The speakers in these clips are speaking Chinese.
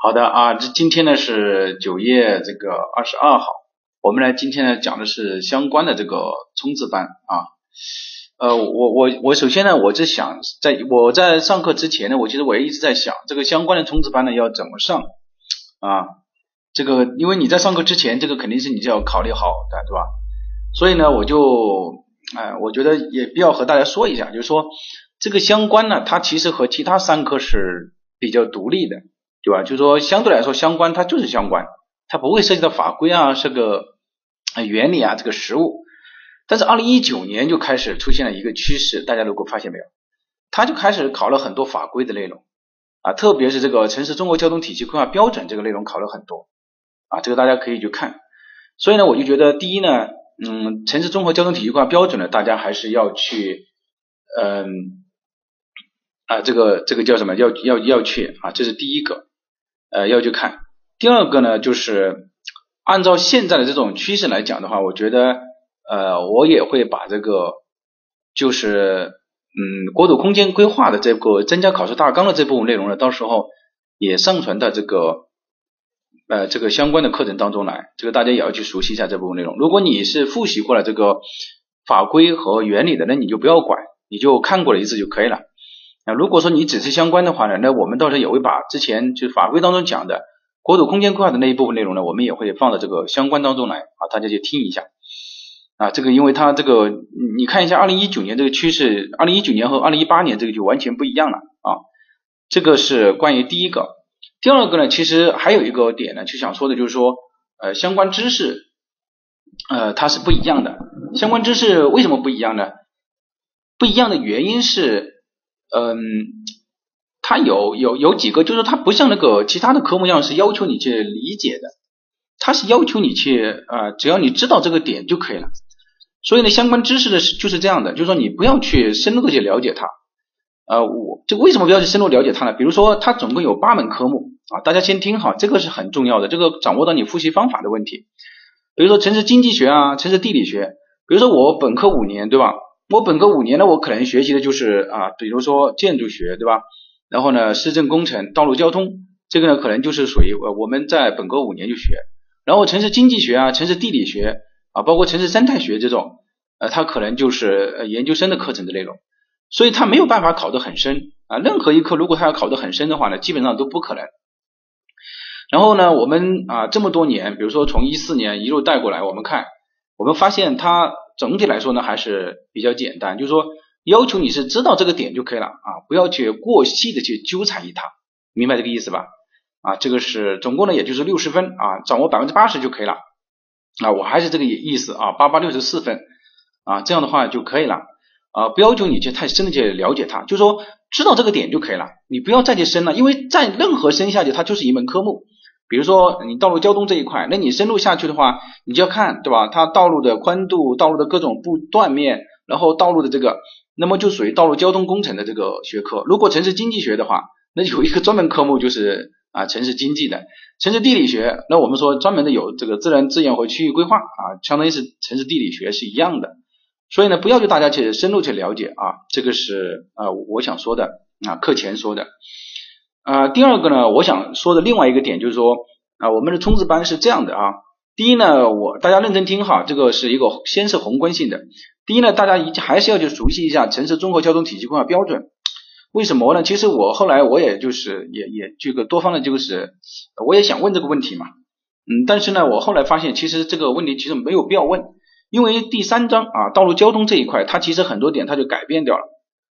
好的啊，这今天呢是九月这个二十二号，我们呢今天呢讲的是相关的这个冲刺班啊。呃，我我我首先呢，我是想在我在上课之前呢，我其实我也一直在想这个相关的冲刺班呢要怎么上啊？这个因为你在上课之前，这个肯定是你就要考虑好的，对吧？所以呢，我就哎，我觉得也必要和大家说一下，就是说这个相关呢，它其实和其他三科是比较独立的。对吧？就是说，相对来说，相关它就是相关，它不会涉及到法规啊，这个原理啊，这个实务。但是，二零一九年就开始出现了一个趋势，大家如果发现没有，它就开始考了很多法规的内容啊，特别是这个城市综合交通体系规划标准这个内容考了很多啊，这个大家可以去看。所以呢，我就觉得第一呢，嗯，城市综合交通体系规划标准呢，大家还是要去，嗯，啊，这个这个叫什么？要要要去啊，这是第一个。呃，要去看。第二个呢，就是按照现在的这种趋势来讲的话，我觉得，呃，我也会把这个，就是，嗯，国土空间规划的这个增加考试大纲的这部分内容呢，到时候也上传到这个，呃，这个相关的课程当中来。这个大家也要去熟悉一下这部分内容。如果你是复习过了这个法规和原理的，那你就不要管，你就看过了一次就可以了。那如果说你只是相关的话呢，那我们到时候也会把之前就是法规当中讲的国土空间规划的那一部分内容呢，我们也会放到这个相关当中来啊，大家去听一下啊。这个因为它这个你看一下，二零一九年这个趋势，二零一九年和二零一八年这个就完全不一样了啊。这个是关于第一个，第二个呢，其实还有一个点呢，就想说的就是说，呃，相关知识呃它是不一样的。相关知识为什么不一样呢？不一样的原因是。嗯，它有有有几个，就是它不像那个其他的科目一样是要求你去理解的，它是要求你去啊，只要你知道这个点就可以了。所以呢，相关知识的是就是这样的，就是说你不要去深入的去了解它。呃，我这为什么不要去深入了解它呢？比如说它总共有八门科目啊，大家先听好，这个是很重要的，这个掌握到你复习方法的问题。比如说城市经济学啊，城市地理学，比如说我本科五年，对吧？我本科五年呢，我可能学习的就是啊，比如说建筑学，对吧？然后呢，市政工程、道路交通，这个呢可能就是属于呃我们在本科五年就学。然后城市经济学啊、城市地理学啊，包括城市生态学这种，呃，它可能就是研究生的课程的内容。所以它没有办法考得很深啊。任何一科如果它要考得很深的话呢，基本上都不可能。然后呢，我们啊这么多年，比如说从一四年一路带过来，我们看，我们发现它。总体来说呢，还是比较简单，就是说要求你是知道这个点就可以了啊，不要去过细的去纠缠于它，明白这个意思吧？啊，这个是总共呢，也就是六十分啊，掌握百分之八十就可以了啊，我还是这个意意思啊，八八六十四分啊，这样的话就可以了啊，不要求你去太深的去了解它，就是说知道这个点就可以了，你不要再去深了，因为在任何深下去，它就是一门科目。比如说你道路交通这一块，那你深入下去的话，你就要看对吧？它道路的宽度、道路的各种不断面，然后道路的这个，那么就属于道路交通工程的这个学科。如果城市经济学的话，那有一个专门科目就是啊城市经济的。城市地理学，那我们说专门的有这个自然资源和区域规划啊，相当于是城市地理学是一样的。所以呢，不要求大家去深入去了解啊，这个是啊我想说的啊课前说的。啊，第二个呢，我想说的另外一个点就是说，啊，我们的冲刺班是这样的啊。第一呢，我大家认真听哈，这个是一个先是宏观性的。第一呢，大家一还是要去熟悉一下城市综合交通体系规划标准。为什么呢？其实我后来我也就是也也这个多方的，就是我也想问这个问题嘛。嗯，但是呢，我后来发现其实这个问题其实没有必要问，因为第三章啊，道路交通这一块，它其实很多点它就改变掉了。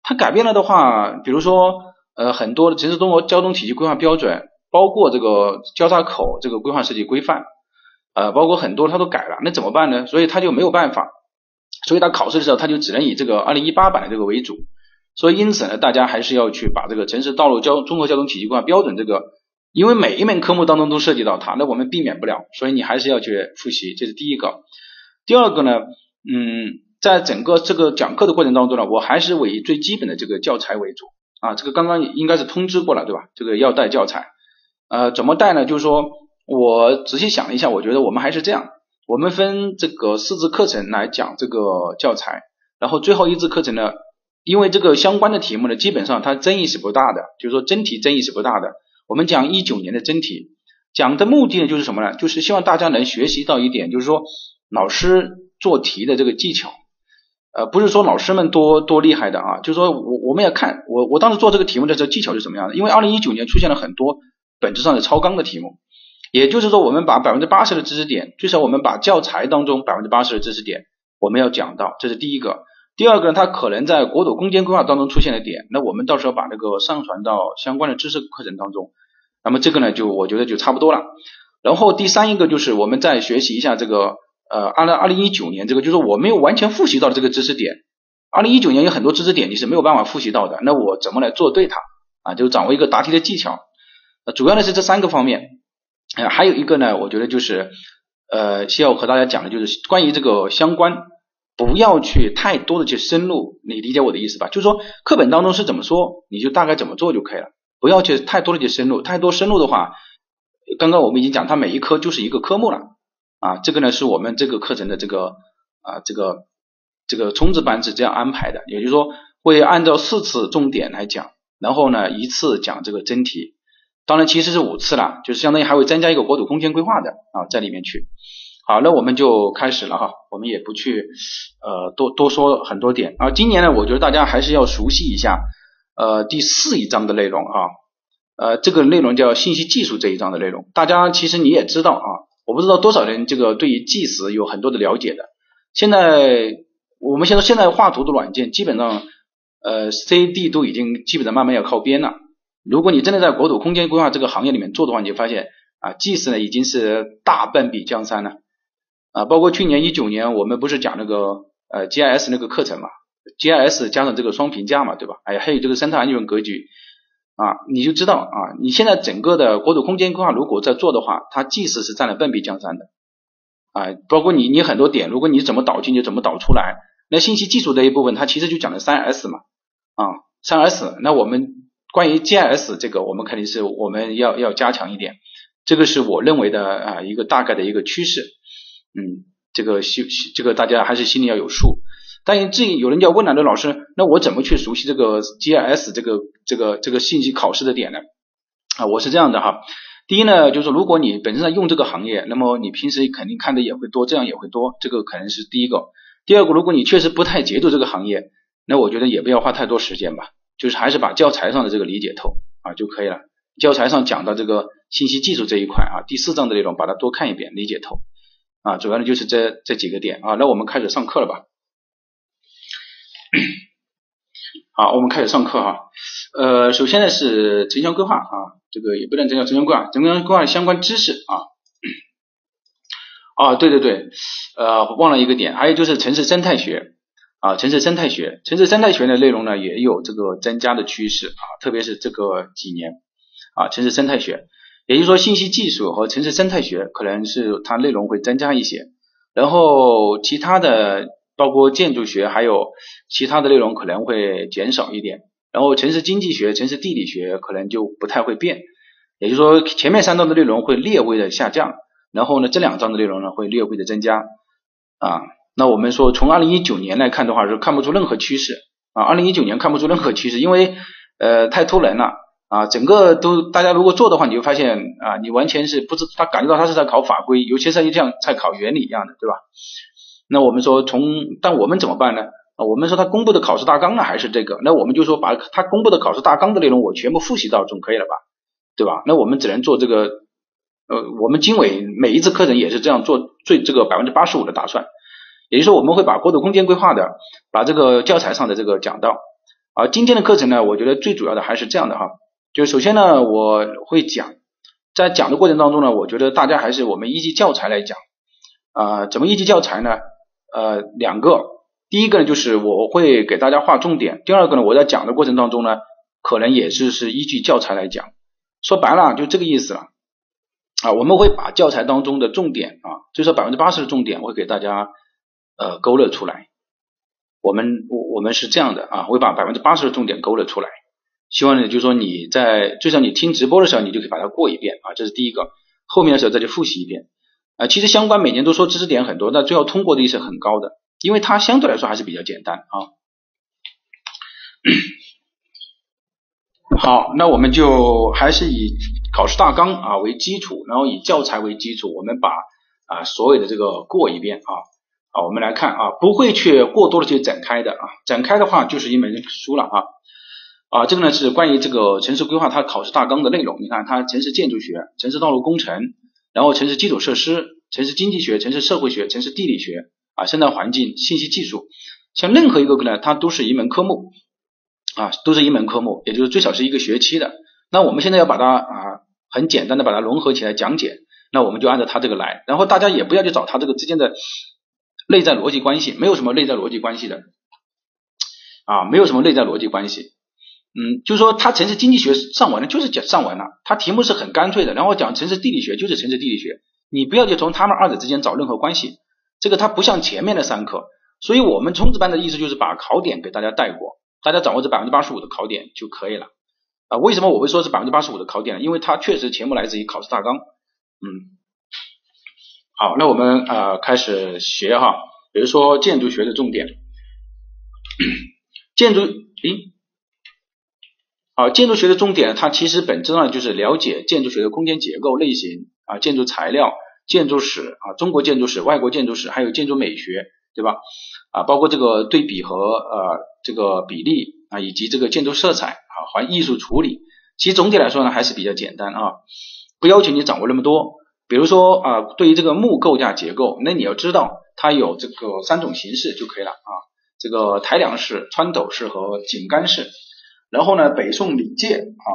它改变了的话，比如说。呃，很多的城市综合交通体系规划标准，包括这个交叉口这个规划设计规范，呃，包括很多它都改了，那怎么办呢？所以他就没有办法，所以他考试的时候他就只能以这个二零一八版的这个为主，所以因此呢，大家还是要去把这个城市道路交综合交通体系规划标准这个，因为每一门科目当中都涉及到它，那我们避免不了，所以你还是要去复习，这是第一个。第二个呢，嗯，在整个这个讲课的过程当中呢，我还是以最基本的这个教材为主。啊，这个刚刚应该是通知过了，对吧？这个要带教材，呃，怎么带呢？就是说我仔细想了一下，我觉得我们还是这样，我们分这个四次课程来讲这个教材，然后最后一次课程呢，因为这个相关的题目呢，基本上它争议是不大的，就是说真题争议是不大的，我们讲一九年的真题，讲的目的呢就是什么呢？就是希望大家能学习到一点，就是说老师做题的这个技巧。呃，不是说老师们多多厉害的啊，就是说我我们要看我我当时做这个题目的时候技巧是什么样的？因为二零一九年出现了很多本质上的超纲的题目，也就是说我们把百分之八十的知识点，最少我们把教材当中百分之八十的知识点我们要讲到，这是第一个。第二个呢，它可能在国土空间规划当中出现的点，那我们到时候把这个上传到相关的知识课程当中，那么这个呢就我觉得就差不多了。然后第三一个就是我们再学习一下这个。呃，二零二零一九年这个就是我没有完全复习到的这个知识点，二零一九年有很多知识点你是没有办法复习到的，那我怎么来做对它啊？就掌握一个答题的技巧，呃，主要的是这三个方面，呃，还有一个呢，我觉得就是呃，需要和大家讲的就是关于这个相关，不要去太多的去深入，你理解我的意思吧？就是说课本当中是怎么说，你就大概怎么做就可以了，不要去太多的去深入，太多深入的话，刚刚我们已经讲，它每一科就是一个科目了。啊，这个呢是我们这个课程的这个啊这个这个冲刺班是这样安排的，也就是说会按照四次重点来讲，然后呢一次讲这个真题，当然其实是五次了，就是相当于还会增加一个国土空间规划的啊在里面去。好，那我们就开始了哈，我们也不去呃多多说很多点啊。今年呢，我觉得大家还是要熟悉一下呃第四一章的内容啊，呃这个内容叫信息技术这一章的内容，大家其实你也知道啊。我不知道多少人这个对于计时有很多的了解的。现在我们现在现在画图的软件基本上呃 C D 都已经基本上慢慢要靠边了。如果你真的在国土空间规划这个行业里面做的话，你就发现啊计时呢已经是大半壁江山了啊。包括去年一九年我们不是讲那个呃 G I S 那个课程嘛，G I S 加上这个双评价嘛，对吧？哎，还有这个生态安全格局。啊，你就知道啊，你现在整个的国土空间规划如果在做的话，它即使是占了半壁江山的啊，包括你你很多点，如果你怎么导进就怎么导出来。那信息技术这一部分，它其实就讲了三 S 嘛啊，三 S。那我们关于 GIS 这个，我们肯定是我们要要加强一点，这个是我认为的啊一个大概的一个趋势。嗯，这个心这个大家还是心里要有数。但至于有人就要问了，那老师，那我怎么去熟悉这个 GIS 这个这个这个信息考试的点呢？啊，我是这样的哈。第一呢，就是如果你本身在用这个行业，那么你平时肯定看的也会多，这样也会多，这个可能是第一个。第二个，如果你确实不太接触这个行业，那我觉得也不要花太多时间吧，就是还是把教材上的这个理解透啊就可以了。教材上讲到这个信息技术这一块啊，第四章的内容把它多看一遍，理解透啊，主要呢就是这这几个点啊。那我们开始上课了吧？好，我们开始上课哈。呃，首先呢是城乡规划啊，这个也不能叫城乡规划，城乡规划相关知识啊。啊，对对对，呃，忘了一个点，还有就是城市生态学啊，城市生态学，城市生态学的内容呢也有这个增加的趋势啊，特别是这个几年啊，城市生态学，也就是说信息技术和城市生态学可能是它内容会增加一些，然后其他的。包括建筑学还有其他的内容可能会减少一点，然后城市经济学、城市地理学可能就不太会变，也就是说前面三章的内容会略微的下降，然后呢这两章的内容呢会略微的增加啊。那我们说从二零一九年来看的话是看不出任何趋势啊，二零一九年看不出任何趋势，因为呃太突然了啊，整个都大家如果做的话，你就发现啊你完全是不知他感觉到他是在考法规，尤其是像在考原理一样的，对吧？那我们说从，但我们怎么办呢？啊，我们说他公布的考试大纲呢还是这个？那我们就说把他公布的考试大纲的内容我全部复习到总可以了吧？对吧？那我们只能做这个，呃，我们经纬每一次课程也是这样做最这个百分之八十五的打算，也就是说我们会把国土空间规划的，把这个教材上的这个讲到。啊，今天的课程呢，我觉得最主要的还是这样的哈，就首先呢我会讲，在讲的过程当中呢，我觉得大家还是我们依据教材来讲，啊，怎么依据教材呢？呃，两个，第一个呢，就是我会给大家划重点；第二个呢，我在讲的过程当中呢，可能也是是依据教材来讲。说白了就这个意思了啊，我们会把教材当中的重点啊，就说百分之八十的重点，会给大家呃勾勒出来。我们我我们是这样的啊，会把百分之八十的重点勾勒出来。希望呢，就是说你在最少你听直播的时候，你就可以把它过一遍啊，这是第一个。后面的时候再去复习一遍。啊，其实相关每年都说知识点很多，但最后通过率是很高的，因为它相对来说还是比较简单啊。好，那我们就还是以考试大纲啊为基础，然后以教材为基础，我们把啊所有的这个过一遍啊。好，我们来看啊，不会去过多的去展开的啊，展开的话就是一门书了啊。啊，这个呢是关于这个城市规划它考试大纲的内容。你看，它城市建筑学、城市道路工程，然后城市基础设施、城市经济学、城市社会学、城市地理学啊，生态环境、信息技术，像任何一个呢，它都是一门科目啊，都是一门科目，也就是最少是一个学期的。那我们现在要把它啊很简单的把它融合起来讲解，那我们就按照它这个来，然后大家也不要去找它这个之间的内在逻辑关系，没有什么内在逻辑关系的啊，没有什么内在逻辑关系。嗯，就是说他城市经济学上完了，就是讲上完了，他题目是很干脆的。然后讲城市地理学，就是城市地理学，你不要去从他们二者之间找任何关系。这个它不像前面的三课，所以我们冲刺班的意思就是把考点给大家带过，大家掌握这百分之八十五的考点就可以了。啊，为什么我会说是百分之八十五的考点呢？因为它确实全部来自于考试大纲。嗯，好，那我们啊开始学哈，比如说建筑学的重点，建筑，诶。啊，建筑学的重点，它其实本质上就是了解建筑学的空间结构类型啊，建筑材料、建筑史啊，中国建筑史、外国建筑史，还有建筑美学，对吧？啊，包括这个对比和呃这个比例啊，以及这个建筑色彩啊，还艺术处理。其实总体来说呢，还是比较简单啊，不要求你掌握那么多。比如说啊，对于这个木构架结构，那你要知道它有这个三种形式就可以了啊，这个抬梁式、穿斗式和井杆式。然后呢，北宋李诫啊，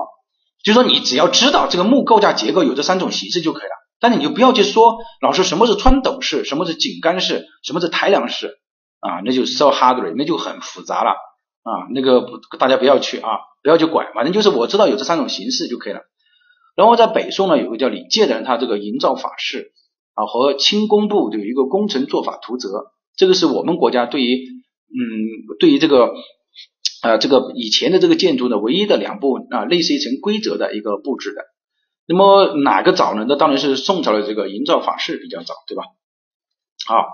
就说你只要知道这个木构架结构有这三种形式就可以了，但你就不要去说老师什么是穿斗式，什么是井干式，什么是抬梁式啊，那就 so hard 那就很复杂了啊，那个大家不要去啊，不要去管，反正就是我知道有这三种形式就可以了。然后在北宋呢，有个叫李诫的人，他这个营造法式啊和清工部有一个工程做法图则，这个是我们国家对于嗯对于这个。啊，这个以前的这个建筑的唯一的两部啊，类似于成规则的一个布置的。那么哪个早呢？那当然是宋朝的这个营造法式比较早，对吧？好，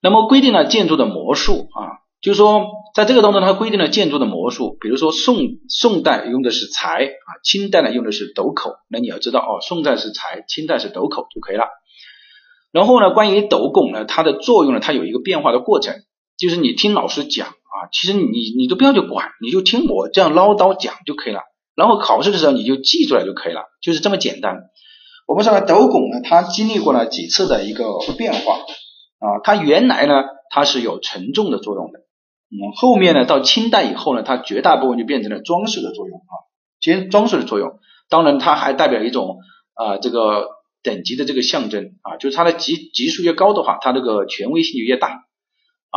那么规定了建筑的模数啊，就是说在这个当中它规定了建筑的模数。比如说宋宋代用的是材啊，清代呢用的是斗口。那你要知道哦，宋代是材，清代是斗口就可以了。然后呢，关于斗拱呢，它的作用呢，它有一个变化的过程，就是你听老师讲。其实你你都不要去管，你就听我这样唠叨讲就可以了。然后考试的时候你就记出来就可以了，就是这么简单。我们说斗拱呢，它经历过了几次的一个变化啊，它原来呢它是有承重的作用的，嗯，后面呢到清代以后呢，它绝大部分就变成了装饰的作用啊，兼装饰的作用。当然它还代表一种啊这个等级的这个象征啊，就是它的级级数越高的话，它这个权威性就越大。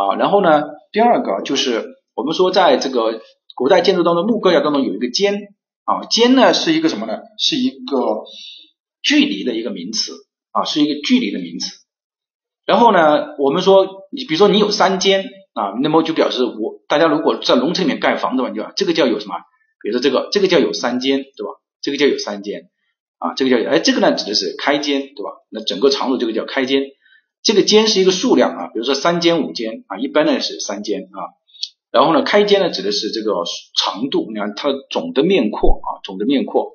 啊，然后呢，第二个就是我们说，在这个古代建筑当中，木构架当中有一个间啊，间呢是一个什么呢？是一个距离的一个名词啊，是一个距离的名词。然后呢，我们说，你比如说你有三间啊，那么就表示我大家如果在农村里面盖房子嘛，就这个叫有什么？比如说这个这个叫有三间，对吧？这个叫有三间啊，这个叫哎，这个呢指的是开间，对吧？那整个长度这个叫开间。这个间是一个数量啊，比如说三间、五间啊，一般呢是三间啊。然后呢，开间呢指的是这个长度，你看它总的面阔啊，总的面阔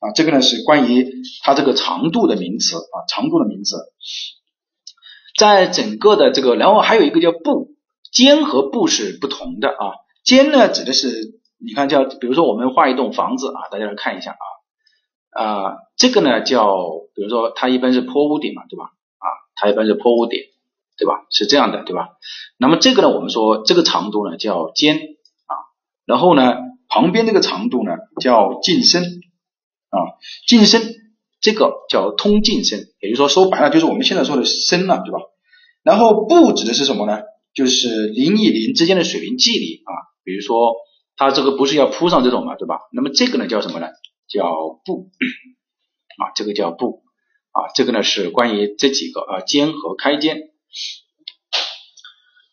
啊，这个呢是关于它这个长度的名词啊，长度的名词。在整个的这个，然后还有一个叫步，间和步是不同的啊。间呢指的是，你看叫，比如说我们画一栋房子啊，大家来看一下啊啊，这个呢叫，比如说它一般是坡屋顶嘛，对吧？它一般是坡屋顶，对吧？是这样的，对吧？那么这个呢，我们说这个长度呢叫间啊，然后呢旁边这个长度呢叫进深啊，进深这个叫通进深，也就是说说白了就是我们现在说的深了，对吧？然后步指的是什么呢？就是零与零之间的水平距离啊，比如说它这个不是要铺上这种嘛，对吧？那么这个呢叫什么呢？叫步 啊，这个叫步。啊，这个呢是关于这几个啊间和开间。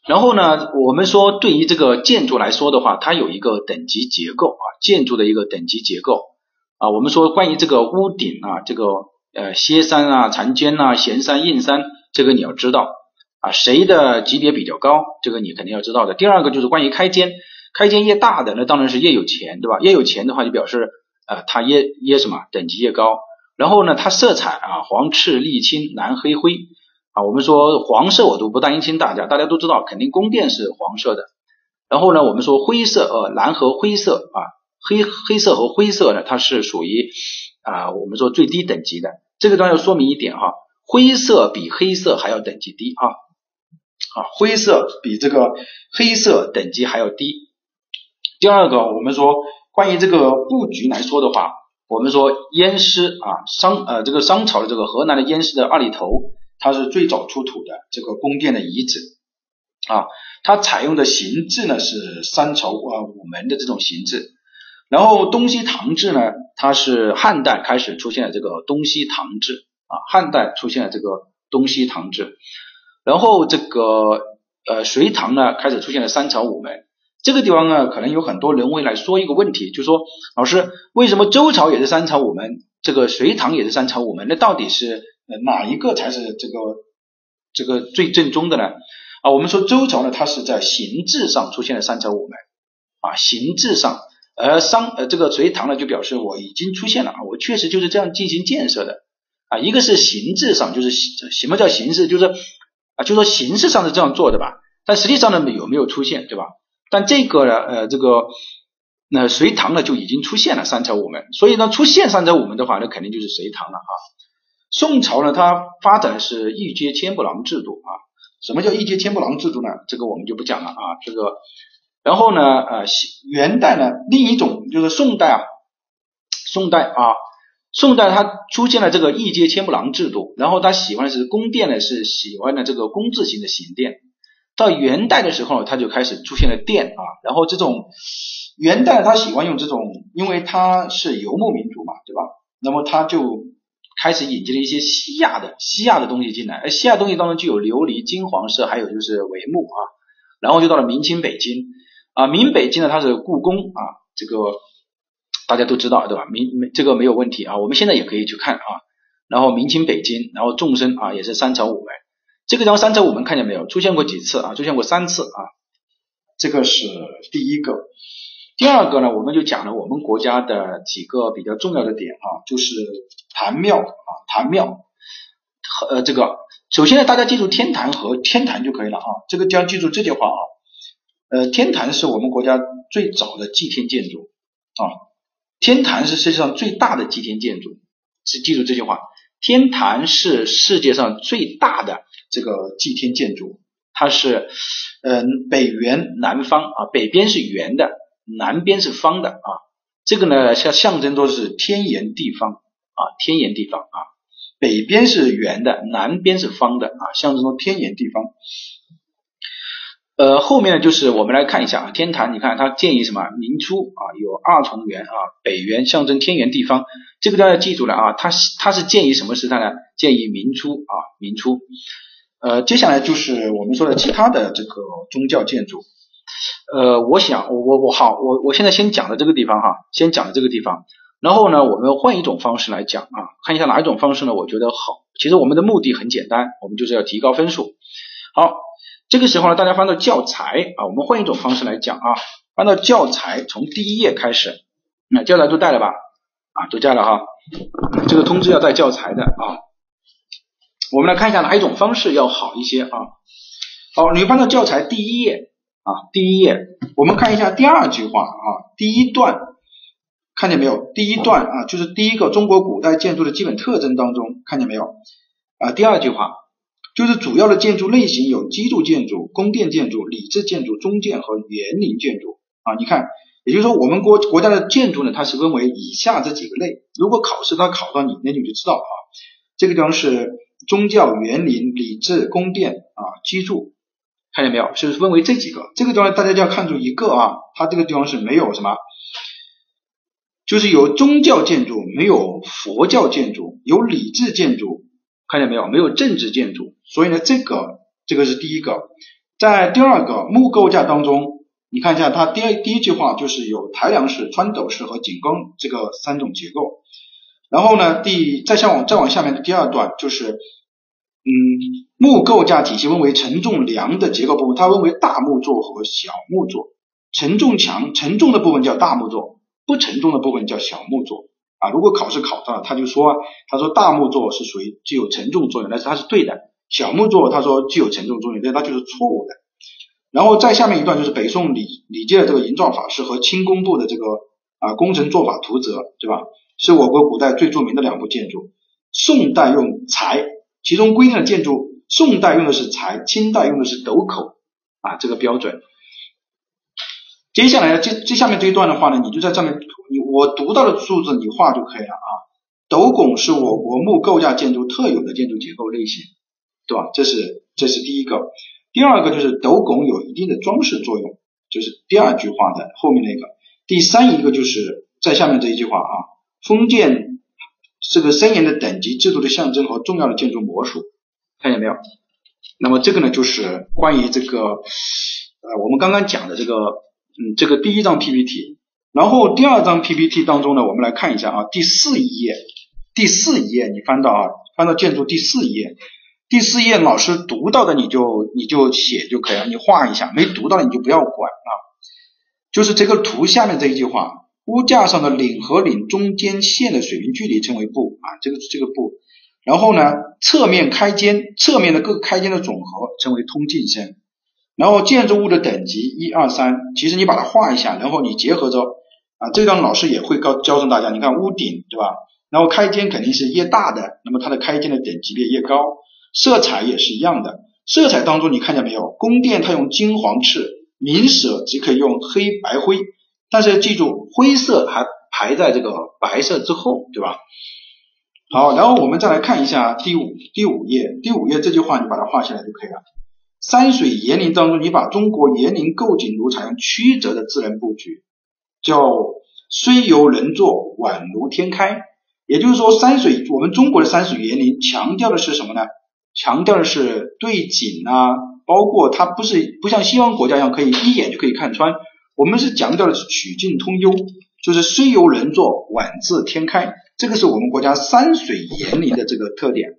然后呢，我们说对于这个建筑来说的话，它有一个等级结构啊，建筑的一个等级结构啊。我们说关于这个屋顶啊，这个呃歇山啊、长尖啊、悬山、硬山，这个你要知道啊，谁的级别比较高，这个你肯定要知道的。第二个就是关于开间，开间越大的，那当然是越有钱，对吧？越有钱的话，就表示呃，它越越什么等级越高。然后呢，它色彩啊黄赤绿青蓝黑灰啊，我们说黄色我都不担心大家，大家都知道肯定宫殿是黄色的。然后呢，我们说灰色呃蓝和灰色啊黑黑色和灰色呢，它是属于啊我们说最低等级的。这个地方要说明一点哈，灰色比黑色还要等级低啊啊灰色比这个黑色等级还要低。第二个，我们说关于这个布局来说的话，我们说燕师啊商呃这个商朝的这个河南的燕师的二里头，它是最早出土的这个宫殿的遗址啊，它采用的形制呢是三朝啊五门的这种形制，然后东西堂制呢，它是汉代开始出现了这个东西堂制啊，汉代出现了这个东西堂制，然后这个呃隋唐呢开始出现了三朝五门。这个地方呢，可能有很多人会来说一个问题，就说老师，为什么周朝也是三朝五门，这个隋唐也是三朝五门？那到底是哪一个才是这个这个最正宗的呢？啊，我们说周朝呢，它是在形制上出现了三朝五门啊，形制上，而商呃这个隋唐呢，就表示我已经出现了啊，我确实就是这样进行建设的啊，一个是形制上，就是什么叫形式，就是啊，就说形式上是这样做的吧，但实际上呢，有没有出现，对吧？但这个呢，呃，这个那隋唐呢就已经出现了三朝五门，所以呢出现三朝五门的话，那肯定就是隋唐了啊。宋朝呢，它发展的是一阶千步廊制度啊。什么叫一阶千步廊制度呢？这个我们就不讲了啊。这个，然后呢，呃，元代呢，另一种就是宋代啊，宋代啊，宋代它出现了这个一阶千步廊制度，然后他喜欢的是宫殿呢，是喜欢的这个工字形的形殿。到元代的时候，他就开始出现了殿啊，然后这种元代他喜欢用这种，因为他是游牧民族嘛，对吧？那么他就开始引进了一些西亚的西亚的东西进来，而西亚东西当中就有琉璃、金黄色，还有就是帷幕啊。然后就到了明清北京啊，明北京呢它是故宫啊，这个大家都知道对吧？明这个没有问题啊，我们现在也可以去看啊。然后明清北京，然后众生啊也是三朝五代。这个地方三朝五门看见没有？出现过几次啊？出现过三次啊。这个是第一个。第二个呢，我们就讲了我们国家的几个比较重要的点啊，就是坛庙啊，坛庙和呃这个，首先呢，大家记住天坛和天坛就可以了啊。这个就要记住这句话啊。呃，天坛是我们国家最早的祭天建筑啊，天坛是世界上最大的祭天建筑，是记住这句话。天坛是世界上最大的这个祭天建筑，它是呃北圆南方啊，北边是圆的，南边是方的啊，这个呢像象征着是天圆地方啊，天圆地方啊，北边是圆的，南边是方的啊，象征着天圆地方。呃，后面呢就是我们来看一下啊，天坛，你看它建于什么？明初啊，有二重圆啊，北圆象征天圆地方，这个大家记住了啊，它它是建于什么时代呢？建于明初啊，明初。呃，接下来就是我们说的其他的这个宗教建筑。呃，我想我我好，我我现在先讲的这个地方哈，先讲的这个地方，然后呢，我们换一种方式来讲啊，看一下哪一种方式呢？我觉得好。其实我们的目的很简单，我们就是要提高分数。好。这个时候呢，大家翻到教材啊，我们换一种方式来讲啊，翻到教材从第一页开始，那教材都带了吧？啊，都带了哈。这个通知要带教材的啊。我们来看一下哪一种方式要好一些啊？好，你翻到教材第一页啊，第一页，我们看一下第二句话啊，第一段看见没有？第一段啊，就是第一个中国古代建筑的基本特征当中看见没有？啊，第二句话。就是主要的建筑类型有基筑建筑、宫殿建筑、礼制建筑、中建和园林建筑啊。你看，也就是说我们国国家的建筑呢，它是分为以下这几个类。如果考试它考到你，那你就知道了啊，这个地方是宗教、园林、礼制、宫殿啊、基筑，看见没有？是分为这几个。这个地方大家就要看出一个啊，它这个地方是没有什么，就是有宗教建筑，没有佛教建筑，有礼制建筑。看见没有？没有政治建筑，所以呢，这个这个是第一个。在第二个木构架当中，你看一下它第二第一句话就是有抬梁式、穿斗式和井冈这个三种结构。然后呢，第再向往再往下面的第二段就是，嗯，木构架体系分为承重梁的结构部分，它分为大木座和小木座。承重墙承重的部分叫大木座，不承重的部分叫小木座。啊，如果考试考到了，他就说，他说大木座是属于具有承重作用，但是它是对的；小木座他说具有承重作用，但它就是错误的。然后再下面一段就是北宋李李诫的这个营造法式和清宫部的这个啊工程做法图则，对吧？是我国古代最著名的两部建筑。宋代用材，其中规定的建筑，宋代用的是材，清代用的是斗口啊，这个标准。接下来这这下面这一段的话呢，你就在上面，你我读到的数字你画就可以了啊。斗拱是我国木构架建筑特有的建筑结构类型，对吧？这是这是第一个。第二个就是斗拱有一定的装饰作用，就是第二句话的后面那个。第三一个就是在下面这一句话啊，封建这个森严的等级制度的象征和重要的建筑模属，看见没有？那么这个呢，就是关于这个呃我们刚刚讲的这个嗯这个第一张 PPT，然后第二张 PPT 当中呢，我们来看一下啊，第四页，第四页你翻到啊，翻到建筑第四页。第四页老师读到的你就你就写就可以了，你画一下；没读到的你就不要管啊。就是这个图下面这一句话，屋架上的领和领中间线的水平距离称为步啊，这个这个步。然后呢，侧面开间，侧面的各个开间的总和称为通进深。然后建筑物的等级一二三，其实你把它画一下，然后你结合着啊，这张老师也会告教授大家，你看屋顶对吧？然后开间肯定是越大的，那么它的开间的等级别越高。色彩也是一样的，色彩当中你看见没有？宫殿它用金黄赤，明舍即可以用黑白灰，但是记住灰色还排在这个白色之后，对吧？好，然后我们再来看一下第五第五页，第五页这句话你把它画下来就可以了。山水园林当中，你把中国园林构景如采用曲折的自然布局，叫虽由人作，宛如天开。也就是说，山水我们中国的山水园林强调的是什么呢？强调的是对景啊，包括它不是不像西方国家一样可以一眼就可以看穿，我们是强调的是曲径通幽，就是虽由人作，宛自天开，这个是我们国家山水园林的这个特点。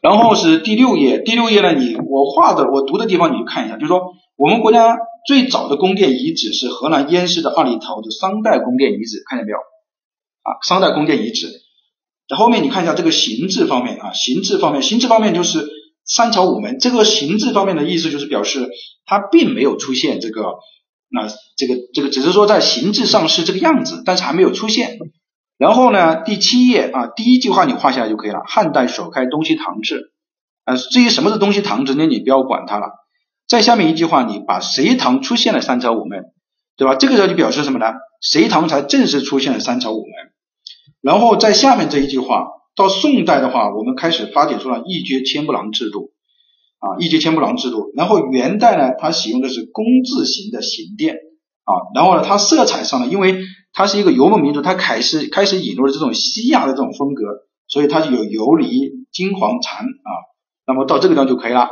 然后是第六页，第六页呢，你我画的我读的地方你就看一下，就是说我们国家最早的宫殿遗址是河南偃师的二里头的商代宫殿遗址，看见没有？啊，商代宫殿遗址。在后面你看一下这个形制方面啊，形制方面，形制方面就是三朝五门。这个形制方面的意思就是表示它并没有出现这个，那这个这个只是说在形制上是这个样子，但是还没有出现。然后呢，第七页啊，第一句话你画下来就可以了。汉代首开东西堂制，啊，至于什么是东西堂制呢？你不要管它了。在下面一句话，你把隋唐出现了三朝五门，对吧？这个时候就表示什么呢？隋唐才正式出现了三朝五门。然后在下面这一句话，到宋代的话，我们开始发展出了一阶千步廊制度啊，一阶千步廊制度。然后元代呢，它使用的是工字形的形殿啊。然后呢，它色彩上呢，因为它是一个游牧民族，它开始开始引入了这种西亚的这种风格，所以它就有游离、金黄残啊。那么到这个地方就可以了。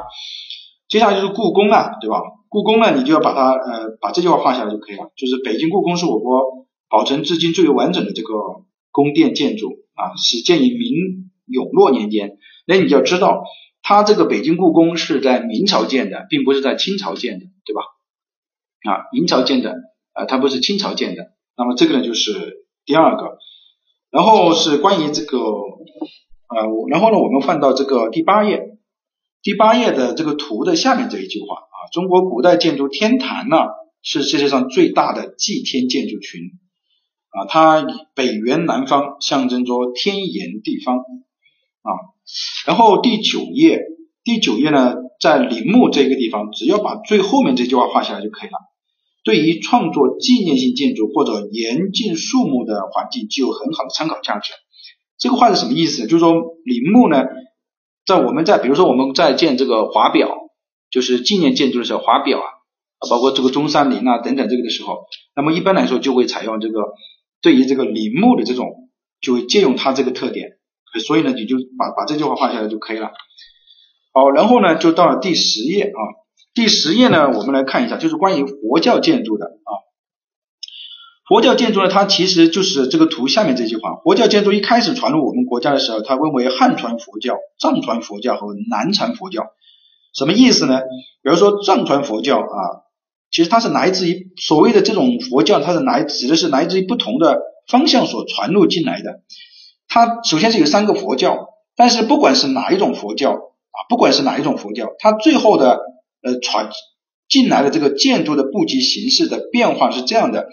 接下来就是故宫了，对吧？故宫呢，你就要把它呃把这句话画下来就可以了。就是北京故宫是我国保存至今最为完整的这个。宫殿建筑啊，始建于明永乐年间。那你就要知道，它这个北京故宫是在明朝建的，并不是在清朝建的，对吧？啊，明朝建的，啊，它不是清朝建的。那么这个呢，就是第二个。然后是关于这个，呃，然后呢，我们换到这个第八页，第八页的这个图的下面这一句话啊，中国古代建筑天坛呢，是世界上最大的祭天建筑群。啊，它以北圆南方，象征着天圆地方啊。然后第九页，第九页呢，在陵墓这个地方，只要把最后面这句话画下来就可以了。对于创作纪念性建筑或者严禁树木的环境，具有很好的参考价值。这个话是什么意思？就是说陵墓呢，在我们在比如说我们在建这个华表，就是纪念建筑的时候，华表啊，包括这个中山陵啊等等这个的时候，那么一般来说就会采用这个。对于这个陵墓的这种，就会借用它这个特点，所以呢，你就把把这句话画下来就可以了。好，然后呢，就到了第十页啊，第十页呢，我们来看一下，就是关于佛教建筑的啊。佛教建筑呢，它其实就是这个图下面这句话。佛教建筑一开始传入我们国家的时候，它分为汉传佛教、藏传佛教和南传佛教。什么意思呢？比如说藏传佛教啊。其实它是来自于所谓的这种佛教，它是来指的是来自于不同的方向所传入进来的。它首先是有三个佛教，但是不管是哪一种佛教啊，不管是哪一种佛教，它最后的呃传进来的这个建筑的布局形式的变化是这样的，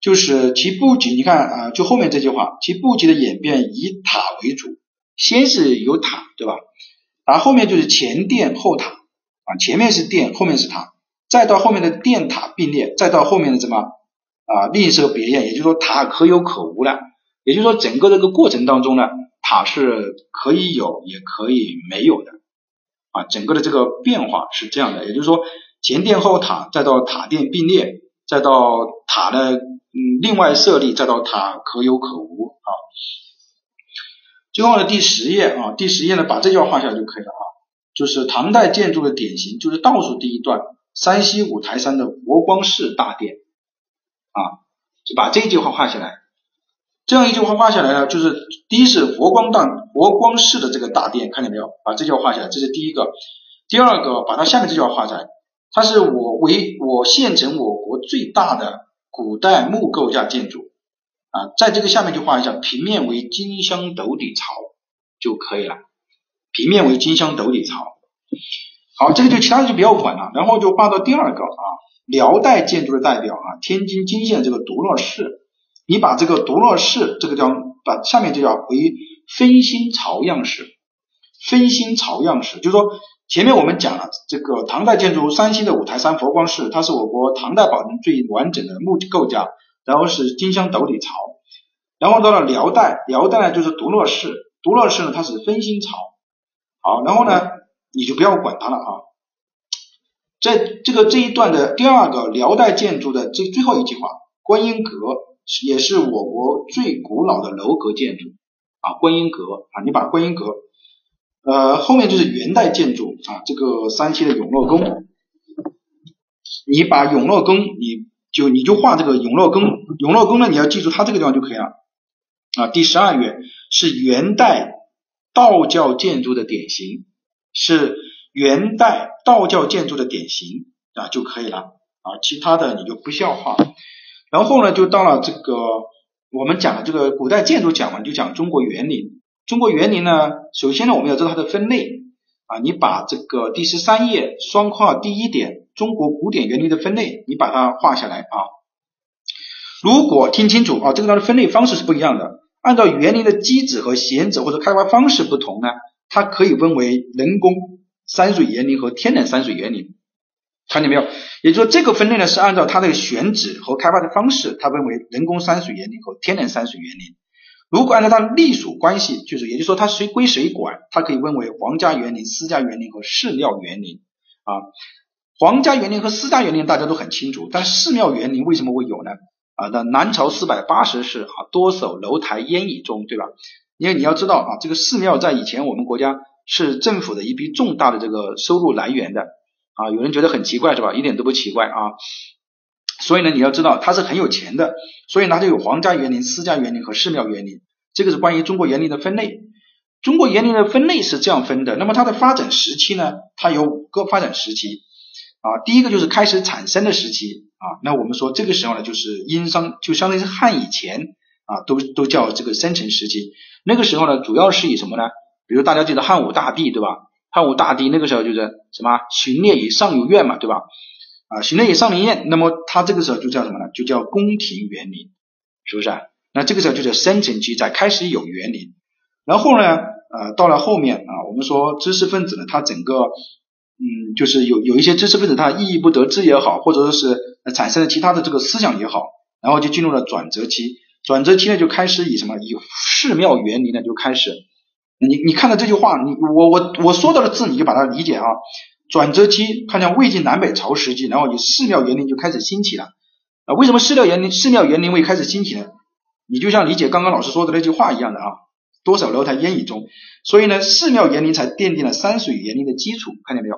就是其布局，你看啊，就后面这句话，其布局的演变以塔为主，先是有塔，对吧？然后后面就是前殿后塔啊，前面是殿，后面是塔，再到后面的殿塔并列，再到后面的什么啊另设别院，也就是说塔可有可无了。也就是说，整个这个过程当中呢，塔是可以有也可以没有的啊，整个的这个变化是这样的。也就是说，前殿后塔，再到塔殿并列，再到塔的嗯另外设立，再到塔可有可无啊。最后呢，第十页啊，第十页呢，把这句话画下来就可以了啊。就是唐代建筑的典型，就是倒数第一段，山西五台山的佛光寺大殿啊，就把这句话画下来。这样一句话画下来呢，就是第一是佛光大佛光寺的这个大殿，看见没有？把这句话画下来，这是第一个。第二个，把它下面这句话画下来，它是我为我县城我国最大的古代木构架建筑啊，在这个下面就画一下，平面为金镶斗底槽就可以了，平面为金镶斗底槽。好，这个就其他的就不要管了，然后就画到第二个啊，辽代建筑的代表啊，天津金县这个独乐寺。你把这个独乐寺这个叫把下面就叫为分心朝样式，分心朝样式，就是说前面我们讲了这个唐代建筑山西的五台山佛光寺，它是我国唐代保存最完整的木构架，然后是金镶斗底槽，然后到了辽代，辽代呢就是独乐寺，独乐寺呢它是分心朝，好，然后呢你就不要管它了啊，在这个这一段的第二个辽代建筑的这最后一句话，观音阁。也是我国最古老的楼阁建筑啊，观音阁啊，你把观音阁，呃，后面就是元代建筑啊，这个山西的永乐宫，你把永乐宫，你就你就画这个永乐宫，永乐宫呢，你要记住它这个地方就可以了啊。第十二页是元代道教建筑的典型，是元代道教建筑的典型啊就可以了啊，其他的你就不需要画。然后呢，就到了这个我们讲的这个古代建筑讲完，就讲中国园林。中国园林呢，首先呢，我们要知道它的分类啊。你把这个第十三页双括号第一点中国古典园林的分类，你把它画下来啊。如果听清楚啊，这个它的分类方式是不一样的。按照园林的基址和选址或者开发方式不同呢，它可以分为人工山水园林和天然山水园林。看见没有？也就是说，这个分类呢是按照它的选址和开发的方式，它分为人工山水园林和天然山水园林。如果按照它的隶属关系，就是也就是说它谁归谁管，它可以分为皇家园林、私家园林和寺庙园林啊。皇家园林和私家园林大家都很清楚，但寺庙园林为什么会有呢？啊，那南朝四百八十寺啊，多首楼台烟雨中，对吧？因为你要知道啊，这个寺庙在以前我们国家是政府的一笔重大的这个收入来源的。啊，有人觉得很奇怪是吧？一点都不奇怪啊。所以呢，你要知道它是很有钱的，所以它就有皇家园林、私家园林和寺庙园林。这个是关于中国园林的分类。中国园林的分类是这样分的。那么它的发展时期呢？它有五个发展时期啊。第一个就是开始产生的时期啊。那我们说这个时候呢，就是殷商，就相当于是汉以前啊，都都叫这个生成时期。那个时候呢，主要是以什么呢？比如大家记得汉武大帝对吧？汉武大帝那个时候就是什么巡猎以上有苑嘛，对吧？啊，巡猎以上林苑，那么他这个时候就叫什么呢？就叫宫廷园林，是不是？那这个时候就叫生成期，在开始有园林。然后呢，呃，到了后面啊，我们说知识分子呢，他整个嗯，就是有有一些知识分子他意义不得志也好，或者说是产生了其他的这个思想也好，然后就进入了转折期。转折期呢，就开始以什么？以寺庙园林呢，就开始。你你看到这句话，你我我我说到的字，你就把它理解啊。转折期，看见魏晋南北朝时期，然后你寺庙园林就开始兴起了啊。为什么寺庙园林寺庙园林会开始兴起呢？你就像理解刚刚老师说的那句话一样的啊。多少楼台烟雨中，所以呢，寺庙园林才奠定了山水园林的基础，看见没有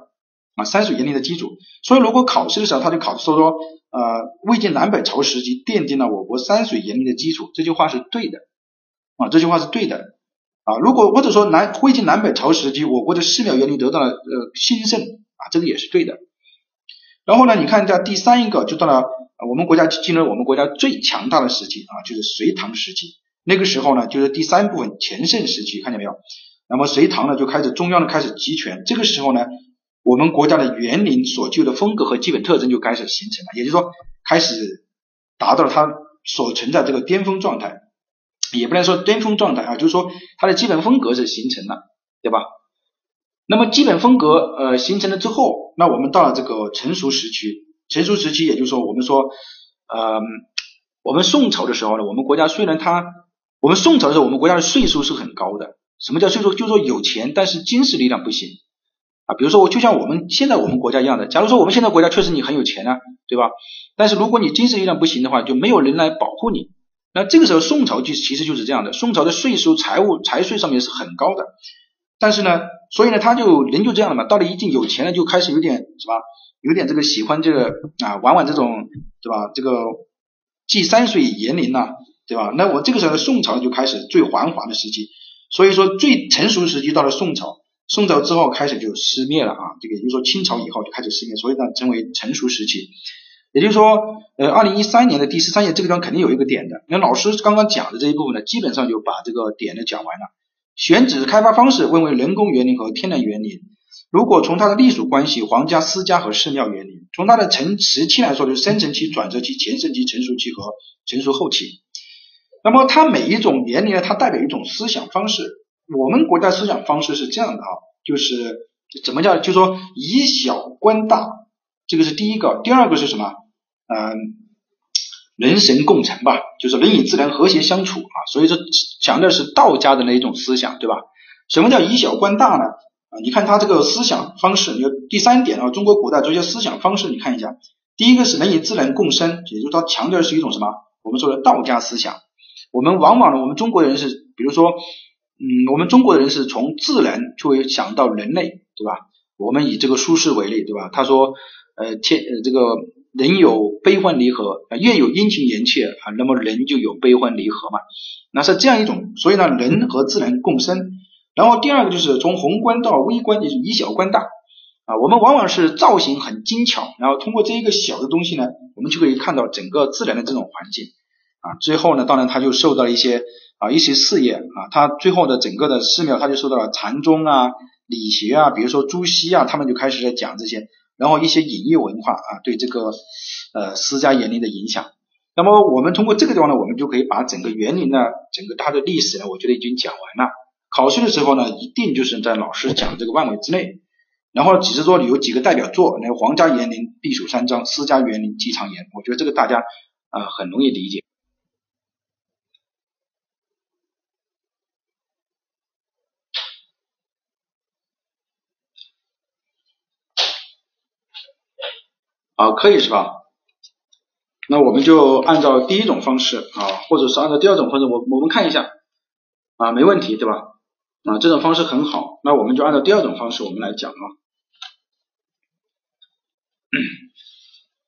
啊？山水园林的基础。所以如果考试的时候他就考说说呃魏晋南北朝时期奠定了我国山水园林的基础，这句话是对的啊，这句话是对的。啊，如果或者说南魏晋南北朝时期，我国的寺庙园林得到了呃兴盛啊，这个也是对的。然后呢，你看一下第三一个，就到了我们国家进入我们国家最强大的时期啊，就是隋唐时期。那个时候呢，就是第三部分全盛时期，看见没有？那么隋唐呢，就开始中央呢开始集权。这个时候呢，我们国家的园林所具有的风格和基本特征就开始形成了，也就是说，开始达到了它所存在这个巅峰状态，也不能说巅峰状态啊，就是说它的基本风格是形成了，对吧？那么基本风格呃形成了之后，那我们到了这个成熟时期，成熟时期也就是说，我们说呃，我们宋朝的时候呢，我们国家虽然它我们宋朝的时候，我们国家的税收是很高的。什么叫税收？就是说有钱，但是军事力量不行啊。比如说，我就像我们现在我们国家一样的。假如说我们现在国家确实你很有钱啊，对吧？但是如果你军事力量不行的话，就没有人来保护你。那这个时候宋朝就其实就是这样的。宋朝的税收、财务、财税上面是很高的，但是呢，所以呢，他就人就这样的嘛。到了一定有钱了，就开始有点什么，有点这个喜欢这个啊，玩玩这种，对吧？这个祭山水园林呐。对吧？那我这个时候宋朝就开始最繁华的时期，所以说最成熟时期到了宋朝，宋朝之后开始就失灭了啊。这个也就是说清朝以后就开始失灭，所以呢称为成熟时期。也就是说，呃，二零一三年的第十三页这个地方肯定有一个点的。那老师刚刚讲的这一部分呢，基本上就把这个点呢讲完了。选址开发方式分为人工园林和天然园林。如果从它的隶属关系，皇家、私家和寺庙园林；从它的成时期来说，就是生成期、转折期、前盛期、成熟期和成熟后期。那么它每一种年龄呢，它代表一种思想方式。我们国家思想方式是这样的啊，就是怎么叫，就说以小观大，这个是第一个。第二个是什么？嗯，人神共成吧，就是人与自然和谐相处啊。所以说强调是道家的那一种思想，对吧？什么叫以小观大呢？啊，你看他这个思想方式，你第三点啊，中国古代哲学思想方式，你看一下，第一个是人与自然共生，也就是他强调的是一种什么？我们说的道家思想。我们往往呢，我们中国人是，比如说，嗯，我们中国人是从自然就会想到人类，对吧？我们以这个苏轼为例，对吧？他说，呃，天，呃，这个人有悲欢离合，月有阴晴圆缺啊，那么人就有悲欢离合嘛。那是这样一种，所以呢，人和自然共生。然后第二个就是从宏观到微观，就是以小观大啊。我们往往是造型很精巧，然后通过这一个小的东西呢，我们就可以看到整个自然的这种环境。啊，最后呢，当然他就受到了一些啊一些事业啊，他最后的整个的寺庙，他就受到了禅宗啊、理学啊，比如说朱熹啊，他们就开始在讲这些，然后一些隐喻文化啊，对这个呃私家园林的影响。那么我们通过这个地方呢，我们就可以把整个园林呢，整个它的历史呢，我觉得已经讲完了。考试的时候呢，一定就是在老师讲这个范围之内，然后只是说有几个代表作，那皇家园林避暑山庄，私家园林寄长言，我觉得这个大家啊很容易理解。啊，可以是吧？那我们就按照第一种方式啊，或者是按照第二种方式，我我们看一下啊，没问题对吧？啊，这种方式很好，那我们就按照第二种方式我们来讲啊，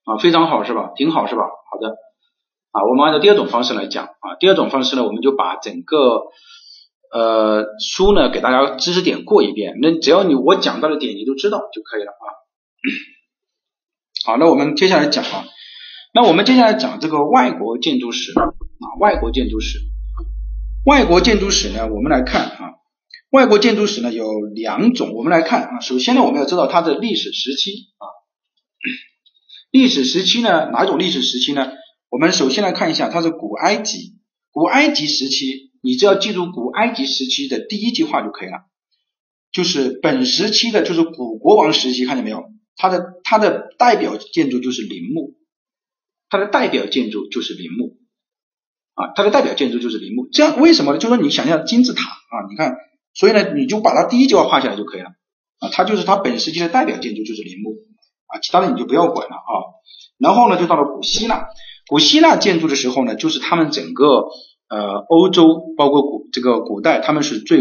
啊，非常好是吧？挺好是吧？好的，啊，我们按照第二种方式来讲啊，第二种方式呢，我们就把整个呃书呢给大家知识点过一遍，那只要你我讲到的点你都知道就可以了啊。好，那我们接下来讲啊，那我们接下来讲这个外国建筑史啊，外国建筑史，外国建筑史呢，我们来看啊，外国建筑史呢有两种，我们来看啊，首先呢，我们要知道它的历史时期啊，历史时期呢，哪种历史时期呢？我们首先来看一下，它是古埃及，古埃及时期，你只要记住古埃及时期的第一句话就可以了，就是本时期的就是古国王时期，看见没有？它的它的代表建筑就是陵墓，它的代表建筑就是陵墓啊，它的代表建筑就是陵墓。这样为什么呢？就说你想象金字塔啊，你看，所以呢，你就把它第一句话画下来就可以了啊。它就是它本时期的代表建筑就是陵墓啊，其他的你就不要管了啊。然后呢，就到了古希腊，古希腊建筑的时候呢，就是他们整个呃欧洲包括古这个古代，他们是最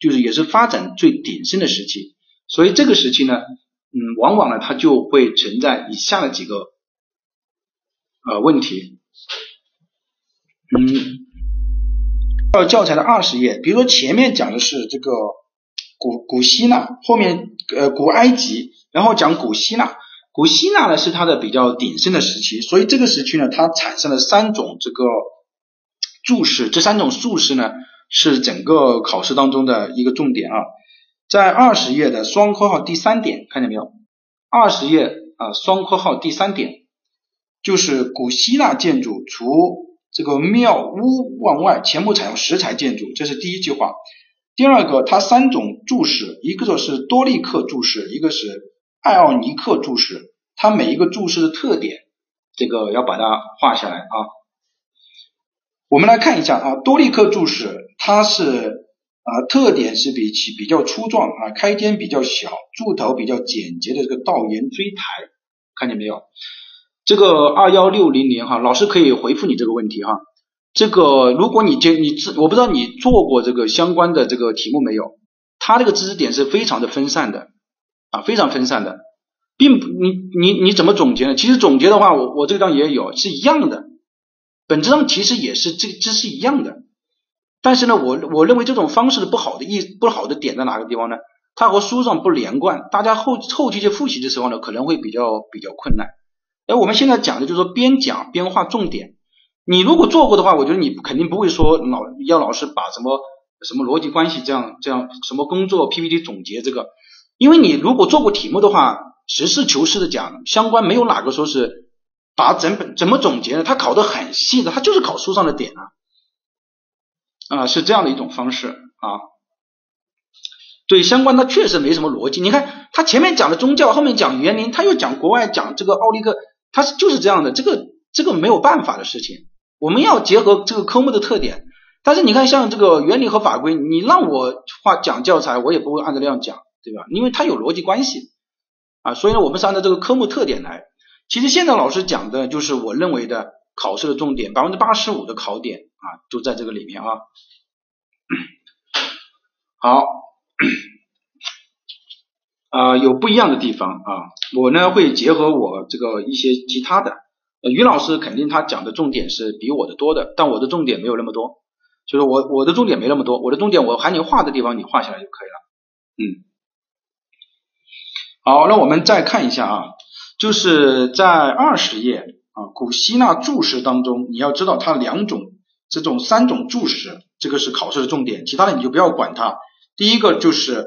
就是也是发展最鼎盛的时期，所以这个时期呢。嗯，往往呢，它就会存在以下的几个呃问题。嗯，到教材的二十页，比如说前面讲的是这个古古希腊，后面呃古埃及，然后讲古希腊。古希腊呢是它的比较鼎盛的时期，所以这个时期呢，它产生了三种这个注释，这三种注释呢是整个考试当中的一个重点啊。在二十页的双括号第三点，看见没有？二十页啊，双括号第三点就是古希腊建筑除这个庙屋往外，全部采用石材建筑，这是第一句话。第二个，它三种柱式，一个就是多利克柱式，一个是。艾奥尼克柱式，它每一个柱式的特点，这个要把它画下来啊。我们来看一下啊，多利克柱式，它是啊特点是比其比较粗壮啊，开间比较小，柱头比较简洁的这个倒檐锥台，看见没有？这个二幺六零零哈，老师可以回复你这个问题哈。这个如果你接你自我不知道你做过这个相关的这个题目没有？它这个知识点是非常的分散的。啊，非常分散的，并不，你你你怎么总结呢？其实总结的话，我我这个章也有是一样的，本质上其实也是这个知识一样的，但是呢，我我认为这种方式的不好的意不好的点在哪个地方呢？它和书上不连贯，大家后后期去复习的时候呢，可能会比较比较困难。哎，我们现在讲的就是说边讲边画重点，你如果做过的话，我觉得你肯定不会说老要老师把什么什么逻辑关系这样这样什么工作 PPT 总结这个。因为你如果做过题目的话，实事求是的讲，相关没有哪个说是把整本怎么总结呢？他考的很细的，他就是考书上的点啊，啊是这样的一种方式啊。对相关，它确实没什么逻辑。你看他前面讲的宗教，后面讲园林，他又讲国外，讲这个奥利克，他是就是这样的。这个这个没有办法的事情，我们要结合这个科目的特点。但是你看，像这个原理和法规，你让我画讲教材，我也不会按照那样讲。对吧？因为它有逻辑关系啊，所以呢，我们是按照这个科目特点来。其实现在老师讲的就是我认为的考试的重点，百分之八十五的考点啊，就在这个里面啊。好，啊，有不一样的地方啊，我呢会结合我这个一些其他的。于老师肯定他讲的重点是比我的多的，但我的重点没有那么多，就是我我的重点没那么多，我的重点我喊你画的地方你画下来就可以了，嗯。好，那我们再看一下啊，就是在二十页啊，古希腊注释当中，你要知道它两种、这种三种注释，这个是考试的重点，其他的你就不要管它。第一个就是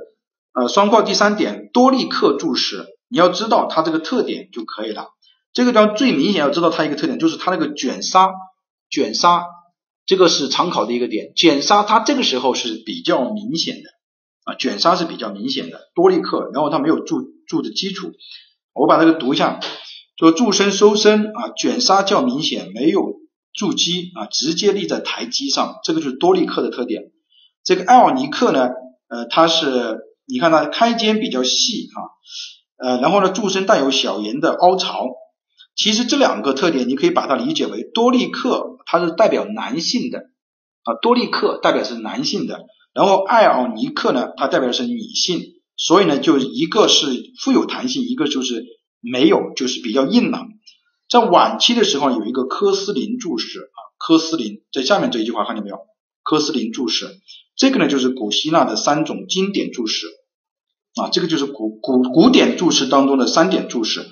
呃双括第三点多立克注释，你要知道它这个特点就可以了。这个地方最明显要知道它一个特点，就是它那个卷沙，卷沙这个是常考的一个点，卷沙它这个时候是比较明显的。啊，卷沙是比较明显的，多立克，然后它没有柱柱的基础，我把这个读一下，说柱身收身啊，卷沙较明显，没有柱基啊，直接立在台基上，这个就是多利克的特点。这个艾奥尼克呢，呃，它是你看它开间比较细啊，呃，然后呢柱身带有小檐的凹槽，其实这两个特点你可以把它理解为多利克，它是代表男性的啊，多利克代表是男性的。然后艾奥尼克呢，它代表是女性，所以呢，就一个是富有弹性，一个就是没有，就是比较硬朗。在晚期的时候，有一个科斯林注释啊，科斯林在下面这一句话看见没有？科斯林注释，这个呢就是古希腊的三种经典注释啊，这个就是古古古典注释当中的三点注释。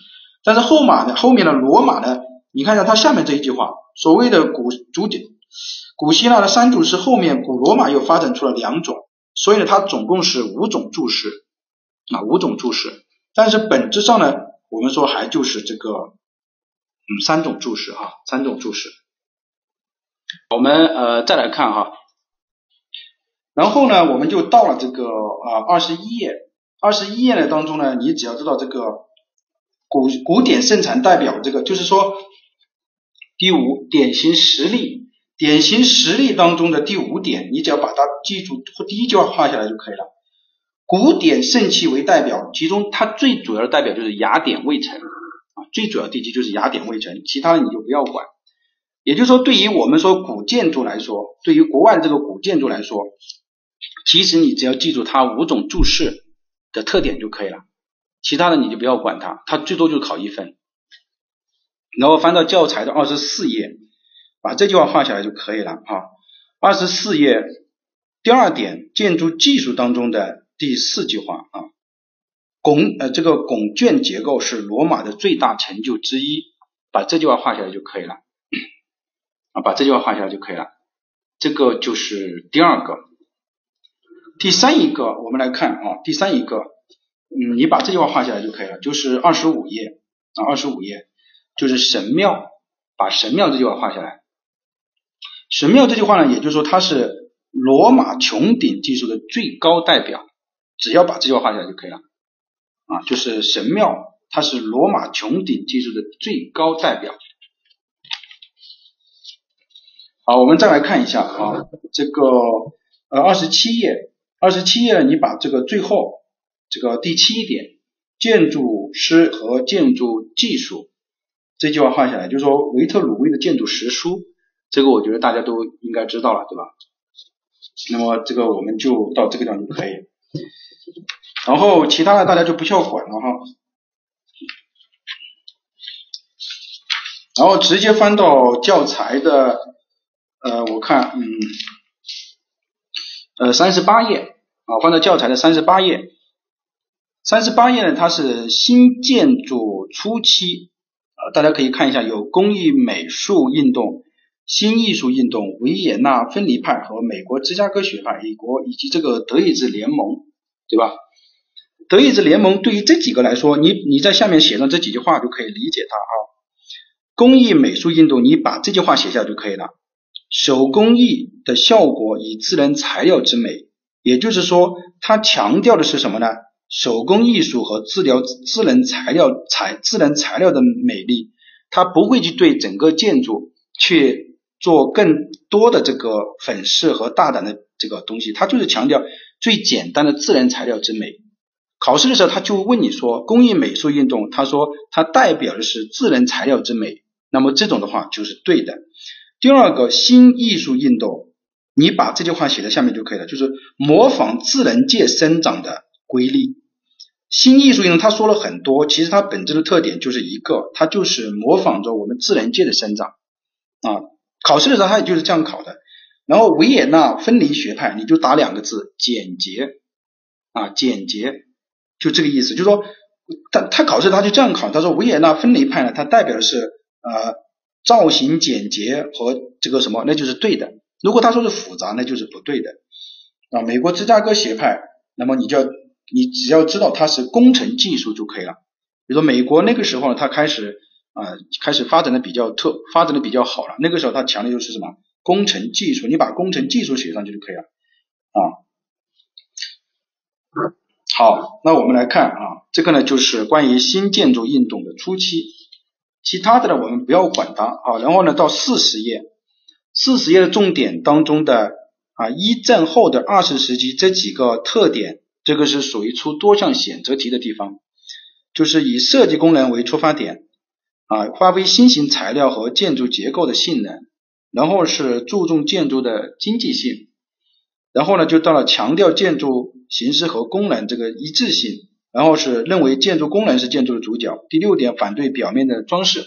但是后马呢，后面的罗马呢，你看一下它下面这一句话，所谓的古主典。古希腊的三注释后面，古罗马又发展出了两种，所以呢，它总共是五种注释啊，五种注释。但是本质上呢，我们说还就是这个嗯三种注释哈，三种注释。我们呃再来看哈，然后呢，我们就到了这个啊二十一页，二十一页呢当中呢，你只要知道这个古古典盛产代表这个，就是说第五典型实例。典型实例当中的第五点，你只要把它记住或，第一句话画下来就可以了。古典盛期为代表，其中它最主要的代表就是雅典卫城，最主要地基就是雅典卫城，其他的你就不要管。也就是说，对于我们说古建筑来说，对于国外这个古建筑来说，其实你只要记住它五种注释的特点就可以了，其他的你就不要管它，它最多就考一分。然后翻到教材的二十四页。把这句话画下来就可以了啊。二十四页第二点，建筑技术当中的第四句话啊，拱呃这个拱券结构是罗马的最大成就之一，把这句话画下来就可以了啊，把这句话画下来就可以了。这个就是第二个，第三一个我们来看啊，第三一个，嗯，你把这句话画下来就可以了，就是二十五页啊，二十五页就是神庙，把神庙这句话画下来。神庙这句话呢，也就是说它是罗马穹顶技术的最高代表，只要把这句话画下来就可以了。啊，就是神庙，它是罗马穹顶技术的最高代表。好，我们再来看一下啊，这个呃二十七页，二十七页你把这个最后这个第七点建筑师和建筑技术这句话画下来，就是说维特鲁威的建筑实书，这个我觉得大家都应该知道了，对吧？那么这个我们就到这个地方就可以。然后其他的大家就不需要管了哈，然后直接翻到教材的呃，我看嗯呃三十八页啊，翻到教材的三十八页，三十八页呢它是新建筑初期啊，大家可以看一下有工艺美术运动、新艺术运动、维也纳分离派和美国芝加哥学派，美国以及这个德意志联盟，对吧？德意志联盟对于这几个来说，你你在下面写上这几句话就可以理解它啊。工艺美术运动，你把这句话写下就可以了。手工艺的效果以自然材料之美，也就是说，它强调的是什么呢？手工艺术和治疗自然材料材自然材料的美丽，它不会去对整个建筑去做更多的这个粉饰和大胆的这个东西，它就是强调最简单的自然材料之美。考试的时候，他就问你说工艺美术运动，他说它代表的是自然材料之美，那么这种的话就是对的。第二个新艺术运动，你把这句话写在下面就可以了，就是模仿自然界生长的规律。新艺术运动他说了很多，其实它本质的特点就是一个，它就是模仿着我们自然界的生长啊。考试的时候他也就是这样考的。然后维也纳分离学派，你就打两个字简洁啊，简洁。就这个意思，就是说，他他考试他就这样考，他说维也纳分离派呢，它代表的是呃造型简洁和这个什么，那就是对的。如果他说是复杂，那就是不对的啊。美国芝加哥学派，那么你就要你只要知道它是工程技术就可以了。比如说美国那个时候呢，它开始啊开始发展的比较特，发展的比较好了。那个时候它强的就是什么工程技术，你把工程技术写上去就可以了啊。好，那我们来看啊，这个呢就是关于新建筑运动的初期，其他的呢我们不要管它啊。然后呢到四十页，四十页的重点当中的啊一战后的二十世纪这几个特点，这个是属于出多项选择题的地方，就是以设计功能为出发点啊，发挥新型材料和建筑结构的性能，然后是注重建筑的经济性，然后呢就到了强调建筑。形式和功能这个一致性，然后是认为建筑功能是建筑的主角。第六点，反对表面的装饰，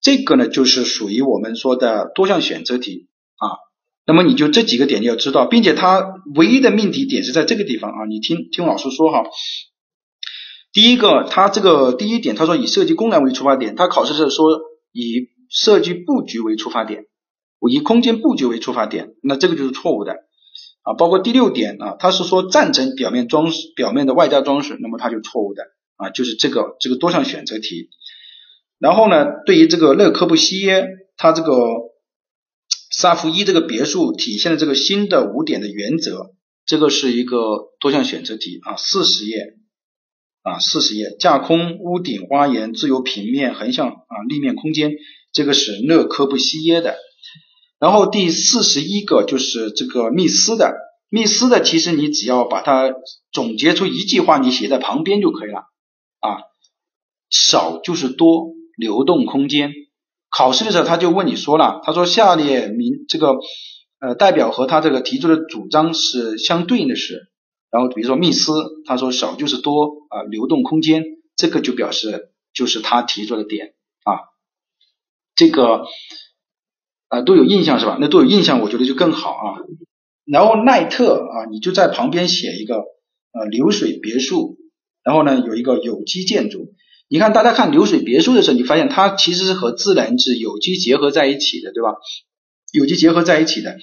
这个呢就是属于我们说的多项选择题啊。那么你就这几个点你要知道，并且它唯一的命题点是在这个地方啊。你听听老师说哈。第一个，它这个第一点，他说以设计功能为出发点，他考试是说以设计布局为出发点，以空间布局为出发点，那这个就是错误的。啊，包括第六点啊，他是说赞成表面装饰、表面的外加装饰，那么它就错误的啊，就是这个这个多项选择题。然后呢，对于这个勒科布西耶，他这个萨福伊这个别墅体现的这个新的五点的原则，这个是一个多项选择题啊，四十页啊，四十页，架空、屋顶、花园、自由平面、横向啊、立面空间，这个是勒科布西耶的。然后第四十一个就是这个密斯的，密斯的其实你只要把它总结出一句话，你写在旁边就可以了啊。少就是多，流动空间。考试的时候他就问你说了，他说下列名这个呃代表和他这个提出的主张是相对应的是，然后比如说密斯，他说少就是多啊，流动空间，这个就表示就是他提出的点啊，这个。啊，都有印象是吧？那都有印象，我觉得就更好啊。然后奈特啊，你就在旁边写一个呃流水别墅，然后呢有一个有机建筑。你看大家看流水别墅的时候，你发现它其实是和自然是有机结合在一起的，对吧？有机结合在一起的，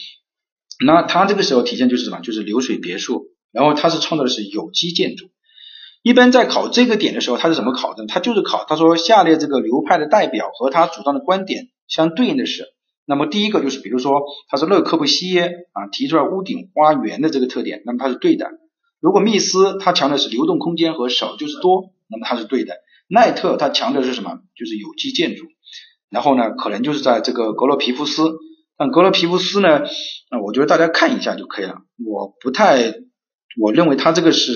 那它这个时候体现就是什么？就是流水别墅，然后它是创造的是有机建筑。一般在考这个点的时候，它是怎么考的？它就是考，他说下列这个流派的代表和他主张的观点相对应的是，那么第一个就是比如说他是勒柯布西耶啊提出来屋顶花园的这个特点，那么它是对的。如果密斯他强调是流动空间和少就是多，那么它是对的。奈特他强调是什么？就是有机建筑。然后呢，可能就是在这个格罗皮夫斯，但格罗皮夫斯呢，那我觉得大家看一下就可以了。我不太，我认为他这个是。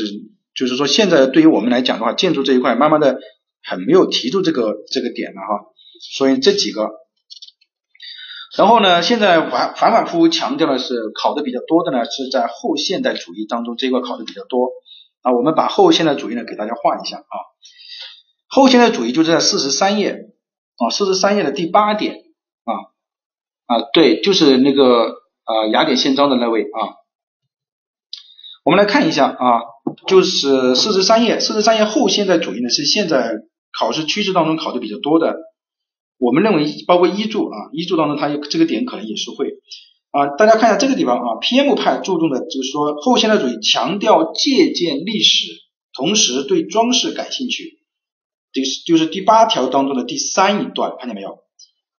就是说，现在对于我们来讲的话，建筑这一块慢慢的很没有提出这个这个点了哈。所以这几个，然后呢，现在反反反复复强调的是考的比较多的呢，是在后现代主义当中这一块考的比较多啊。我们把后现代主义呢给大家画一下啊。后现代主义就在四十三页啊，四十三页的第八点啊啊，对，就是那个啊雅典宪章的那位啊。我们来看一下啊，就是四十三页，四十三页后现代主义呢是现在考试趋势当中考的比较多的。我们认为包括一柱啊，一柱当中它这个点可能也是会啊。大家看一下这个地方啊，PM 派注重的就是说后现代主义强调借鉴历史，同时对装饰感兴趣，这个是就是第八条当中的第三一段，看见没有？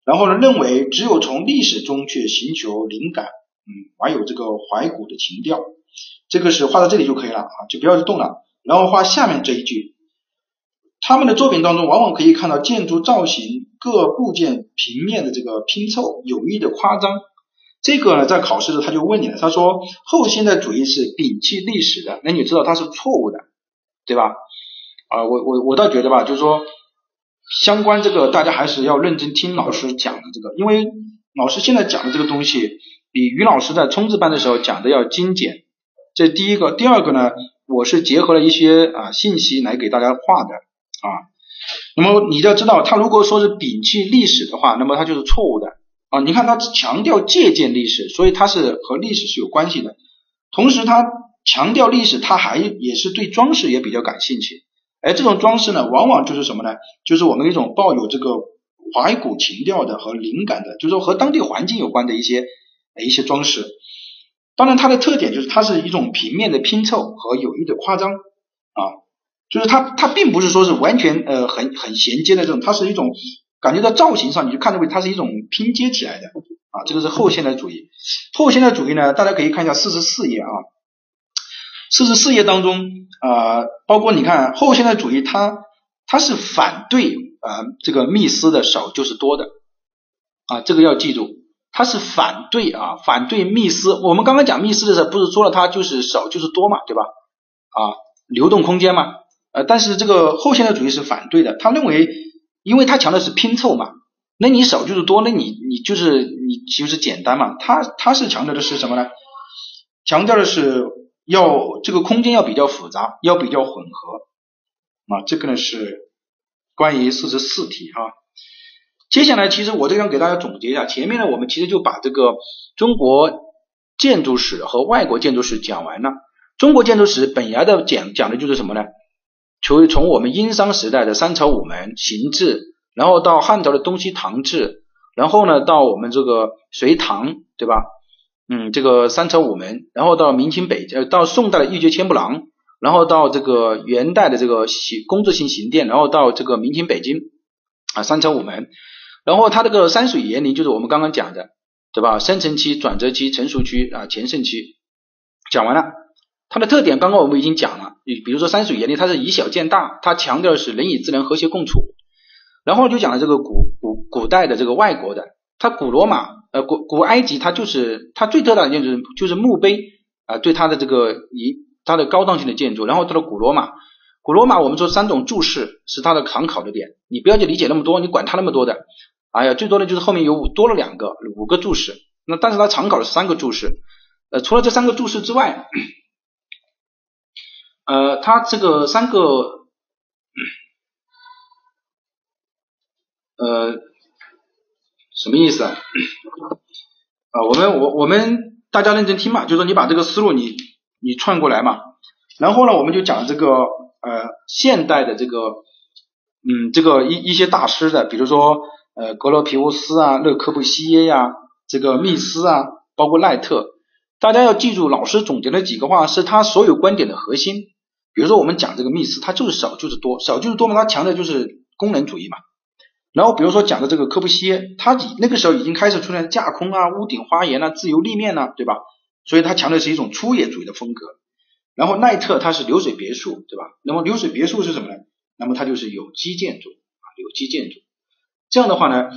然后呢，认为只有从历史中去寻求灵感，嗯，还有这个怀古的情调。这个是画到这里就可以了啊，就不要去动了。然后画下面这一句，他们的作品当中往往可以看到建筑造型各部件平面的这个拼凑，有意的夸张。这个呢，在考试的时候他就问你了，他说后现代主义是摒弃历史的，那你知道它是错误的，对吧？啊，我我我倒觉得吧，就是说相关这个大家还是要认真听老师讲的这个，因为老师现在讲的这个东西比于老师在冲刺班的时候讲的要精简。这第一个，第二个呢，我是结合了一些啊信息来给大家画的啊。那么你要知道，他如果说是摒弃历史的话，那么他就是错误的啊。你看他强调借鉴历史，所以他是和历史是有关系的。同时他强调历史，他还也是对装饰也比较感兴趣。而这种装饰呢，往往就是什么呢？就是我们一种抱有这个怀古情调的和灵感的，就是说和当地环境有关的一些一些装饰。当然，它的特点就是它是一种平面的拼凑和有意的夸张啊，就是它它并不是说是完全呃很很衔接的这种，它是一种感觉到造型上你就看到为它是一种拼接起来的啊，这个是后现代主义。后现代主义呢，大家可以看一下四十四页啊，四十四页当中啊，包括你看后现代主义它它是反对啊这个密斯的少就是多的啊，这个要记住。他是反对啊，反对密斯。我们刚刚讲密斯的时候，不是说了它就是少就是多嘛，对吧？啊，流动空间嘛。呃，但是这个后现代主义是反对的，他认为，因为他强调是拼凑嘛，那你少就是多，那你你就是你就是简单嘛。他他是强调的是什么呢？强调的是要这个空间要比较复杂，要比较混合啊。这个呢是关于四十四题哈。接下来，其实我这样给大家总结一下，前面呢，我们其实就把这个中国建筑史和外国建筑史讲完了。中国建筑史本来的讲讲的就是什么呢？从从我们殷商时代的三朝五门形制，然后到汉朝的东西唐制，然后呢到我们这个隋唐，对吧？嗯，这个三朝五门，然后到明清北呃到宋代的玉阶千步廊，然后到这个元代的这个行工字形形殿，然后到这个明清北京啊三朝五门。然后它这个山水园林就是我们刚刚讲的，对吧？生成期、转折期、成熟期啊、前盛期，讲完了。它的特点刚刚我们已经讲了，比比如说山水园林，它是以小见大，它强调的是人与自然和谐共处。然后就讲了这个古古古代的这个外国的，它古罗马呃古古埃及，它就是它最特大的建筑就是墓碑啊，对它的这个以它的高档性的建筑。然后到了古罗马，古罗马我们说三种注释是它的常考的点，你不要去理解那么多，你管它那么多的。哎呀，最多的就是后面有多了两个五个注释，那但是它常考的是三个注释，呃，除了这三个注释之外，呃，它这个三个，呃，什么意思啊？啊，我们我我们大家认真听嘛，就是说你把这个思路你你串过来嘛，然后呢，我们就讲这个呃现代的这个嗯这个一一些大师的，比如说呃格罗皮乌斯啊、勒科布西耶呀、这个密斯啊，包括赖特，大家要记住老师总结的几个话是他所有观点的核心。比如说我们讲这个密斯，他就是少就是多，少就是多嘛，他强调就是功能主义嘛。然后比如说讲的这个科布西耶，他那个时候已经开始出现架空啊、屋顶花园啊、自由立面呐，对吧？所以他强调是一种粗野主义的风格。然后奈特他是流水别墅，对吧？那么流水别墅是什么呢？那么它就是有机建筑啊，有机建筑。这样的话呢，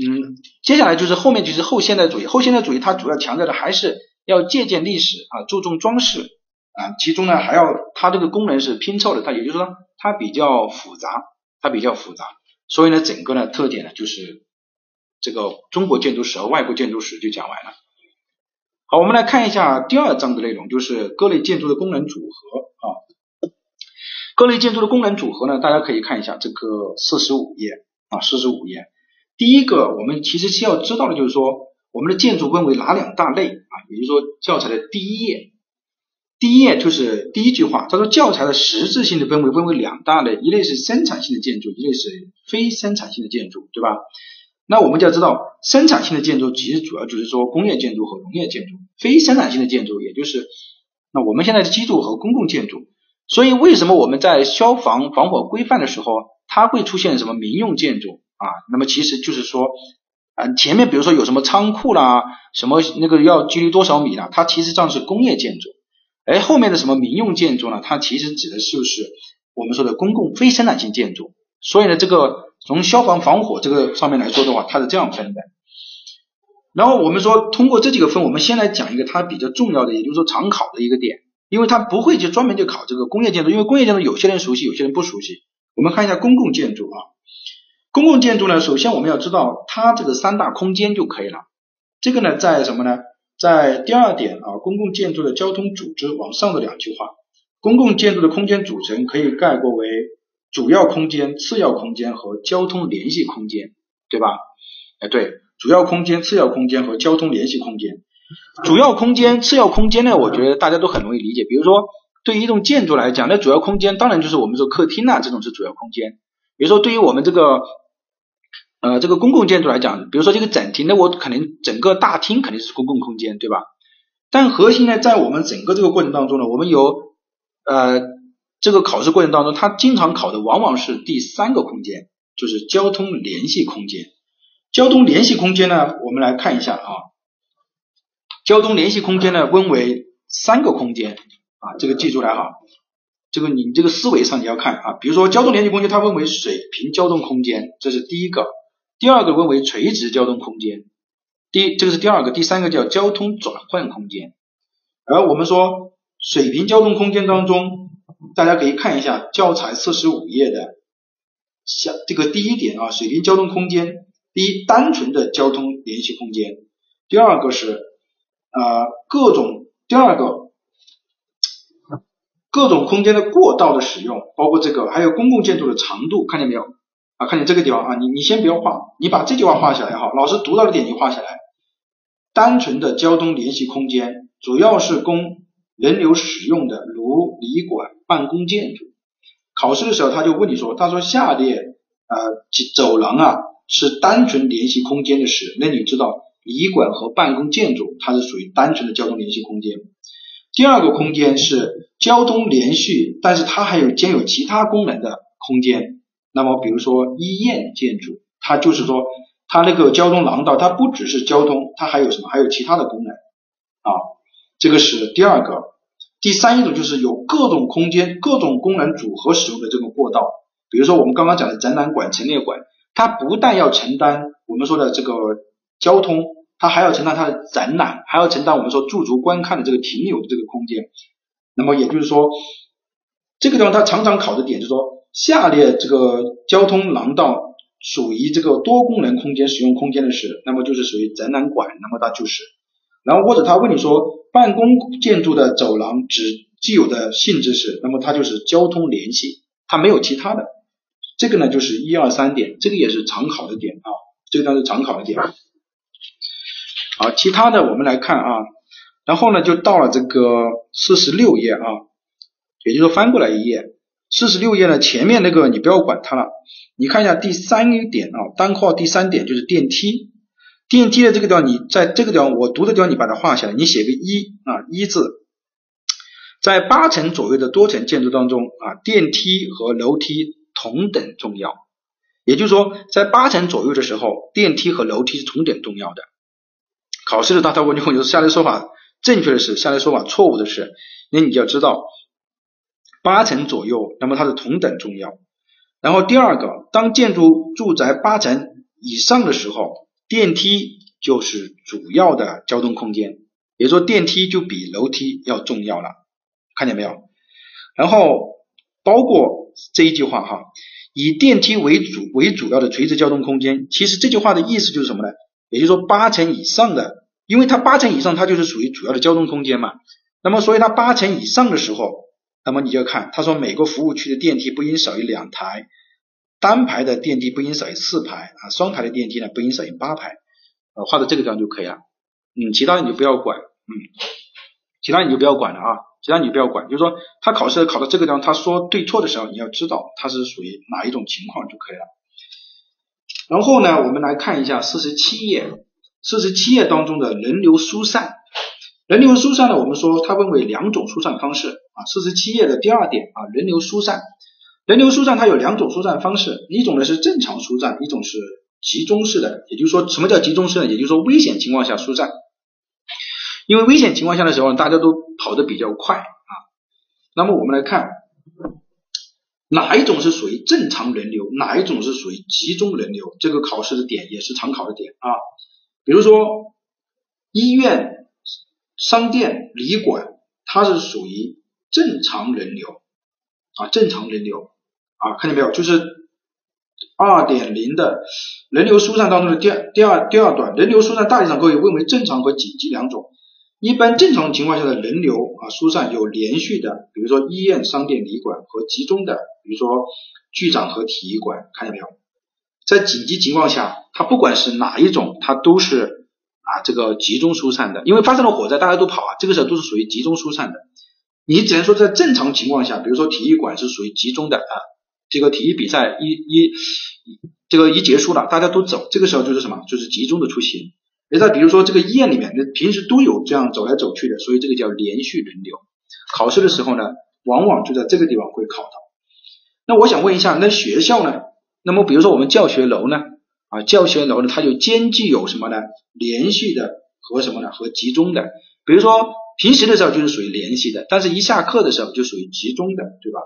嗯，接下来就是后面就是后现代主义。后现代主义它主要强调的还是要借鉴历史啊，注重装饰啊，其中呢还要它这个功能是拼凑的，它也就是说它比较复杂，它比较复杂。所以呢，整个呢特点呢就是这个中国建筑史和外国建筑史就讲完了。好，我们来看一下第二章的内容，就是各类建筑的功能组合啊。各类建筑的功能组合呢，大家可以看一下这个四十五页啊，四十五页。第一个，我们其实需要知道的就是说，我们的建筑分为哪两大类啊？也就是说，教材的第一页，第一页就是第一句话，他说教材的实质性的分为分为两大类，一类是生产性的建筑，一类是非生产性的建筑，对吧？那我们就要知道，生产性的建筑其实主要就是说工业建筑和农业建筑，非生产性的建筑也就是那我们现在的基础和公共建筑。所以为什么我们在消防防火规范的时候，它会出现什么民用建筑啊？那么其实就是说，啊前面比如说有什么仓库啦，什么那个要距离多少米啦，它其实上是工业建筑。而后面的什么民用建筑呢？它其实指的就是我们说的公共非生产性建筑。所以呢，这个。从消防防火这个上面来说的话，它是这样分的。然后我们说通过这几个分，我们先来讲一个它比较重要的，也就是说常考的一个点，因为它不会就专门就考这个工业建筑，因为工业建筑有些人熟悉，有些人不熟悉。我们看一下公共建筑啊，公共建筑呢，首先我们要知道它这个三大空间就可以了。这个呢，在什么呢？在第二点啊，公共建筑的交通组织往上的两句话，公共建筑的空间组成可以概括为。主要空间、次要空间和交通联系空间，对吧？哎，对，主要空间、次要空间和交通联系空间。主要空间、次要空间呢，我觉得大家都很容易理解。比如说，对于一栋建筑来讲，那主要空间当然就是我们说客厅啊，这种是主要空间。比如说，对于我们这个呃这个公共建筑来讲，比如说这个展厅，那我可能整个大厅肯定是公共空间，对吧？但核心呢，在我们整个这个过程当中呢，我们有呃。这个考试过程当中，它经常考的往往是第三个空间，就是交通联系空间。交通联系空间呢，我们来看一下啊。交通联系空间呢，分为三个空间啊，这个记出来哈。这个你这个思维上你要看啊，比如说交通联系空间，它分为水平交通空间，这是第一个；第二个分为垂直交通空间，第这个是第二个；第三个叫交通转换空间。而我们说水平交通空间当中，大家可以看一下教材四十五页的下这个第一点啊，水平交通空间，第一单纯的交通联系空间，第二个是呃各种第二个各种空间的过道的使用，包括这个还有公共建筑的长度，看见没有？啊？看见这个地方啊？你你先不要画，你把这句话画下来哈，老师读到的点你画下来。单纯的交通联系空间主要是供人流使用的，如旅馆、办公建筑。考试的时候他就问你说，他说下列呃走廊啊是单纯联系空间的时，那你知道旅馆和办公建筑它是属于单纯的交通联系空间。第二个空间是交通连续，但是它还有兼有其他功能的空间。那么比如说医院建筑，它就是说它那个交通廊道，它不只是交通，它还有什么？还有其他的功能啊。这个是第二个，第三一种就是有各种空间、各种功能组合使用的这种过道，比如说我们刚刚讲的展览馆、陈列馆，它不但要承担我们说的这个交通，它还要承担它的展览，还要承担我们说驻足观看的这个停留的这个空间。那么也就是说，这个地方它常常考的点就是说，下列这个交通廊道属于这个多功能空间使用空间的是，那么就是属于展览馆，那么它就是。然后或者他问你说，办公建筑的走廊只具有的性质是，那么它就是交通联系，它没有其他的。这个呢就是一二三点，这个也是常考的点啊，这个都是常考的点。好，其他的我们来看啊，然后呢就到了这个四十六页啊，也就是说翻过来一页，四十六页呢，前面那个你不要管它了，你看一下第三点啊，单括号第三点就是电梯。电梯的这个地方，你在这个地方我读的地方，你把它画下来，你写个一啊一字，在八层左右的多层建筑当中啊，电梯和楼梯同等重要。也就是说，在八层左右的时候，电梯和楼梯是同等重要的。考试的大他问你就是下列说法正确的是，下列说法错误的是，那你就要知道八层左右，那么它是同等重要。然后第二个，当建筑住宅八层以上的时候。电梯就是主要的交通空间，也就说电梯就比楼梯要重要了，看见没有？然后包括这一句话哈，以电梯为主为主要的垂直交通空间，其实这句话的意思就是什么呢？也就是说八层以上的，因为它八层以上它就是属于主要的交通空间嘛，那么所以它八层以上的时候，那么你就要看，他说每个服务区的电梯不应少于两台。单排的电梯不应少于四排啊，双排的电梯呢不应少于八排，呃，画到这个地方就可以了。嗯，其他你就不要管，嗯，其他你就不要管了啊，其他你不要管，就是说他考试考到这个地方，他说对错的时候，你要知道他是属于哪一种情况就可以了。然后呢，我们来看一下四十七页，四十七页当中的人流疏散，人流疏散呢，我们说它分为两种疏散方式啊，四十七页的第二点啊，人流疏散。人流疏散它有两种疏散方式，一种呢是正常疏散，一种是集中式的。也就是说，什么叫集中式呢？也就是说，危险情况下疏散。因为危险情况下的时候，大家都跑得比较快啊。那么我们来看，哪一种是属于正常人流，哪一种是属于集中人流？这个考试的点也是常考的点啊。比如说，医院、商店、旅馆，它是属于正常人流啊，正常人流。啊，看见没有？就是二点零的人流疏散当中的第二第二第二段，人流疏散大体上可以分为正常和紧急两种。一般正常情况下的人流啊疏散有连续的，比如说医院、商店、旅馆和集中的，比如说剧场和体育馆，看见没有？在紧急情况下，它不管是哪一种，它都是啊这个集中疏散的，因为发生了火灾，大家都跑啊，这个时候都是属于集中疏散的。你只能说在正常情况下，比如说体育馆是属于集中的啊。这个体育比赛一一这个一结束了，大家都走，这个时候就是什么？就是集中的出行。而在比如说这个医院里面，那平时都有这样走来走去的，所以这个叫连续人流。考试的时候呢，往往就在这个地方会考到。那我想问一下，那学校呢？那么比如说我们教学楼呢？啊，教学楼呢，它就兼具有什么呢？连续的和什么呢？和集中的。比如说平时的时候就是属于联系的，但是一下课的时候就属于集中的，对吧？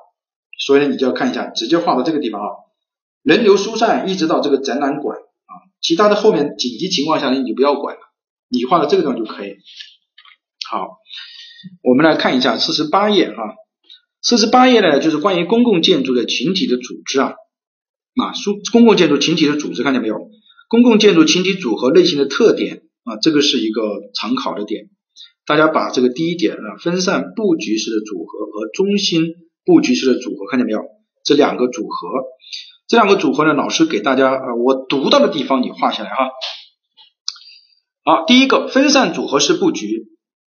所以呢，你就要看一下，直接画到这个地方啊，人流疏散一直到这个展览馆啊，其他的后面紧急情况下呢，你就不要管了，你画到这个地方就可以。好，我们来看一下四十八页啊，四十八页呢就是关于公共建筑的群体的组织啊，啊，书公共建筑群体的组织看见没有？公共建筑群体组合类型的特点啊，这个是一个常考的点，大家把这个第一点啊，分散布局式的组合和中心。布局式的组合看见没有？这两个组合，这两个组合呢，老师给大家啊，我读到的地方你画下来哈。好，第一个分散组合式布局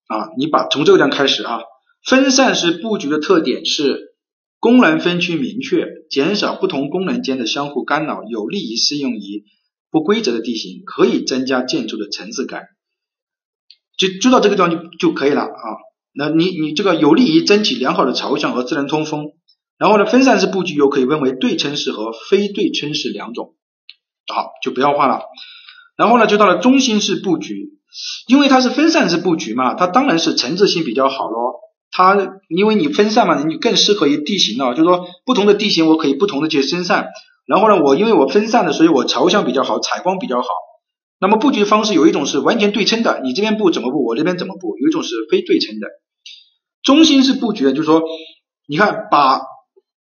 啊，你把从这个地方开始啊。分散式布局的特点是功能分区明确，减少不同功能间的相互干扰，有利于适用于不规则的地形，可以增加建筑的层次感。就就到这个地方就就可以了啊。那你你这个有利于争取良好的朝向和自然通风，然后呢，分散式布局又可以分为对称式和非对称式两种，好就不要画了。然后呢，就到了中心式布局，因为它是分散式布局嘛，它当然是层次性比较好咯。它因为你分散嘛，你更适合于地形了，就是说不同的地形我可以不同的去分散。然后呢，我因为我分散的，所以我朝向比较好，采光比较好。那么布局方式有一种是完全对称的，你这边布怎么布，我这边怎么布；有一种是非对称的。中心式布局呢，就是说，你看把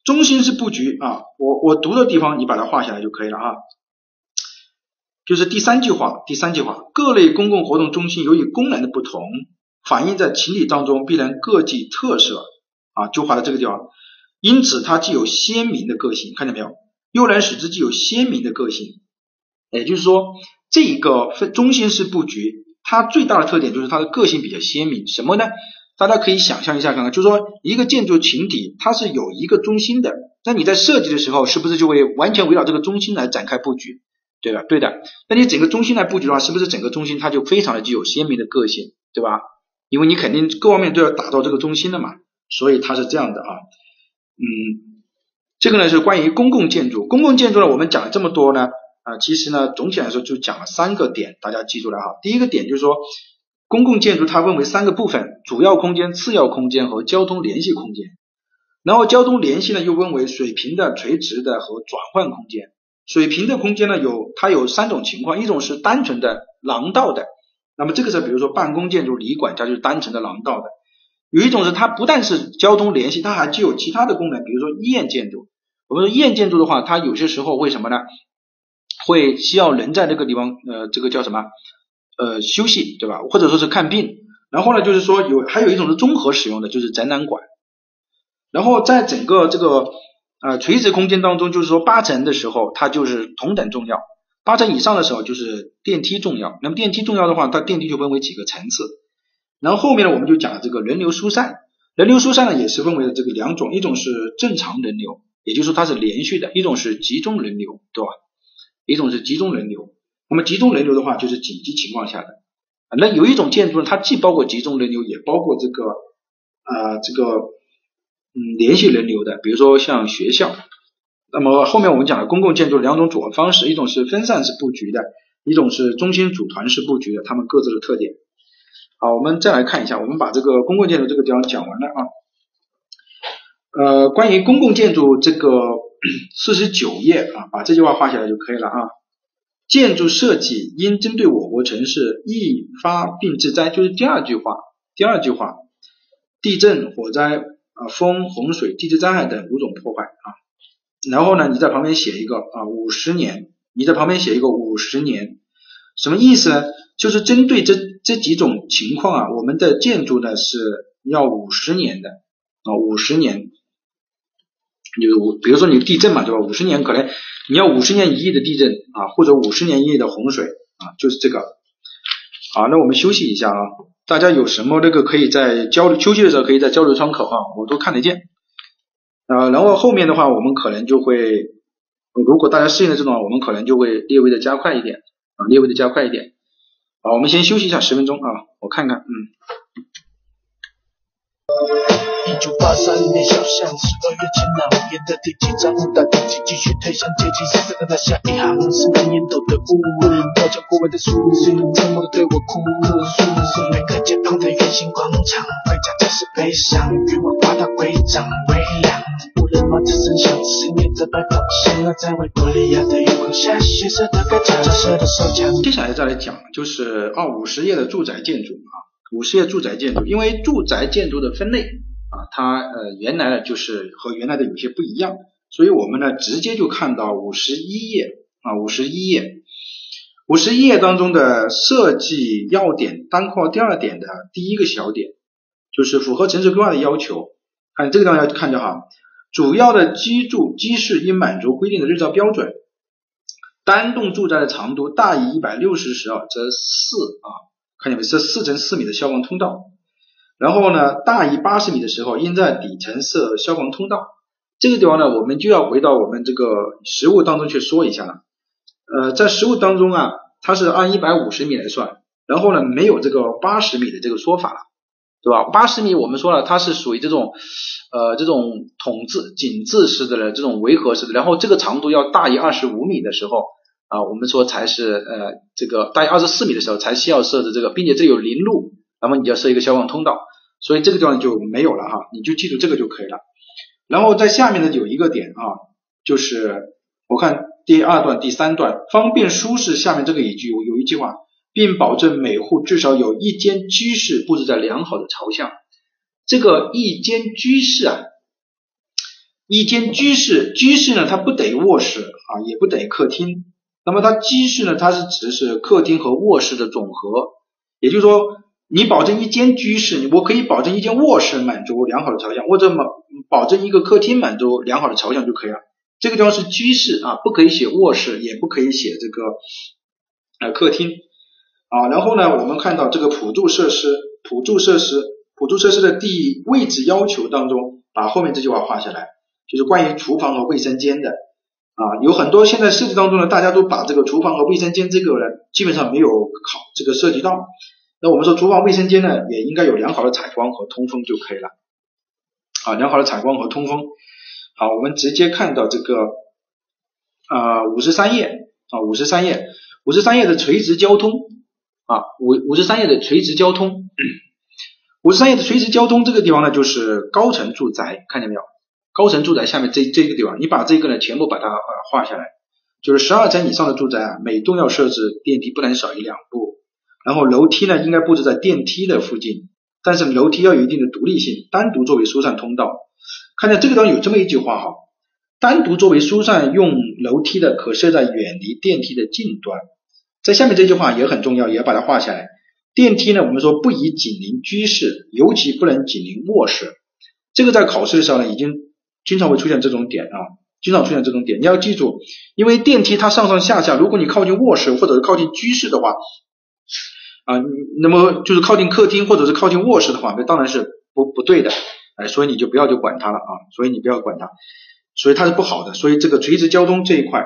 中心式布局啊，我我读的地方你把它画下来就可以了啊。就是第三句话，第三句话，各类公共活动中心由于功能的不同，反映在群体当中必然各具特色啊，就画在这个地方。因此它具有鲜明的个性，看见没有？又能使之具有鲜明的个性，也就是说。这一个分中心式布局，它最大的特点就是它的个性比较鲜明。什么呢？大家可以想象一下看看，就是说一个建筑群体它是有一个中心的，那你在设计的时候是不是就会完全围绕这个中心来展开布局？对吧？对的。那你整个中心来布局的话，是不是整个中心它就非常的具有鲜明的个性，对吧？因为你肯定各方面都要打造这个中心的嘛，所以它是这样的啊。嗯，这个呢是关于公共建筑，公共建筑呢我们讲了这么多呢啊，其实呢总体来说就讲了三个点，大家记住了哈。第一个点就是说，公共建筑它分为三个部分：主要空间、次要空间和交通联系空间。然后交通联系呢又分为水平的、垂直的和转换空间。水平的空间呢，有它有三种情况，一种是单纯的廊道的，那么这个时候比如说办公建筑、旅馆，它就是单纯的廊道的；有一种是它不但是交通联系，它还具有其他的功能，比如说医院建筑。我们说医院建筑的话，它有些时候为什么呢？会需要人在这个地方，呃，这个叫什么？呃，休息，对吧？或者说是看病。然后呢，就是说有还有一种是综合使用的，就是展览馆。然后在整个这个。呃，垂直空间当中，就是说八层的时候，它就是同等重要；八层以上的时候，就是电梯重要。那么电梯重要的话，它电梯就分为几个层次。然后后面呢，我们就讲这个人流疏散。人流疏散呢，也是分为了这个两种，一种是正常人流，也就是说它是连续的；一种是集中人流，对吧？一种是集中人流。那么集中人流的话，就是紧急情况下的。那有一种建筑呢，它既包括集中人流，也包括这个啊这个。嗯，联系人流的，比如说像学校。那么后面我们讲的公共建筑两种组合方式，一种是分散式布局的，一种是中心组团式布局的，它们各自的特点。好，我们再来看一下，我们把这个公共建筑这个地方讲完了啊。呃，关于公共建筑这个 四十九页啊，把这句话画下来就可以了啊。建筑设计应针对我国城市易发并致灾，就是第二句话。第二句话，地震、火灾。啊，风、洪水、地质灾害等五种破坏啊，然后呢，你在旁边写一个啊，五十年，你在旁边写一个五十年，什么意思呢？就是针对这这几种情况啊，我们的建筑呢是要五十年的啊，五十年，就，比如说你地震嘛，对吧？五十年可能你要五十年一亿的地震啊，或者五十年一亿的洪水啊，就是这个。好，那我们休息一下啊。大家有什么那个可以在交流休息的时候可以在交流窗口啊，我都看得见啊。然后后面的话，我们可能就会，如果大家适应了这种，我们可能就会略微的加快一点啊，略微的加快一点。好，我们先休息一下十分钟啊，我看看，嗯。一九八三年，小巷十二月前那年的第几张大地基继续推向阶级生的那下一行是满烟斗的雾，高墙过外的树林，沉默的对我哭诉。每个街坊的圆形广场，回家只是悲伤，欲望把它规章微亮。无人马车声响，思念在摆放，醒了在维多利亚的月光下，血色的盖着色的手枪。接下来再来讲，就是二五十页的住宅建筑啊，五十页住宅建筑，因为住宅建筑的分类。啊，它呃原来呢就是和原来的有些不一样，所以我们呢直接就看到五十一页啊五十一页，五十一页当中的设计要点单括第二点的第一个小点，就是符合城市规划的要求，看这个地方要看就好，主要的居住居室应满足规定的日照标准，单栋住宅的长度大于一百六十时啊则四啊，看见没？这四乘四米的消防通道。然后呢，大于八十米的时候，应在底层设消防通道。这个地方呢，我们就要回到我们这个实物当中去说一下了。呃，在实物当中啊，它是按一百五十米来算，然后呢，没有这个八十米的这个说法了，对吧？八十米我们说了，它是属于这种呃这种筒字井字式的这种围合式的，然后这个长度要大于二十五米的时候啊，我们说才是呃这个大于二十四米的时候才需要设置这个，并且这有临路。那么你要设一个消防通道，所以这个地方就没有了哈，你就记住这个就可以了。然后在下面呢有一个点啊，就是我看第二段第三段，方便舒适下面这个语句有一句话，并保证每户至少有一间居室布置在良好的朝向。这个一间居室啊，一间居室，居室呢它不等于卧室啊，也不等于客厅。那么它居室呢，它是指的是客厅和卧室的总和，也就是说。你保证一间居室，我可以保证一间卧室满足良好的朝向，或者保保证一个客厅满足良好的朝向就可以了。这个地方是居室啊，不可以写卧室，也不可以写这个呃客厅啊。然后呢，我们看到这个辅助设施，辅助设施，辅助设施的地位置要求当中，把后面这句话画下来，就是关于厨房和卫生间的啊，有很多现在设计当中呢，大家都把这个厨房和卫生间这个呢，基本上没有考这个涉及到。那我们说厨房卫生间呢，也应该有良好的采光和通风就可以了啊，良好的采光和通风。好，我们直接看到这个啊五十三页啊五十三页五十三页的垂直交通啊五五十三页的垂直交通。五十三页的垂直交通这个地方呢，就是高层住宅，看见没有？高层住宅下面这这个地方，你把这个呢全部把它呃画下来，就是十二层以上的住宅啊，每栋要设置电梯不能少于两部，然后楼梯呢应该布置在电梯的附近，但是楼梯要有一定的独立性，单独作为疏散通道。看见这个地方有这么一句话哈，单独作为疏散用楼梯的，可设在远离电梯的近端。在下面这句话也很重要，也要把它画下来。电梯呢，我们说不宜紧邻居室，尤其不能紧邻卧室。这个在考试的时候呢，已经经常会出现这种点啊，经常出现这种点。你要记住，因为电梯它上上下下，如果你靠近卧室或者是靠近居室的话，啊，那么就是靠近客厅或者是靠近卧室的话，那当然是不不对的，哎，所以你就不要就管它了啊，所以你不要管它，所以它是不好的。所以这个垂直交通这一块，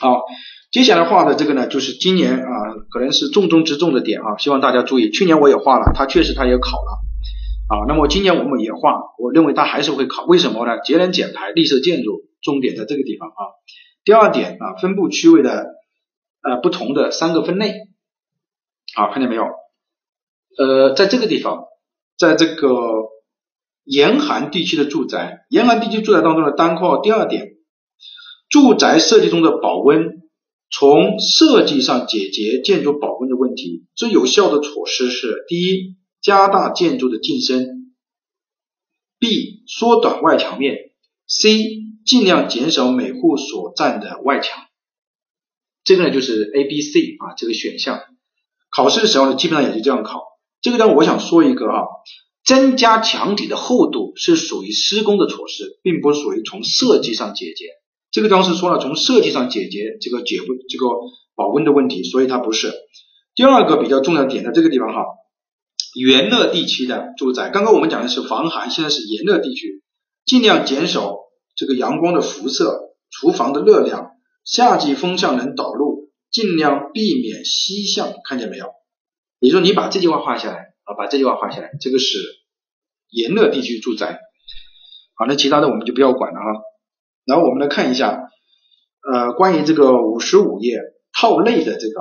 好。接下来画的这个呢，就是今年啊，可能是重中之重的点啊，希望大家注意。去年我也画了，它确实它也考了啊。那么今年我们也画，我认为它还是会考。为什么呢？节能减排、绿色建筑，重点在这个地方啊。第二点啊，分布区位的呃不同的三个分类啊，看见没有？呃，在这个地方，在这个严寒地区的住宅，严寒地区住宅当中的单括号第二点，住宅设计中的保温。从设计上解决建筑保温的问题，最有效的措施是：第一，加大建筑的进深；B，缩短外墙面；C，尽量减少每户所占的外墙。这个呢就是 A、B、C 啊这个选项。考试的时候呢，基本上也就这样考。这个呢，我想说一个啊，增加墙体的厚度是属于施工的措施，并不属于从设计上解决。这个地方是说了从设计上解决这个解温这个保温的问题，所以它不是。第二个比较重要点在这个地方哈，炎热地区的住宅，刚刚我们讲的是防寒，现在是炎热地区，尽量减少这个阳光的辐射，厨房的热量，夏季风向能导入，尽量避免西向，看见没有？也就说你把这句话画下来啊，把这句话画下来，这个是炎热地区住宅。好，那其他的我们就不要管了哈。然后我们来看一下，呃，关于这个五十五页套内的这个，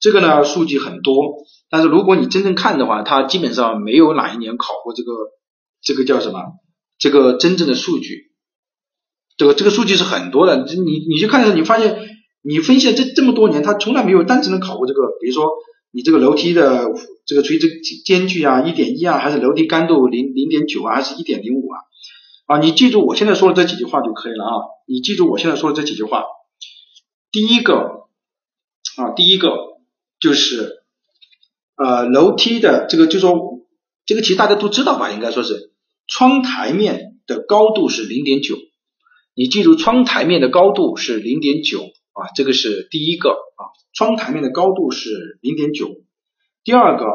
这个呢数据很多，但是如果你真正看的话，它基本上没有哪一年考过这个，这个叫什么？这个真正的数据，这个这个数据是很多的。你你去看的时候，你发现你分析了这这么多年，它从来没有单纯的考过这个，比如说你这个楼梯的这个垂直间距啊，一点一啊，还是楼梯干度零零点九啊，还是一点零五啊？啊，你记住我现在说的这几句话就可以了啊！你记住我现在说的这几句话。第一个啊，第一个就是呃楼梯的这个，就说这个其实大家都知道吧？应该说是窗台面的高度是零点九，你记住窗台面的高度是零点九啊，这个是第一个啊，窗台面的高度是零点九。第二个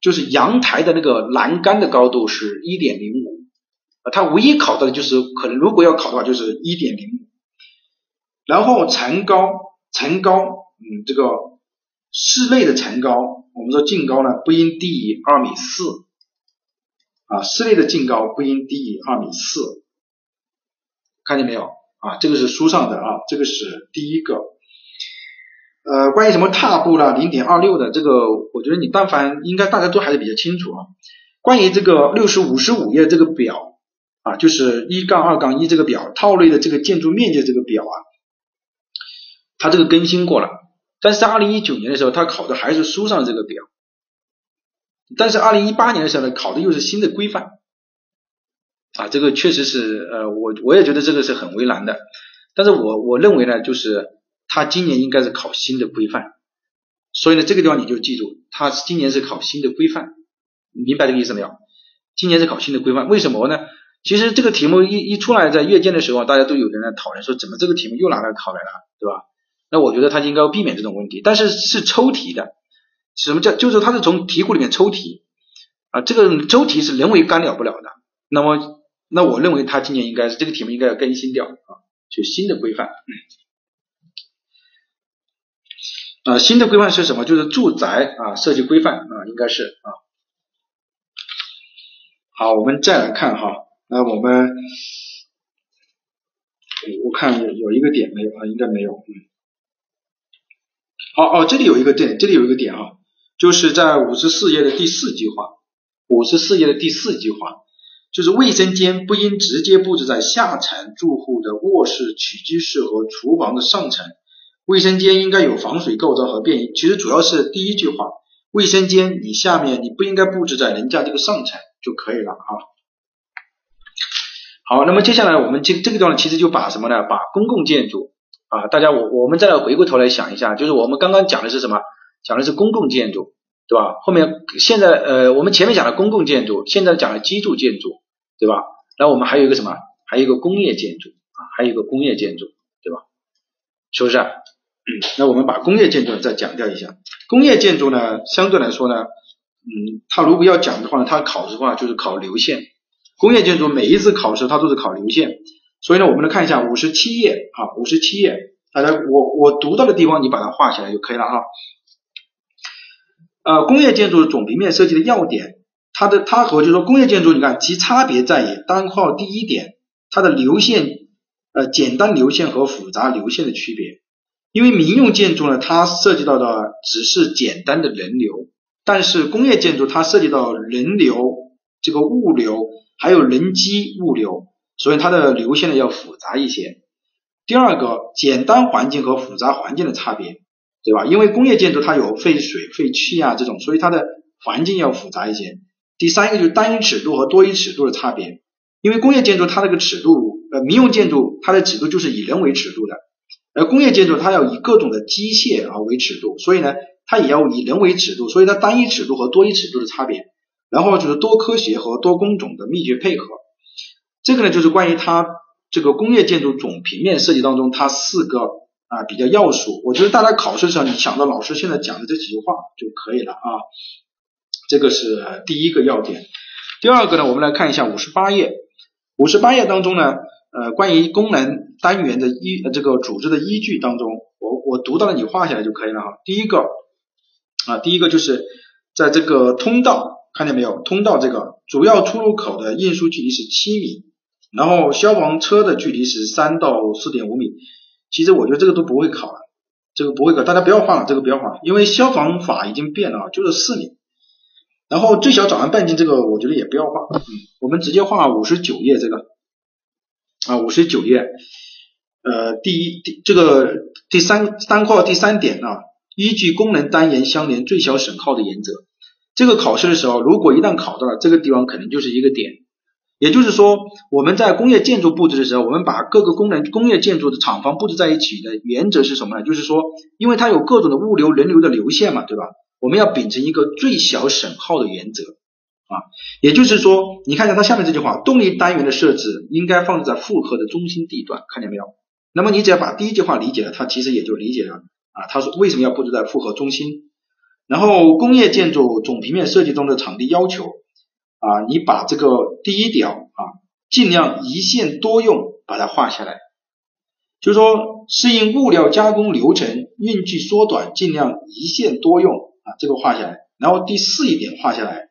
就是阳台的那个栏杆的高度是一点零五。啊，它唯一考到的就是可能如果要考的话，就是一点零五。然后层高，层高，嗯，这个室内的层高，我们说净高呢不应低于二米四，啊，室内的净高不应低于二米四，看见没有？啊，这个是书上的啊，这个是第一个。呃，关于什么踏步啦，零点二六的这个，我觉得你但凡应该大家都还是比较清楚啊。关于这个六十五十五页这个表。啊，就是一杠二杠一这个表套内的这个建筑面积这个表啊，它这个更新过了，但是在二零一九年的时候，他考的还是书上这个表，但是二零一八年的时候呢，考的又是新的规范，啊，这个确实是呃，我我也觉得这个是很为难的，但是我我认为呢，就是他今年应该是考新的规范，所以呢，这个地方你就记住，他今年是考新的规范，明白这个意思没有？今年是考新的规范，为什么呢？其实这个题目一一出来，在阅卷的时候，大家都有人在讨论说，怎么这个题目又拿来考来了，对吧？那我觉得他应该要避免这种问题，但是是抽题的，什么叫？就是他是从题库里面抽题，啊，这个周题是人为干扰不了的。那么，那我认为他今年应该是这个题目应该要更新掉啊，就新的规范。啊，新的规范是什么？就是住宅啊设计规范啊，应该是啊。好，我们再来看哈，那我们我看有一个点没有啊，应该没有。嗯。好哦，这里有一个点，这里有一个点啊，就是在五十四页的第四句话，五十四页的第四句话，就是卫生间不应直接布置在下层住户的卧室、起居室和厨房的上层。卫生间应该有防水构造和便衣，其实主要是第一句话，卫生间你下面你不应该布置在人家这个上层就可以了啊。好，那么接下来我们这这个地方其实就把什么呢？把公共建筑啊，大家我我们再来回过头来想一下，就是我们刚刚讲的是什么？讲的是公共建筑，对吧？后面现在呃，我们前面讲的公共建筑，现在讲了居住建筑，对吧？那我们还有一个什么？还有一个工业建筑啊，还有一个工业建筑，对吧？是不是？那我们把工业建筑再讲掉一下。工业建筑呢，相对来说呢，嗯，它如果要讲的话呢，它考试的话就是考流线。工业建筑每一次考试它都是考流线，所以呢，我们来看一下五十七页啊，五十七页，大家我我读到的地方你把它画起来就可以了哈。呃，工业建筑总平面设计的要点，它的它和就是说工业建筑，你看其差别在于单号第一点，它的流线呃简单流线和复杂流线的区别。因为民用建筑呢，它涉及到的只是简单的人流，但是工业建筑它涉及到人流、这个物流，还有人机物流，所以它的流线呢要复杂一些。第二个，简单环境和复杂环境的差别，对吧？因为工业建筑它有废水、废气啊这种，所以它的环境要复杂一些。第三个就是单一尺度和多一尺度的差别，因为工业建筑它这个尺度，呃，民用建筑它的尺度就是以人为尺度的。而工业建筑它要以各种的机械啊为尺度，所以呢，它也要以人为尺度，所以它单一尺度和多一尺度的差别，然后就是多科学和多工种的密切配合，这个呢就是关于它这个工业建筑总平面设计当中它四个啊比较要素，我觉得大家考试的时候你想到老师现在讲的这几句话就可以了啊，这个是第一个要点。第二个呢，我们来看一下五十八页，五十八页当中呢。呃，关于功能单元的依这个组织的依据当中，我我读到了，你画下来就可以了哈。第一个啊，第一个就是在这个通道，看见没有？通道这个主要出入口的运输距离是七米，然后消防车的距离是三到四点五米。其实我觉得这个都不会考了，这个不会考，大家不要画了，这个不要画，因为消防法已经变了啊，就是四米。然后最小转弯半径这个我觉得也不要画，嗯，我们直接画五十九页这个。啊，五十九页，呃，第一第这个第三单括第三点啊，依据功能单元相连最小损耗的原则，这个考试的时候，如果一旦考到了这个地方，可能就是一个点。也就是说，我们在工业建筑布置的时候，我们把各个功能工业建筑的厂房布置在一起的原则是什么呢？就是说，因为它有各种的物流人流的流线嘛，对吧？我们要秉承一个最小损耗的原则。啊，也就是说，你看一下它下面这句话，动力单元的设置应该放置在负荷的中心地段，看见没有？那么你只要把第一句话理解了，它其实也就理解了啊。他说为什么要布置在负荷中心？然后工业建筑总平面设计中的场地要求啊，你把这个第一条啊，尽量一线多用，把它画下来，就是说适应物料加工流程运距缩短，尽量一线多用啊，这个画下来。然后第四一点画下来。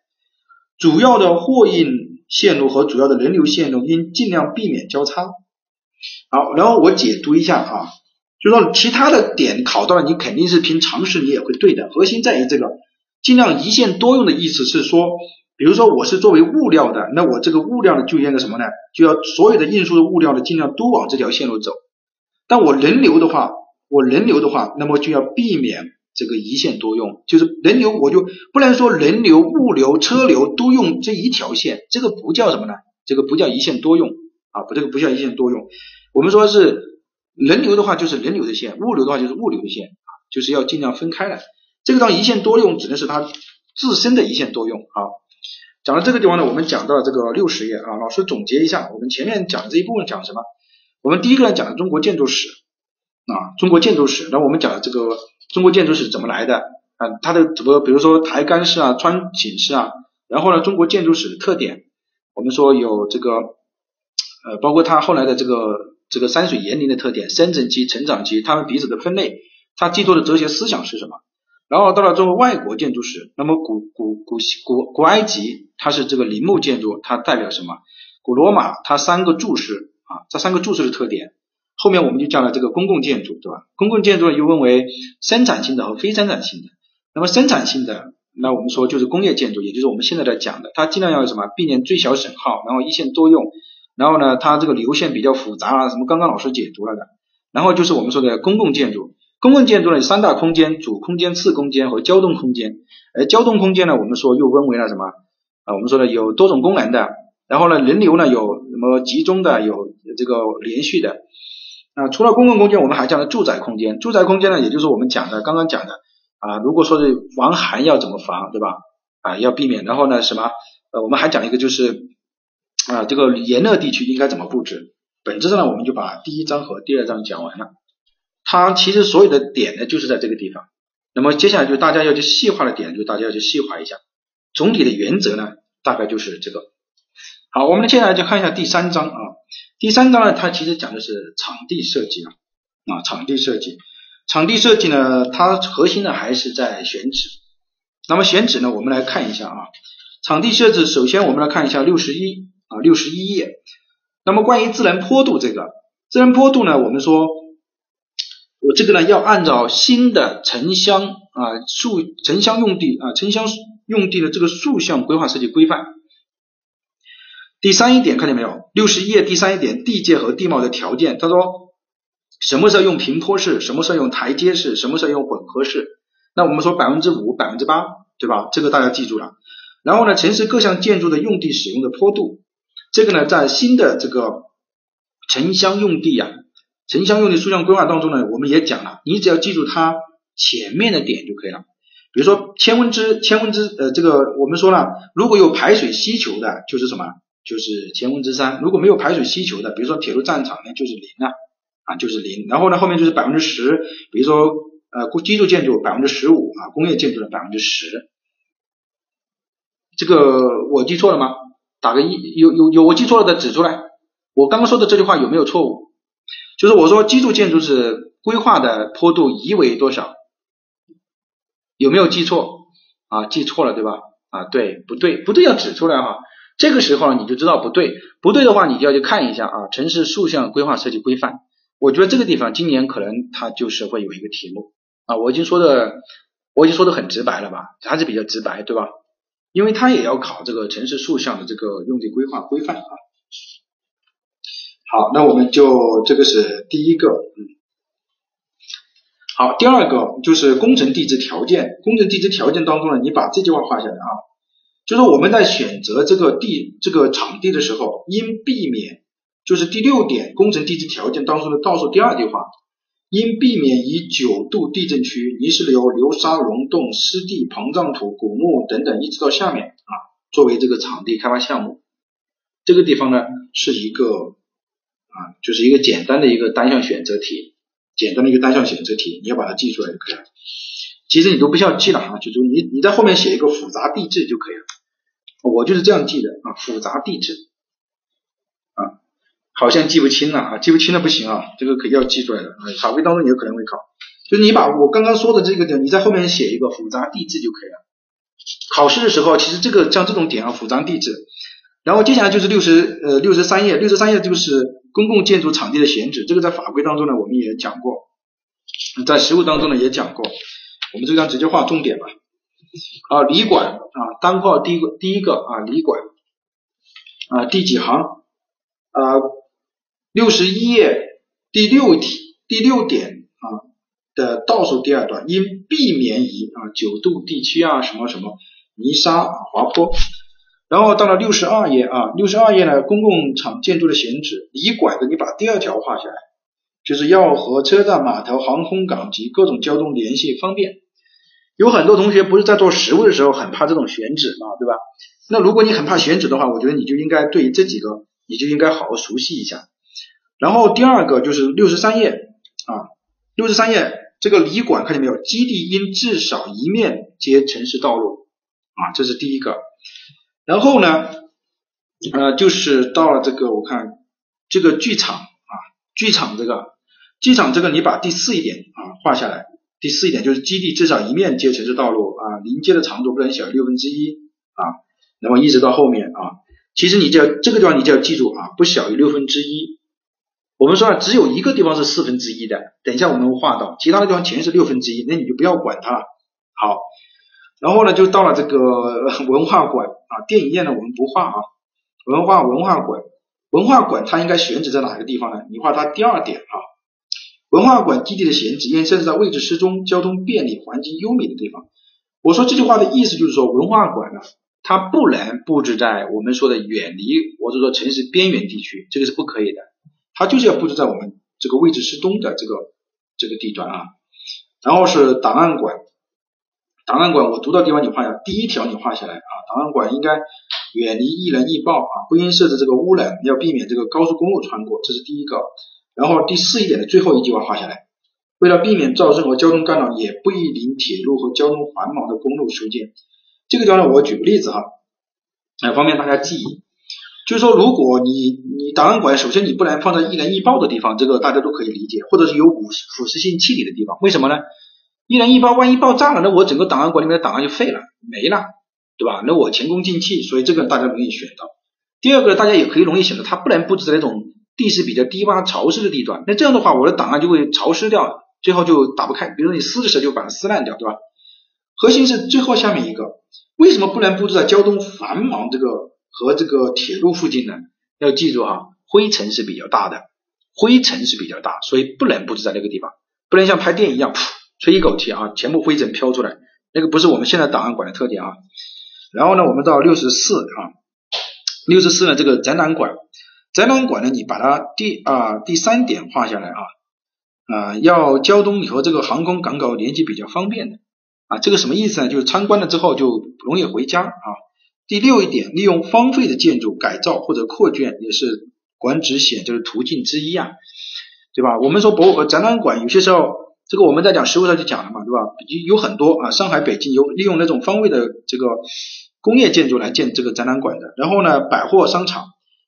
主要的货运线路和主要的人流线路应尽量避免交叉。好，然后我解读一下啊，就说其他的点考到了，你肯定是凭常识你也会对的。核心在于这个尽量一线多用的意思是说，比如说我是作为物料的，那我这个物料呢就应该什么呢？就要所有的运输的物料呢尽量都往这条线路走。但我人流的话，我人流的话，那么就要避免。这个一线多用，就是人流，我就不能说人流、物流、车流都用这一条线，这个不叫什么呢？这个不叫一线多用啊，不，这个不叫一线多用。我们说是人流的话就是人流的线，物流的话就是物流的线啊，就是要尽量分开来。这个当一线多用指的是它自身的一线多用啊。讲到这个地方呢，我们讲到这个六十页啊，老师总结一下，我们前面讲的这一部分讲什么？我们第一个呢讲的中国建筑史啊，中国建筑史，那我们讲的这个。中国建筑史怎么来的啊？它的怎么，比如说抬杆式啊、穿井式啊，然后呢，中国建筑史的特点，我们说有这个呃，包括它后来的这个这个山水园林的特点，生成期、成长期，它们彼此的分类，它寄托的哲学思想是什么？然后到了这个外国建筑史，那么古古古古古埃及它是这个陵墓建筑，它代表什么？古罗马它三个柱式啊，这三个柱式的特点，后面我们就讲了这个公共建筑，对吧？公共建筑又分为生产性的和非生产性的。那么生产性的，那我们说就是工业建筑，也就是我们现在在讲的，它尽量要什么？避免最小损耗，然后一线多用，然后呢，它这个流线比较复杂啊，什么刚刚老师解读了的。然后就是我们说的公共建筑。公共建筑呢有三大空间：主空间、次空间和交通空间。而交通空间呢，我们说又分为了什么？啊，我们说的有多种功能的。然后呢，人流呢有什么集中的，有这个连续的。啊，除了公共空间，我们还讲了住宅空间。住宅空间呢，也就是我们讲的刚刚讲的啊，如果说是防寒要怎么防，对吧？啊，要避免。然后呢，什么？呃，我们还讲一个就是啊，这个炎热地区应该怎么布置。本质上呢，我们就把第一章和第二章讲完了。它其实所有的点呢，就是在这个地方。那么接下来就大家要去细化的点，就大家要去细化一下。总体的原则呢，大概就是这个。好，我们接下来就看一下第三章啊。第三章呢，它其实讲的是场地设计啊啊，场地设计。场地设计呢，它核心呢还是在选址。那么选址呢，我们来看一下啊。场地设置，首先我们来看一下六十一啊，六十一页。那么关于自然坡度这个，自然坡度呢，我们说。这个呢，要按照新的城乡啊数城乡用地啊城乡用地的这个竖向规划设计规范。第三一点看见没有？六十页第三一点，地界和地貌的条件。他说，什么时候用平坡式？什么时候用台阶式？什么时候用混合式？那我们说百分之五、百分之八，对吧？这个大家记住了。然后呢，城市各项建筑的用地使用的坡度，这个呢，在新的这个城乡用地呀。城乡用地数量规划当中呢，我们也讲了，你只要记住它前面的点就可以了。比如说千分之千分之呃这个我们说了，如果有排水需求的，就是什么？就是千分之三。如果没有排水需求的，比如说铁路站场呢，就是零了啊，就是零。然后呢后面就是百分之十，比如说呃基础建筑百分之十五啊，工业建筑的百分之十。这个我记错了吗？打个一，有有有我记错了的指出来。我刚刚说的这句话有没有错误？就是我说基础建筑是规划的坡度宜为多少？有没有记错啊？记错了对吧？啊对，不对，不对要指出来哈。这个时候你就知道不对，不对的话你就要去看一下啊。城市竖向规划设计规范，我觉得这个地方今年可能它就是会有一个题目啊。我已经说的我已经说的很直白了吧？还是比较直白对吧？因为它也要考这个城市竖向的这个用地规划规范啊。好，那我们就这个是第一个，嗯，好，第二个就是工程地质条件。工程地质条件当中呢，你把这句话画下来啊，就是我们在选择这个地这个场地的时候，应避免就是第六点工程地质条件当中的倒数第二句话，应避免以九度地震区、泥石流、流沙溶洞、湿地、膨胀土、古墓等等一直到下面啊，作为这个场地开发项目。这个地方呢是一个。啊，就是一个简单的一个单项选择题，简单的一个单项选择题，你要把它记出来就可以了。其实你都不需要记了啊，就就你你在后面写一个复杂地质就可以了。我就是这样记的啊，复杂地质啊，好像记不清了啊，记不清了不行啊，这个可要记出来的啊，考规当中有可能会考。就你把我刚刚说的这个点，你在后面写一个复杂地质就可以了。考试的时候，其实这个像这种点啊，复杂地质，然后接下来就是六十呃六十三页，六十三页就是。公共建筑场地的选址，这个在法规当中呢，我们也讲过，在实务当中呢也讲过。我们这张直接画重点吧。啊，旅馆啊，单号第一个第一个啊，旅馆啊，第几行啊？六十一页第六题第六点啊的倒数第二段，应避免以啊九度地区啊什么什么泥沙滑坡。然后到了六十二页啊，六十二页呢，公共场建筑的选址，旅馆的你把第二条画下来，就是要和车站、码头、航空港及各种交通联系方便。有很多同学不是在做实物的时候很怕这种选址嘛，对吧？那如果你很怕选址的话，我觉得你就应该对这几个你就应该好好熟悉一下。然后第二个就是六十三页啊，六十三页这个旅馆看见没有？基地应至少一面接城市道路啊，这是第一个。然后呢，呃，就是到了这个我看这个剧场啊，剧场这个剧场这个你把第四一点啊画下来，第四一点就是基地至少一面接城市道路啊，临街的长度不能小于六分之一啊，那么一直到后面啊，其实你就要这个地方你就要记住啊，不小于六分之一。我们说啊，只有一个地方是四分之一的，等一下我们会画到，其他的地方全是六分之一，那你就不要管它了。好，然后呢，就到了这个文化馆啊，电影院呢我们不画啊，文化文化馆，文化馆它应该选址在哪个地方呢？你画它第二点啊，文化馆基地的选址应该设置在位置适中、交通便利、环境优美的地方。我说这句话的意思就是说，文化馆呢，它不能布置在我们说的远离或者说城市边缘地区，这个是不可以的。它就是要布置在我们这个位置适中的这个这个地段啊，然后是档案馆，档案馆我读到地方你画下，第一条你画下来啊，档案馆应该远离易燃易爆啊，不应设置这个污染，要避免这个高速公路穿过，这是第一个。然后第四一点的最后一句话画下来，为了避免造成和交通干扰，也不宜临铁路和交通繁忙的公路修建。这个地方，我举个例子哈，来方便大家记忆。就是说，如果你你档案馆，首先你不能放在易燃易爆的地方，这个大家都可以理解，或者是有腐腐蚀性气体的地方，为什么呢？一人一包，万一爆炸了，那我整个档案馆里面的档案就废了，没了，对吧？那我前功尽弃，所以这个大家容易选到。第二个，大家也可以容易选择，它不能布置在那种地势比较低洼、潮湿的地段，那这样的话，我的档案就会潮湿掉，最后就打不开。比如说你撕的时候就把它撕烂掉，对吧？核心是最后下面一个，为什么不能布置在交通繁忙这个？和这个铁路附近呢，要记住哈，灰尘是比较大的，灰尘是比较大，所以不能布置在那个地方，不能像拍电影一样，吹一口气啊，全部灰尘飘出来，那个不是我们现在档案馆的特点啊。然后呢，我们到六十四啊，六十四呢这个展览馆，展览馆呢你把它第啊第三点画下来啊，啊要交通和这个航空港口连接比较方便的啊，这个什么意思呢？就是参观了之后就容易回家啊。第六一点，利用荒废的建筑改造或者扩建也是管址险就是途径之一啊，对吧？我们说博物馆展览馆有些时候，这个我们在讲实物上就讲了嘛，对吧？有有很多啊，上海、北京有利用那种方位的这个工业建筑来建这个展览馆的。然后呢，百货商场，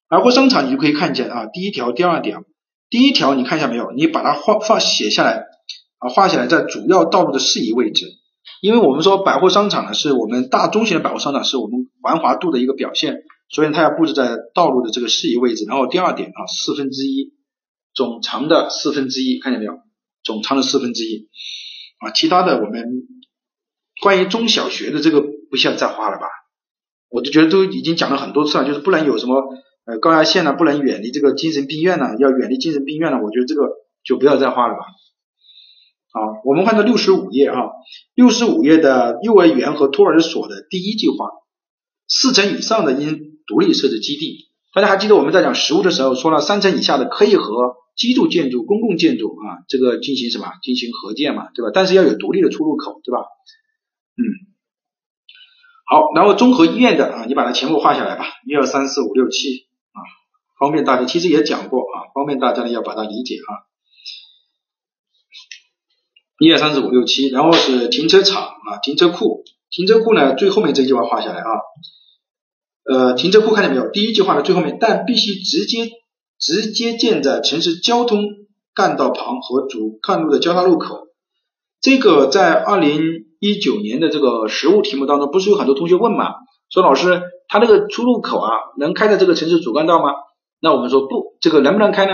百货商场你就可以看见啊，第一条、第二点，第一条你看一下没有？你把它画画写下来啊，画下来在主要道路的适宜位置。因为我们说百货商场呢，是我们大中型的百货商场，是我们繁华度的一个表现，所以它要布置在道路的这个适宜位置。然后第二点啊，四分之一总长的四分之一，看见没有？总长的四分之一啊，其他的我们关于中小学的这个不需要再画了吧？我就觉得都已经讲了很多次了，就是不能有什么呃高压线呢，不能远离这个精神病院呢，要远离精神病院呢，我觉得这个就不要再画了吧。好，我们看到六十五页啊，六十五页的幼儿园和托儿所的第一句话，四层以上的应独立设置基地。大家还记得我们在讲实物的时候说了，三层以下的可以和居住建筑、公共建筑啊这个进行什么进行合建嘛，对吧？但是要有独立的出入口，对吧？嗯，好，然后综合医院的啊，你把它全部画下来吧，一二三四五六七啊，方便大家，其实也讲过啊，方便大家呢要把它理解啊。一二三四五六七，然后是停车场啊，停车库，停车库呢最后面这句话画下来啊，呃，停车库看见没有？第一句话的最后面，但必须直接直接建在城市交通干道旁和主干路的交叉路口。这个在二零一九年的这个实物题目当中，不是有很多同学问嘛？说老师，他那个出入口啊，能开在这个城市主干道吗？那我们说不，这个能不能开呢？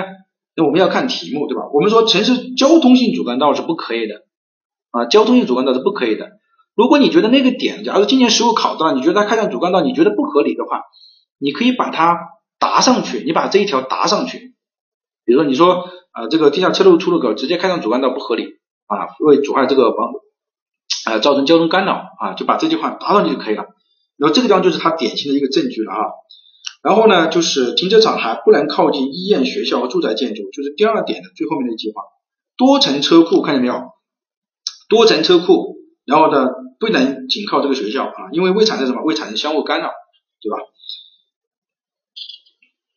那我们要看题目，对吧？我们说城市交通性主干道是不可以的啊，交通性主干道是不可以的。如果你觉得那个点，假如今年实物考到，你觉得它开上主干道，你觉得不合理的话，你可以把它答上去，你把这一条答上去。比如说你说啊，这个地下车路出入口直接开上主干道不合理啊，会阻碍这个房啊，造成交通干扰啊，就把这句话答上去就可以了。然后这个地方就是它典型的一个证据了啊。然后呢，就是停车场还不能靠近医院、学校和住宅建筑，就是第二点的最后面的一句话。多层车库看见没有？多层车库，然后呢，不能紧靠这个学校啊，因为会产生什么？会产生相互干扰，对吧？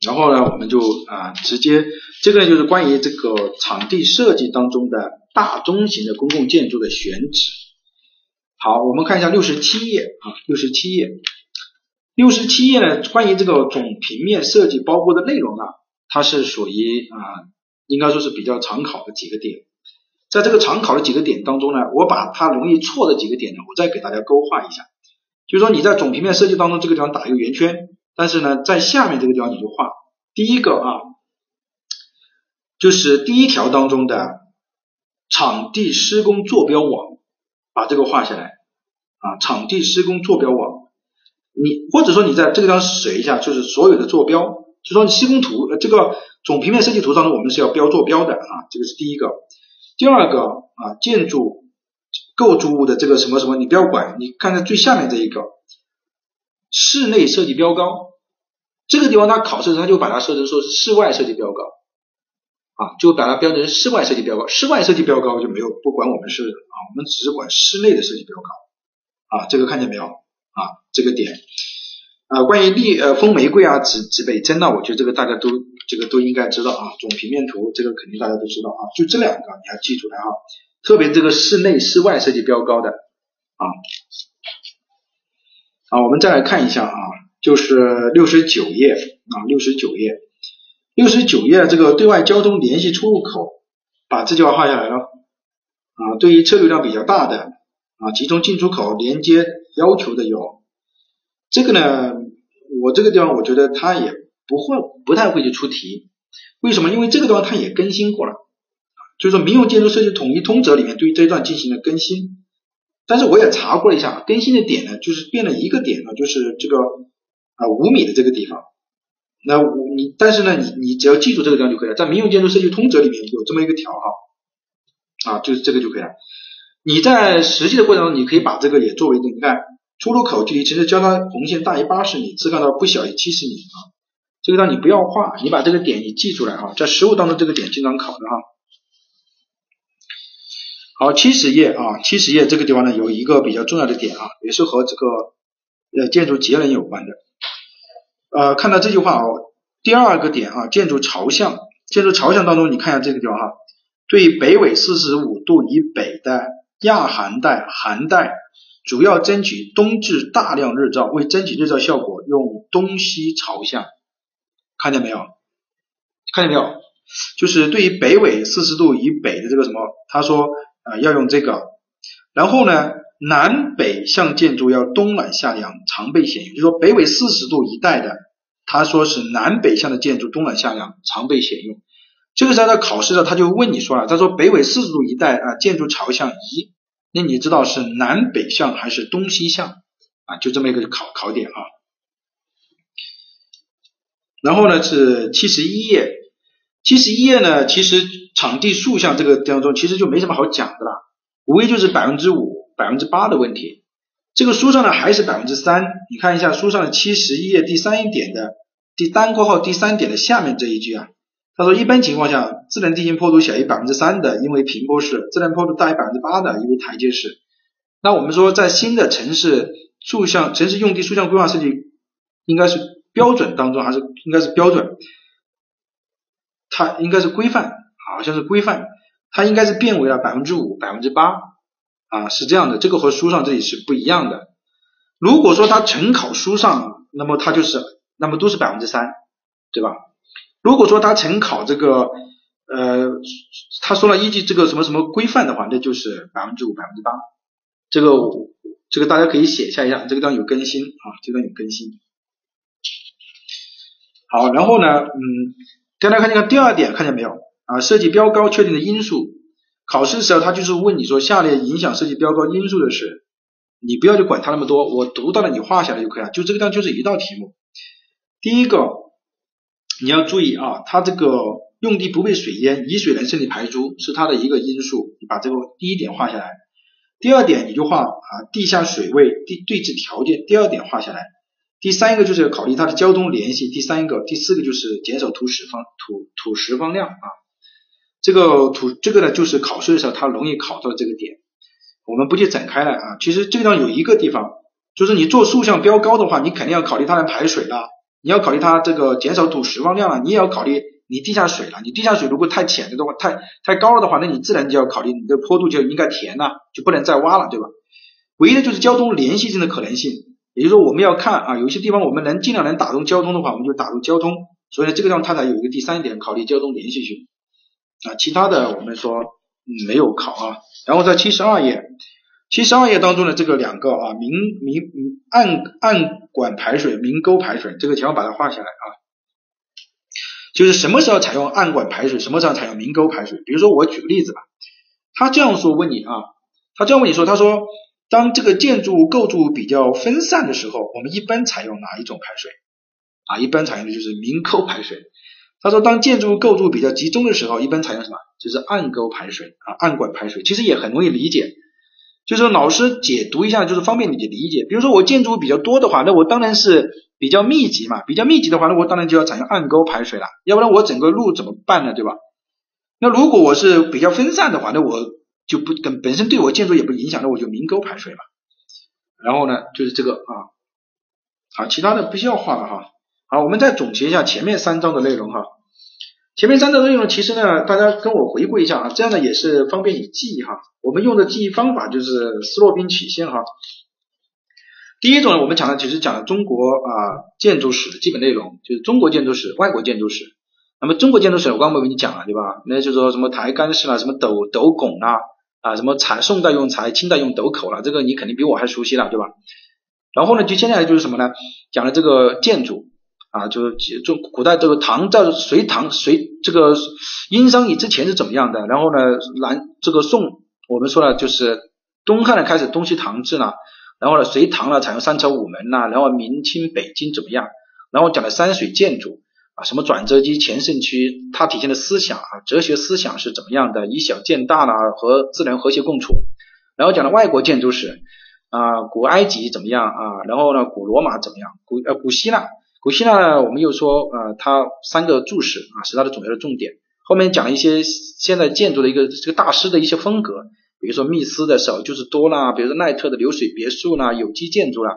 然后呢，我们就啊，直接这个呢，就是关于这个场地设计当中的大中型的公共建筑的选址。好，我们看一下六十七页啊，六十七页。六十七页呢，关于这个总平面设计包括的内容呢，它是属于啊，应该说是比较常考的几个点。在这个常考的几个点当中呢，我把它容易错的几个点呢，我再给大家勾画一下。就是说你在总平面设计当中这个地方打一个圆圈，但是呢，在下面这个地方你就画第一个啊，就是第一条当中的场地施工坐标网，把这个画下来啊，场地施工坐标网。你或者说你在这个地方写一下，就是所有的坐标，就说你施工图，呃，这个总平面设计图当中我们是要标坐标的啊，这个是第一个。第二个啊，建筑构筑物的这个什么什么，你不要管，你看看最下面这一个室内设计标高，这个地方它考试它就把它设成说室外设计标高。啊，就把它标成室外设计标高，室外设计标高就没有不管我们是啊，我们只是管室内的设计标高。啊，这个看见没有？啊，这个点，啊，关于立呃风玫瑰啊，指指北针呢，我觉得这个大家都这个都应该知道啊，总平面图这个肯定大家都知道啊，就这两个你要记住来啊，特别这个室内室外设计标高的啊，啊，我们再来看一下啊，就是六十九页啊，六十九页，六十九页这个对外交通联系出入口，把这句话画下来了啊，对于车流量比较大的啊，集中进出口连接。要求的有这个呢，我这个地方我觉得他也不会不太会去出题，为什么？因为这个地方它也更新过了，就是说民用建筑设计统一通则里面对于这一段进行了更新，但是我也查过了一下，更新的点呢，就是变了一个点呢，就是这个啊五米的这个地方，那你但是呢，你你只要记住这个地方就可以了，在民用建筑设计通则里面有这么一个条哈，啊就是这个就可以了。你在实际的过程中，你可以把这个也作为一个你看出入口距离，其实交叉红线大于八十米，次干道不小于七十米啊。这个呢你不要画，你把这个点你记出来啊，在实物当中这个点经常考的哈。好，七十页啊，七十页这个地方呢有一个比较重要的点啊，也是和这个呃建筑节能有关的。呃，看到这句话哦，第二个点啊，建筑朝向，建筑朝向当中你看一下这个地方哈，对于北纬四十五度以北的。亚寒带、寒带主要争取冬至大量日照，为争取日照效果，用东西朝向，看见没有？看见没有？就是对于北纬四十度以北的这个什么，他说啊要用这个，然后呢，南北向建筑要冬暖夏凉，常备险用，就说北纬四十度一带的，他说是南北向的建筑冬暖夏凉，常备险用。这个在他考试的他就问你说了，他说北纬四十度一带啊，建筑朝向宜。那你知道是南北向还是东西向啊？就这么一个考考点啊。然后呢是七十一页，七十一页呢，其实场地竖向这个当中其实就没什么好讲的了，无非就是百分之五、百分之八的问题。这个书上呢还是百分之三，你看一下书上的七十一页第三一点的第单括号第三点的下面这一句啊。他说，一般情况下，自然地形坡度小于百分之三的，因为平坡式；自然坡度大于百分之八的，因为台阶式。那我们说，在新的城市竖向城市用地竖向规划设计，应该是标准当中，还是应该是标准？它应该是规范，好像是规范，它应该是变为了百分之五、百分之八啊，是这样的。这个和书上这里是不一样的。如果说它成考书上，那么它就是，那么都是百分之三，对吧？如果说他成考这个，呃，他说了依据这个什么什么规范的话，那就是百分之五百分之八，这个这个大家可以写一下一下，这个地方有更新啊，这个有更新。好，然后呢，嗯，大家看这个第二点看见没有啊？设计标高确定的因素，考试的时候他就是问你说下列影响设计标高因素的是，你不要去管它那么多，我读到了你画下来就可以了，就这个地方就是一道题目，第一个。你要注意啊，它这个用地不被水淹，以水能顺利排出是它的一个因素。你把这个第一点画下来，第二点你就画啊地下水位地对置条件，第二点画下来。第三个就是要考虑它的交通联系，第三个第四个就是减少土石方土土石方量啊。这个土这个呢就是考试的时候它容易考到这个点，我们不去展开了啊。其实这个地方有一个地方，就是你做竖向标高的话，你肯定要考虑它的排水了。你要考虑它这个减少土石方量了，你也要考虑你地下水了。你地下水如果太浅了的话，太太高了的话，那你自然就要考虑你的坡度就应该填了，就不能再挖了，对吧？唯一的就是交通联系性的可能性也就是说我们要看啊，有些地方我们能尽量能打通交通的话，我们就打通交通。所以这个地方它才有一个第三点，考虑交通连续性啊，其他的我们说没有考啊。然后在七十二页，七十二页当中的这个两个啊，明明暗暗管排水、明沟排水，这个请要把它画下来啊。就是什么时候采用暗管排水，什么时候采用明沟排水？比如说我举个例子吧，他这样说问你啊，他这样问你说，他说。当这个建筑构筑比较分散的时候，我们一般采用哪一种排水？啊，一般采用的就是明沟排水。他说，当建筑构筑比较集中的时候，一般采用什么？就是暗沟排水啊，暗管排水。其实也很容易理解，就是老师解读一下，就是方便你的理解。比如说我建筑比较多的话，那我当然是比较密集嘛，比较密集的话，那我当然就要采用暗沟排水了，要不然我整个路怎么办呢？对吧？那如果我是比较分散的话，那我。就不跟本身对我建筑也不影响，那我就明沟排水嘛。然后呢，就是这个啊，好，其他的不需要画了哈。好，我们再总结一下前面三章的内容哈。前面三章的内容其实呢，大家跟我回顾一下啊，这样呢也是方便你记忆哈。我们用的记忆方法就是斯洛宾曲线哈。第一种呢，我们讲的其实讲了中国啊建筑史的基本内容，就是中国建筑史、外国建筑史。那么中国建筑史我刚刚跟你讲了对吧？那就是说什么抬杆式啦，什么斗斗拱啊。啊，什么材宋代用材，清代用斗口了，这个你肯定比我还熟悉了，对吧？然后呢，就接下来就是什么呢？讲了这个建筑啊，就是就古代这个唐在隋唐隋这个殷商以之前是怎么样的？然后呢，南这个宋我们说了就是东汉呢开始东西唐制了，然后呢隋唐呢采用三朝五门呐，然后明清北京怎么样？然后讲的山水建筑。什么转折期、前盛区，它体现的思想啊，哲学思想是怎么样的？以小见大呢，和自然和谐共处。然后讲了外国建筑史啊，古埃及怎么样啊？然后呢，古罗马怎么样？古呃古希腊，古希腊呢，我们又说呃，它三个柱式啊，是它的主要的重点。后面讲了一些现在建筑的一个这个大师的一些风格，比如说密斯的少就是多啦，比如说奈特的流水别墅啦，有机建筑啦，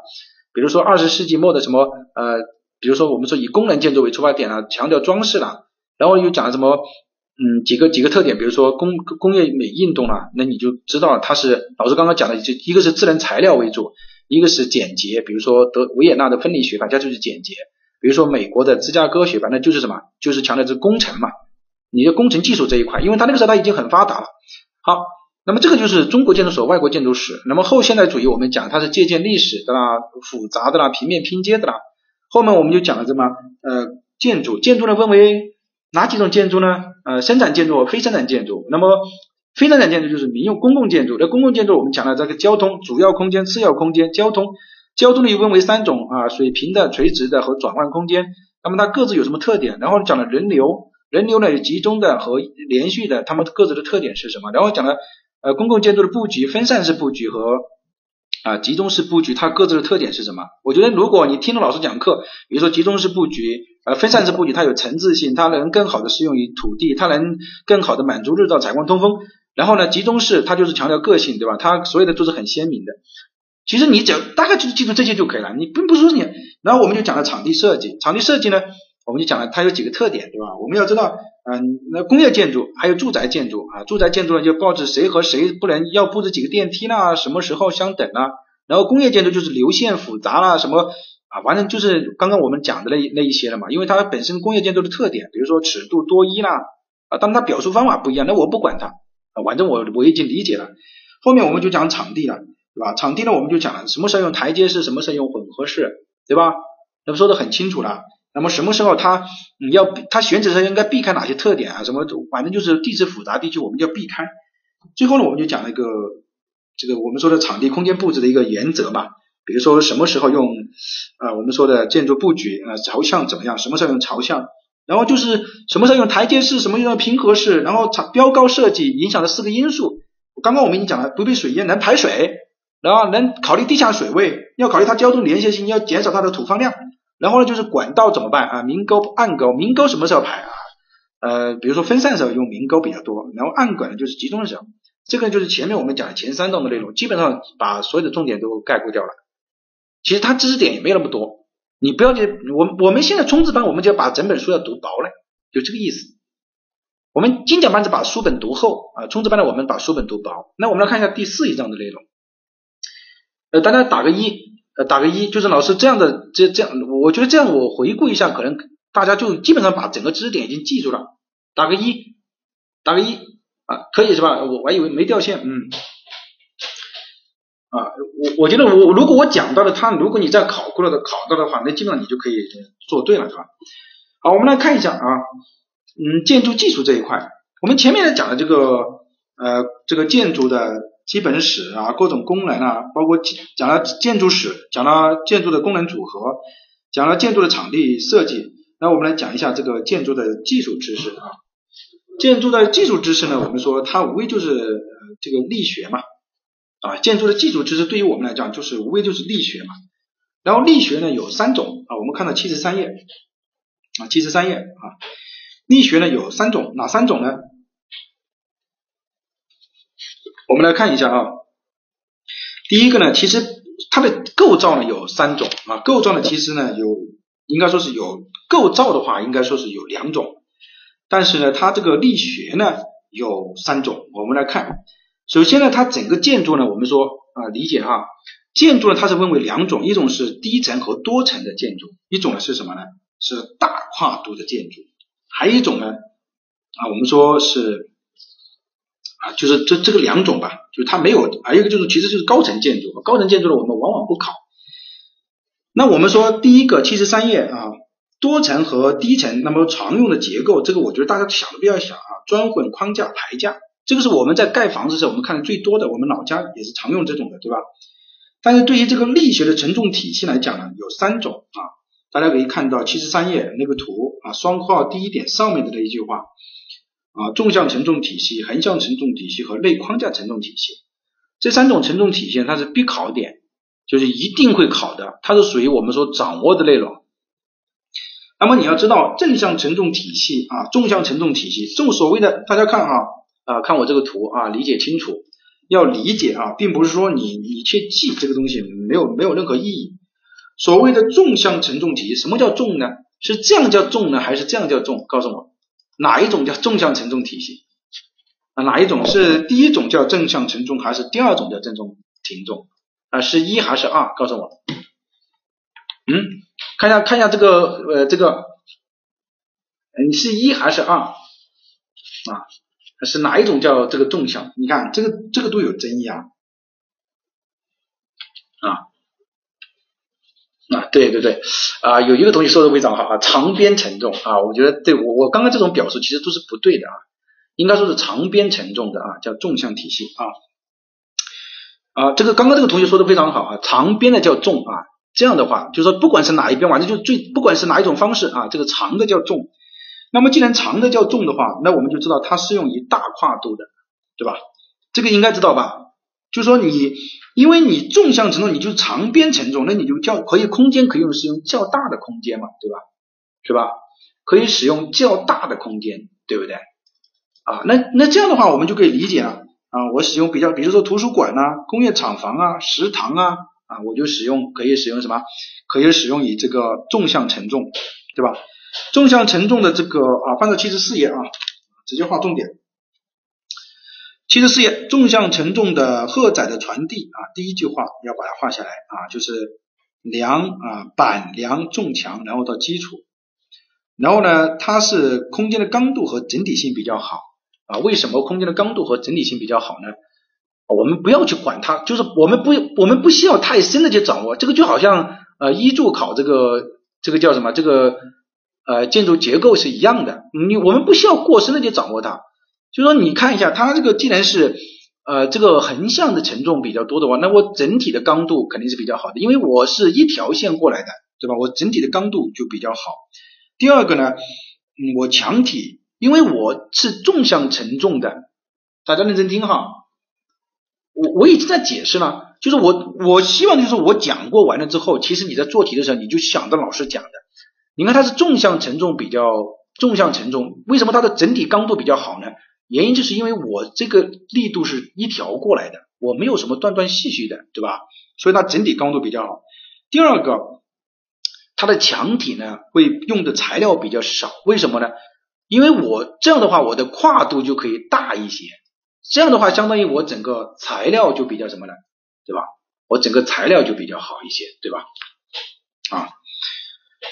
比如说二十世纪末的什么呃。比如说，我们说以功能建筑为出发点了，强调装饰了，然后又讲了什么，嗯，几个几个特点，比如说工工业美运动了，那你就知道它是老师刚刚讲的，就一个是智能材料为主，一个是简洁，比如说德维也纳的分离学，大家就是简洁，比如说美国的芝加哥学，反正就是什么，就是强调这工程嘛，你的工程技术这一块，因为它那个时候它已经很发达了。好，那么这个就是中国建筑史、外国建筑史。那么后现代主义，我们讲它是借鉴历史的啦，复杂的啦，平面拼接的啦。后面我们就讲了什么？呃，建筑，建筑呢分为哪几种建筑呢？呃，生产建筑和、非生产建筑。那么非生产建筑就是民用公共建筑。那公共建筑我们讲了这个交通，主要空间、次要空间。交通，交通呢又分为三种啊，水平的、垂直的和转换空间。那么它各自有什么特点？然后讲了人流，人流呢有集中的和连续的，它们各自的特点是什么？然后讲了呃公共建筑的布局，分散式布局和。啊，集中式布局它各自的特点是什么？我觉得如果你听了老师讲课，比如说集中式布局，呃，分散式布局，它有层次性，它能更好的适用于土地，它能更好的满足日照、采光、通风。然后呢，集中式它就是强调个性，对吧？它所有的都是很鲜明的。其实你只要大概就是记住这些就可以了，你并不是说你。然后我们就讲了场地设计，场地设计呢，我们就讲了它有几个特点，对吧？我们要知道，嗯，那工业建筑还有住宅建筑啊，住宅建筑呢就报置谁和谁不能要布置几个电梯啦，什么时候相等啦。然后工业建筑就是流线复杂啦，什么啊，反正就是刚刚我们讲的那那一些了嘛。因为它本身工业建筑的特点，比如说尺度多一啦，啊，当然它表述方法不一样，那我不管它，啊，反正我我已经理解了。后面我们就讲场地了，对吧？场地呢，我们就讲了什么时候用台阶式，什么时候用混合式，对吧？那不说的很清楚了。那么什么时候它你要它选址时应该避开哪些特点啊？什么反正就是地质复杂地区我们就要避开。最后呢，我们就讲了一个。这个我们说的场地空间布置的一个原则嘛，比如说什么时候用啊，我们说的建筑布局啊朝向怎么样，什么时候用朝向，然后就是什么时候用台阶式，什么用平和式，然后场标高设计影响的四个因素，刚刚我们已经讲了，不被水淹，能排水，然后能考虑地下水位，要考虑它交通连接性，要减少它的土方量，然后呢就是管道怎么办啊，明沟暗沟，明沟什么时候排啊？呃，比如说分散的时候用明沟比较多，然后暗管呢就是集中的时候。这个就是前面我们讲的前三段的内容，基本上把所有的重点都概括掉了。其实它知识点也没那么多，你不要去我我们现在冲刺班，我们就要把整本书要读薄了，就这个意思。我们精讲班是把书本读厚啊，冲刺班呢我们把书本读薄。那我们来看一下第四一章的内容。呃，大家打个一，呃打个一，就是老师这样的这这样，我觉得这样我回顾一下，可能大家就基本上把整个知识点已经记住了，打个一，打个一啊，可以是吧？我我还以为没掉线，嗯。啊，我我觉得我如果我讲到了它，如果你在考过了的考到的话，那基本上你就可以做对了，是吧？好，我们来看一下啊，嗯，建筑技术这一块，我们前面讲的这个呃这个建筑的基本史啊，各种功能啊，包括讲了建筑史，讲了建筑的功能组合，讲了建筑的场地设计，那我们来讲一下这个建筑的技术知识啊。建筑的技术知识呢，我们说它无非就是这个力学嘛。啊，建筑的基础知识对于我们来讲就是无非就是力学嘛。然后力学呢有三种啊，我们看到七十三页啊，七十三页啊，力学呢有三种，哪三种呢？我们来看一下啊，第一个呢，其实它的构造呢有三种啊，构造呢其实呢有应该说是有构造的话应该说是有两种，但是呢它这个力学呢有三种，我们来看。首先呢，它整个建筑呢，我们说啊，理解哈，建筑呢它是分为两种，一种是低层和多层的建筑，一种呢是什么呢？是大跨度的建筑，还有一种呢啊，我们说是啊，就是这这个两种吧，就是它没有，还有一个就是其实就是高层建筑，高层建筑呢我们往往不考。那我们说第一个七十三页啊，多层和低层，那么常用的结构，这个我觉得大家想都不要想啊，砖混框架排架。这个是我们在盖房子时候我们看的最多的，我们老家也是常用这种的，对吧？但是对于这个力学的承重体系来讲呢，有三种啊，大家可以看到七十三页那个图啊，双括号第一点上面的那一句话啊，纵向承重体系、横向承重体系和内框架承重体系这三种承重体系它是必考点，就是一定会考的，它是属于我们所掌握的内容。那么你要知道正向承重体系啊，纵向承重体系，这种所谓的大家看哈。啊，看我这个图啊，理解清楚，要理解啊，并不是说你你去记这个东西没有没有任何意义。所谓的纵向承重体系，什么叫重呢？是这样叫重呢，还是这样叫重？告诉我，哪一种叫纵向承重体系？啊，哪一种是第一种叫正向承重，还是第二种叫正重停重？啊，是一还是二？告诉我。嗯，看一下看一下这个呃这个，你是一还是二？啊？是哪一种叫这个纵向？你看这个这个都有争议啊啊啊！对对对啊，有一个同学说的非常好啊，长边承重啊，我觉得对我我刚刚这种表述其实都是不对的啊，应该说是长边承重的啊，叫纵向体系啊啊，这个刚刚这个同学说的非常好啊，长边的叫重啊，这样的话就是说不管是哪一边，反正就最不管是哪一种方式啊，这个长的叫重。那么既然长的叫重的话，那我们就知道它适用于大跨度的，对吧？这个应该知道吧？就说你，因为你纵向承重，你就长边承重，那你就较可以空间可以用使用较大的空间嘛，对吧？是吧？可以使用较大的空间，对不对？啊，那那这样的话，我们就可以理解了啊，我使用比较，比如说图书馆啊、工业厂房啊、食堂啊啊，我就使用可以使用什么？可以使用以这个纵向承重，对吧？纵向承重的这个啊，翻到七十四页啊，直接画重点。七十四页，纵向承重的荷载的传递啊，第一句话要把它画下来啊，就是梁啊板梁重墙，然后到基础，然后呢，它是空间的刚度和整体性比较好啊。为什么空间的刚度和整体性比较好呢？我们不要去管它，就是我们不我们不需要太深的去掌握，这个就好像呃一柱考这个这个叫什么这个。呃，建筑结构是一样的，你我们不需要过深的去掌握它，就说你看一下，它这个既然是呃这个横向的承重比较多的话，那我整体的刚度肯定是比较好的，因为我是一条线过来的，对吧？我整体的刚度就比较好。第二个呢，我墙体，因为我是纵向承重的，大家认真听哈，我我已经在解释了，就是我我希望就是我讲过完了之后，其实你在做题的时候，你就想到老师讲的。你看它是纵向承重比较纵向承重，为什么它的整体刚度比较好呢？原因就是因为我这个力度是一条过来的，我没有什么断断续续的，对吧？所以它整体刚度比较好。第二个，它的墙体呢会用的材料比较少，为什么呢？因为我这样的话，我的跨度就可以大一些，这样的话相当于我整个材料就比较什么呢？对吧？我整个材料就比较好一些，对吧？啊，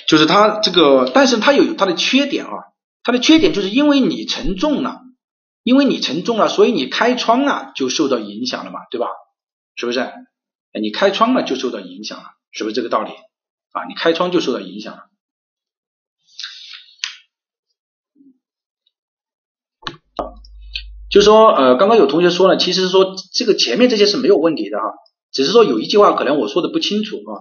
就是它这个，但是它有它的缺点啊，它的缺点就是因为你承重了，因为你承重了，所以你开窗了就受到影响了嘛，对吧？是不是？你开窗了就受到影响了，是不是这个道理？啊，你开窗就受到影响了。就说呃，刚刚有同学说了，其实说这个前面这些是没有问题的啊，只是说有一句话可能我说的不清楚啊，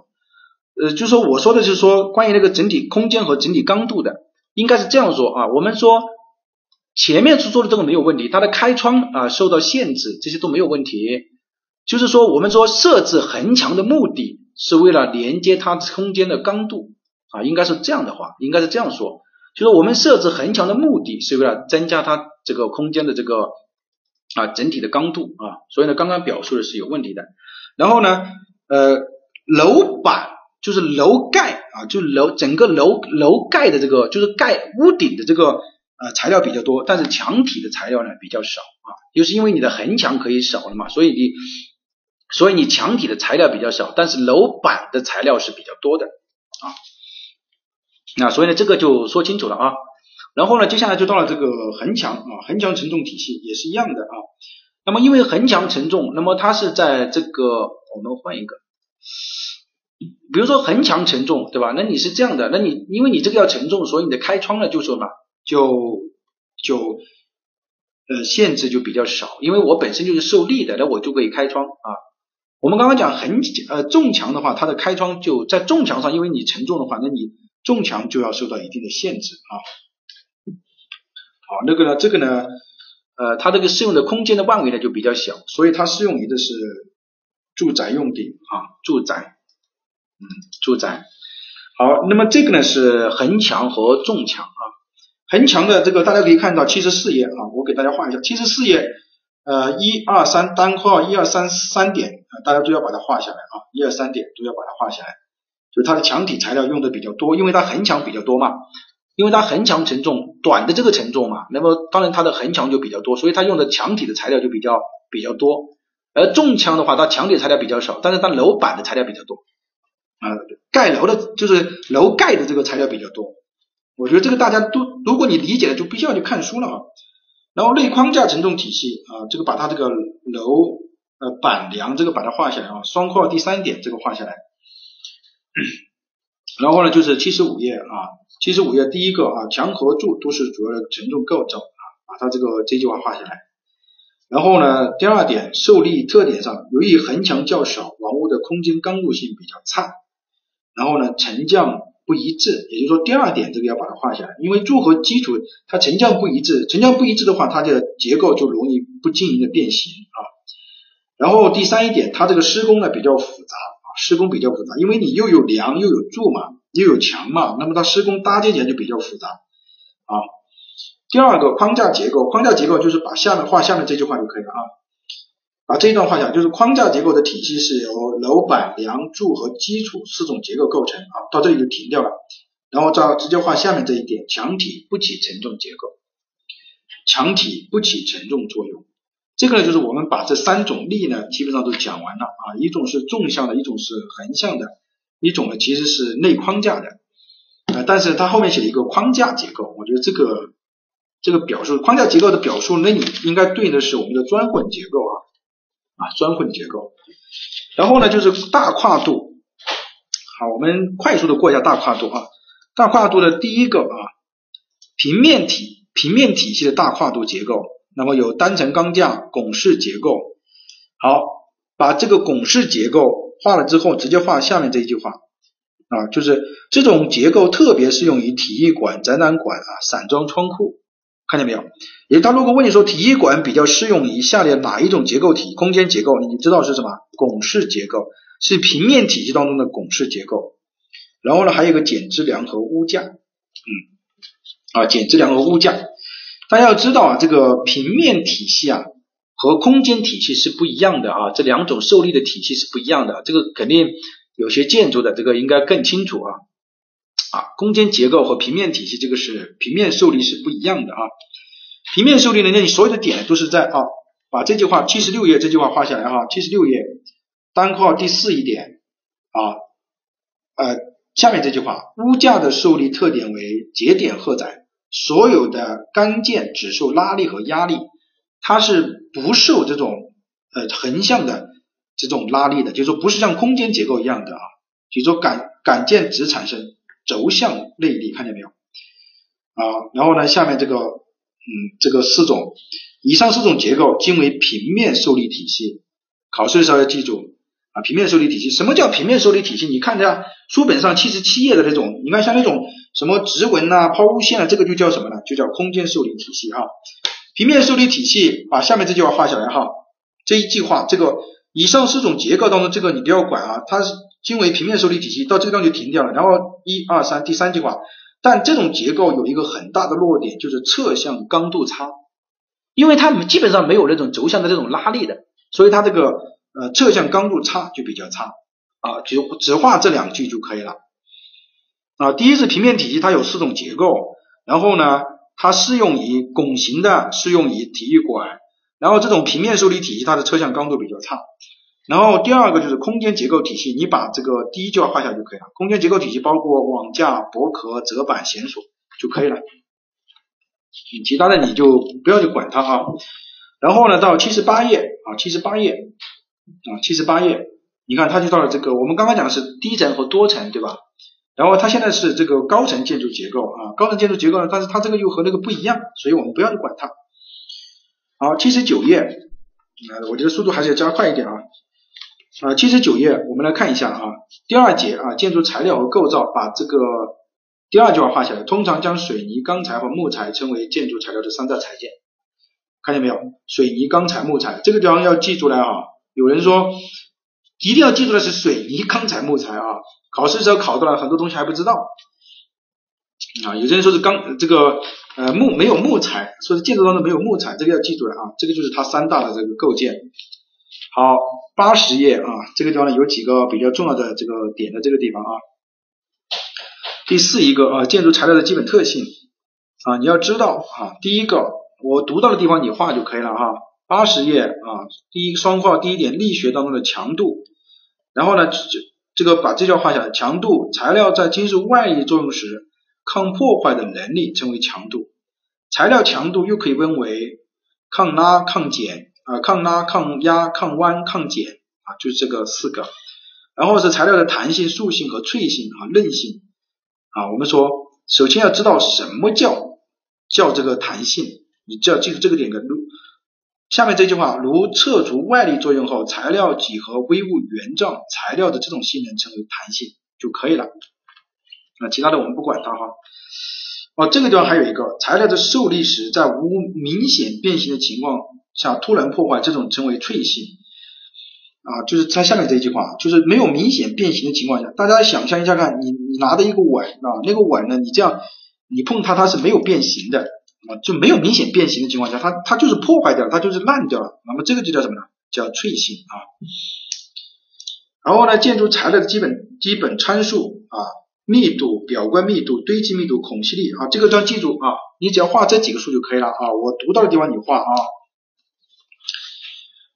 呃，就说我说的是说关于那个整体空间和整体刚度的，应该是这样说啊，我们说前面所说的这个没有问题，它的开窗啊受到限制，这些都没有问题，就是说我们说设置横墙的目的是为了连接它空间的刚度啊，应该是这样的话，应该是这样说，就是我们设置横墙的目的是为了增加它这个空间的这个。啊，整体的刚度啊，所以呢，刚刚表述的是有问题的。然后呢，呃，楼板就是楼盖啊，就楼整个楼楼盖的这个就是盖屋顶的这个呃材料比较多，但是墙体的材料呢比较少啊，就是因为你的横墙可以少了嘛，所以你所以你墙体的材料比较少，但是楼板的材料是比较多的啊。那所以呢，这个就说清楚了啊。然后呢，接下来就到了这个横墙啊，横墙承重体系也是一样的啊。那么因为横墙承重，那么它是在这个我们换一个，比如说横墙承重，对吧？那你是这样的，那你因为你这个要承重，所以你的开窗呢就说嘛，就就呃限制就比较少，因为我本身就是受力的，那我就可以开窗啊。我们刚刚讲横呃重墙的话，它的开窗就在重墙上，因为你承重的话，那你重墙就要受到一定的限制啊。好，那个呢，这个呢，呃，它这个适用的空间的范围呢就比较小，所以它适用于的是住宅用地啊，住宅，嗯，住宅。好，那么这个呢是横墙和重墙啊，横墙的这个大家可以看到七十四页啊，我给大家画一下，七十四页，呃，一二三单括号一二三三点啊，大家都要把它画下来啊，一二三点都要把它画下来，就是它的墙体材料用的比较多，因为它横墙比较多嘛。因为它横墙承重短的这个承重嘛，那么当然它的横墙就比较多，所以它用的墙体的材料就比较比较多。而重墙的话，它墙体材料比较少，但是它楼板的材料比较多啊，盖楼的就是楼盖的这个材料比较多。我觉得这个大家都，如果你理解了，就必须要去看书了啊。然后内框架承重体系啊，这个把它这个楼呃板梁这个把它画下来啊，双括号第三点这个画下来。然后呢，就是七十五页啊。七十五页第一个啊，墙和柱都是主要的承重构造啊，把它这个这句话画下来。然后呢，第二点受力特点上，由于横墙较小，房屋的空间刚度性比较差。然后呢，沉降不一致，也就是说第二点这个要把它画下来，因为柱和基础它沉降不一致，沉降不一致的话，它的结构就容易不均匀的变形啊。然后第三一点，它这个施工呢比较复杂啊，施工比较复杂，因为你又有梁又有柱嘛。又有墙嘛，那么它施工搭建起来就比较复杂啊。第二个框架结构，框架结构就是把下面画下面这句话就可以了啊。把这一段画下，就是框架结构的体系是由楼板、梁柱和基础四种结构构成啊。到这里就停掉了，然后再直接画下面这一点，墙体不起承重结构，墙体不起承重作用。这个呢，就是我们把这三种力呢，基本上都讲完了啊。一种是纵向的，一种是横向的。一种呢其实是内框架的，啊，但是它后面写了一个框架结构，我觉得这个这个表述框架结构的表述，那你应该对应的是我们的砖混结构啊，啊，砖混结构。然后呢就是大跨度，好，我们快速的过一下大跨度啊，大跨度的第一个啊，平面体平面体系的大跨度结构，那么有单层钢架拱式结构，好，把这个拱式结构。画了之后，直接画下面这一句话啊，就是这种结构特别适用于体育馆、展览馆啊、散装仓库，看见没有？也他如果问你说体育馆比较适用于下列哪一种结构体？空间结构，你知道是什么？拱式结构是平面体系当中的拱式结构。然后呢，还有一个减支梁和屋架，嗯，啊，减支梁和屋架，大家要知道啊，这个平面体系啊。和空间体系是不一样的啊，这两种受力的体系是不一样的，这个肯定有些建筑的这个应该更清楚啊啊，空间结构和平面体系这个是平面受力是不一样的啊，平面受力呢，那你所有的点都是在啊，把这句话七十六页这句话画下来哈，七十六页单括号第四一点啊，呃，下面这句话，屋架的受力特点为节点荷载，所有的钢件只受拉力和压力，它是不受这种呃横向的这种拉力的，就是说不是像空间结构一样的啊，就是说杆杆件只产生轴向内力，看见没有？啊，然后呢，下面这个嗯这个四种，以上四种结构均为平面受力体系，考试的时候要记住啊，平面受力体系，什么叫平面受力体系？你看一下书本上七十七页的那种，你看像那种什么直纹呐、抛物线啊，这个就叫什么呢？就叫空间受力体系哈。平面受力体系，把下面这句话画下来哈，这一句话，这个以上四种结构当中，这个你不要管啊，它是均为平面受力体系，到这个地方就停掉了。然后一二三，第三句话。但这种结构有一个很大的弱点，就是侧向刚度差，因为它基本上没有那种轴向的这种拉力的，所以它这个呃侧向刚度差就比较差啊，就只画这两句就可以了啊。第一是平面体系，它有四种结构，然后呢，它适用于拱形的，适用于体育馆，然后这种平面受力体系它的侧向刚度比较差。然后第二个就是空间结构体系，你把这个第一句话画下就可以了。空间结构体系包括网架、薄壳、折板、弦索就可以了，其他的你就不要去管它啊。然后呢，到七十八页啊，七十八页啊，七十八页，你看它就到了这个，我们刚刚讲的是低层和多层，对吧？然后它现在是这个高层建筑结构啊，高层建筑结构呢，但是它这个又和那个不一样，所以我们不要去管它。好，七十九页，我觉得速度还是要加快一点啊。啊，七十九页，我们来看一下啊，第二节啊，建筑材料和构造，把这个第二句话画下来。通常将水泥、钢材和木材称为建筑材料的三大材件，看见没有？水泥、钢材、木材，这个地方要记出来啊。有人说一定要记住的是水泥、钢材、木材啊，考试时候考出来很多东西还不知道啊。有些人说是钢这个呃木没有木材，说是建筑当中没有木材，这个要记住了啊。这个就是它三大的这个构件。好，八十页啊，这个地方呢有几个比较重要的这个点的这个地方啊。第四一个啊，建筑材料的基本特性啊，你要知道啊，第一个我读到的地方你画就可以了哈。八十页啊，第一双括号第一点，力学当中的强度，然后呢这这个把这句话画下来，强度材料在经受外力作用时抗破坏的能力称为强度，材料强度又可以分为抗拉、抗剪。啊，抗拉、抗压、抗弯、抗剪啊，就是这个四个。然后是材料的弹性、塑性和脆性啊、韧性啊。我们说，首先要知道什么叫叫这个弹性，你就要记住这个点。如下面这句话，如撤除外力作用后，材料几何微物原状材料的这种性能称为弹性就可以了。那其他的我们不管它哈。哦，这个地方还有一个，材料的受力时在无明显变形的情况。像突然破坏这种称为脆性啊，就是它下面这一句话，就是没有明显变形的情况下，大家想象一下看，你你拿的一个碗啊，那个碗呢，你这样你碰它，它是没有变形的啊，就没有明显变形的情况下，它它就是破坏掉了，它就是烂掉了，那么这个就叫什么呢？叫脆性啊。然后呢，建筑材料的基本基本参数啊，密度、表观密度、堆积密度、孔隙力啊，这个都要记住啊，你只要画这几个数就可以了啊，我读到的地方你画啊。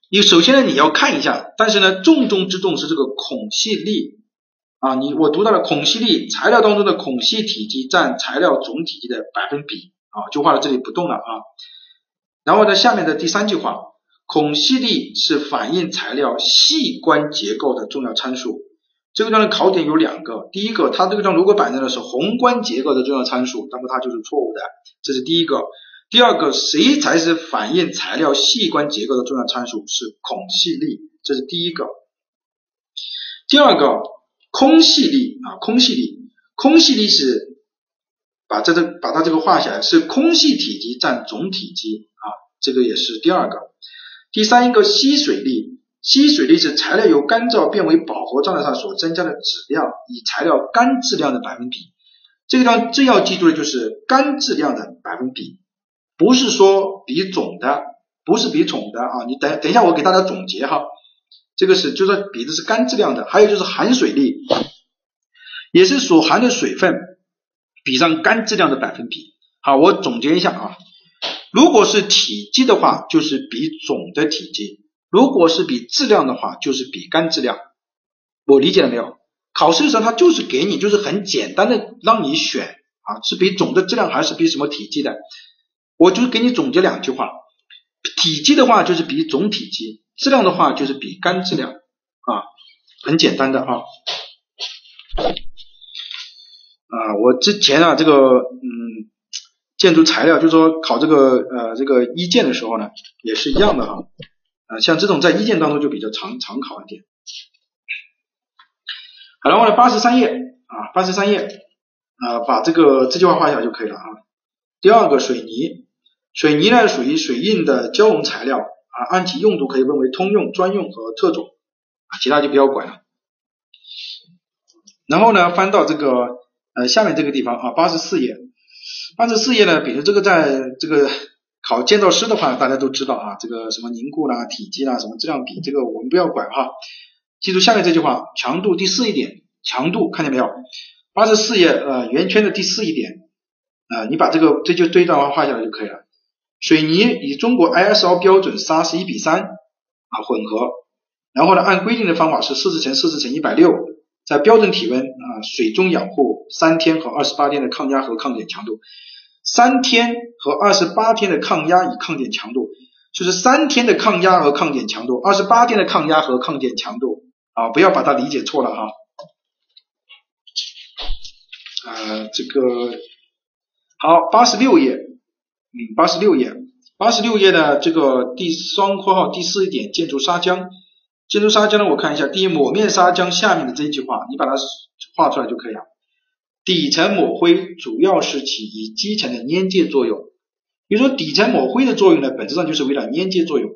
你首先呢，你要看一下，但是呢，重中之重是这个孔隙力啊。你我读到了孔隙力，材料当中的孔隙体积占材料总体积的百分比啊，就画到这里不动了啊。然后呢，下面的第三句话，孔隙力是反映材料细观结构的重要参数。这个地方的考点有两个，第一个，它这个地方如果摆在的是宏观结构的重要参数，那么它就是错误的，这是第一个。第二个，谁才是反映材料细观结构的重要参数？是孔隙力，这是第一个。第二个，空隙力啊，空隙力，空隙力是把这个把它这个画下来，是空隙体积占总体积啊，这个也是第二个。第三一个吸水力，吸水力是材料由干燥变为饱和状态上所增加的质量，以材料干质量的百分比。这个地方最要记住的就是干质量的百分比。不是说比总的，不是比总的啊！你等等一下，我给大家总结哈。这个是就是比的是干质量的，还有就是含水力，也是所含的水分比上干质量的百分比。好，我总结一下啊。如果是体积的话，就是比总的体积；如果是比质量的话，就是比干质量。我理解了没有？考试的时候他就是给你就是很简单的让你选啊，是比总的质量还是比什么体积的？我就给你总结两句话，体积的话就是比总体积，质量的话就是比干质量啊，很简单的啊。啊，我之前啊这个嗯。建筑材料就是说考这个呃这个一建的时候呢，也是一样的哈，啊像这种在一建当中就比较常常考一点。好了，我来八十三页啊八十三页啊把这个这句话画下就可以了啊。第二个水泥，水泥呢属于水印的胶融材料啊，按其用途可以分为通用、专用和特种啊，其他就不要管了。然后呢翻到这个呃下面这个地方啊八十四页。八十四页呢，比如这个在这个考建造师的话，大家都知道啊，这个什么凝固啦、体积啦、什么质量比，这个我们不要管哈。记住下面这句话，强度第四一点，强度看见没有？八十四页呃圆圈的第四一点啊，你把这个这就对照画下来就可以了。水泥以中国 ISO 标准砂是一比三啊混合，然后呢按规定的方法是四十乘四十乘一百六，在标准体温啊水中养护三天和二十八天的抗压和抗点强度。三天和二十八天的抗压与抗点强度，就是三天的抗压和抗点强度，二十八天的抗压和抗点强度啊，不要把它理解错了哈。呃，这个好，八十六页，嗯，八十六页，八十六页的这个第双括号第四点，建筑砂浆，建筑砂浆呢，我看一下，第一抹面砂浆下面的这一句话，你把它画出来就可以了。底层抹灰主要是起于基层的粘接作用，比如说底层抹灰的作用呢，本质上就是为了粘接作用。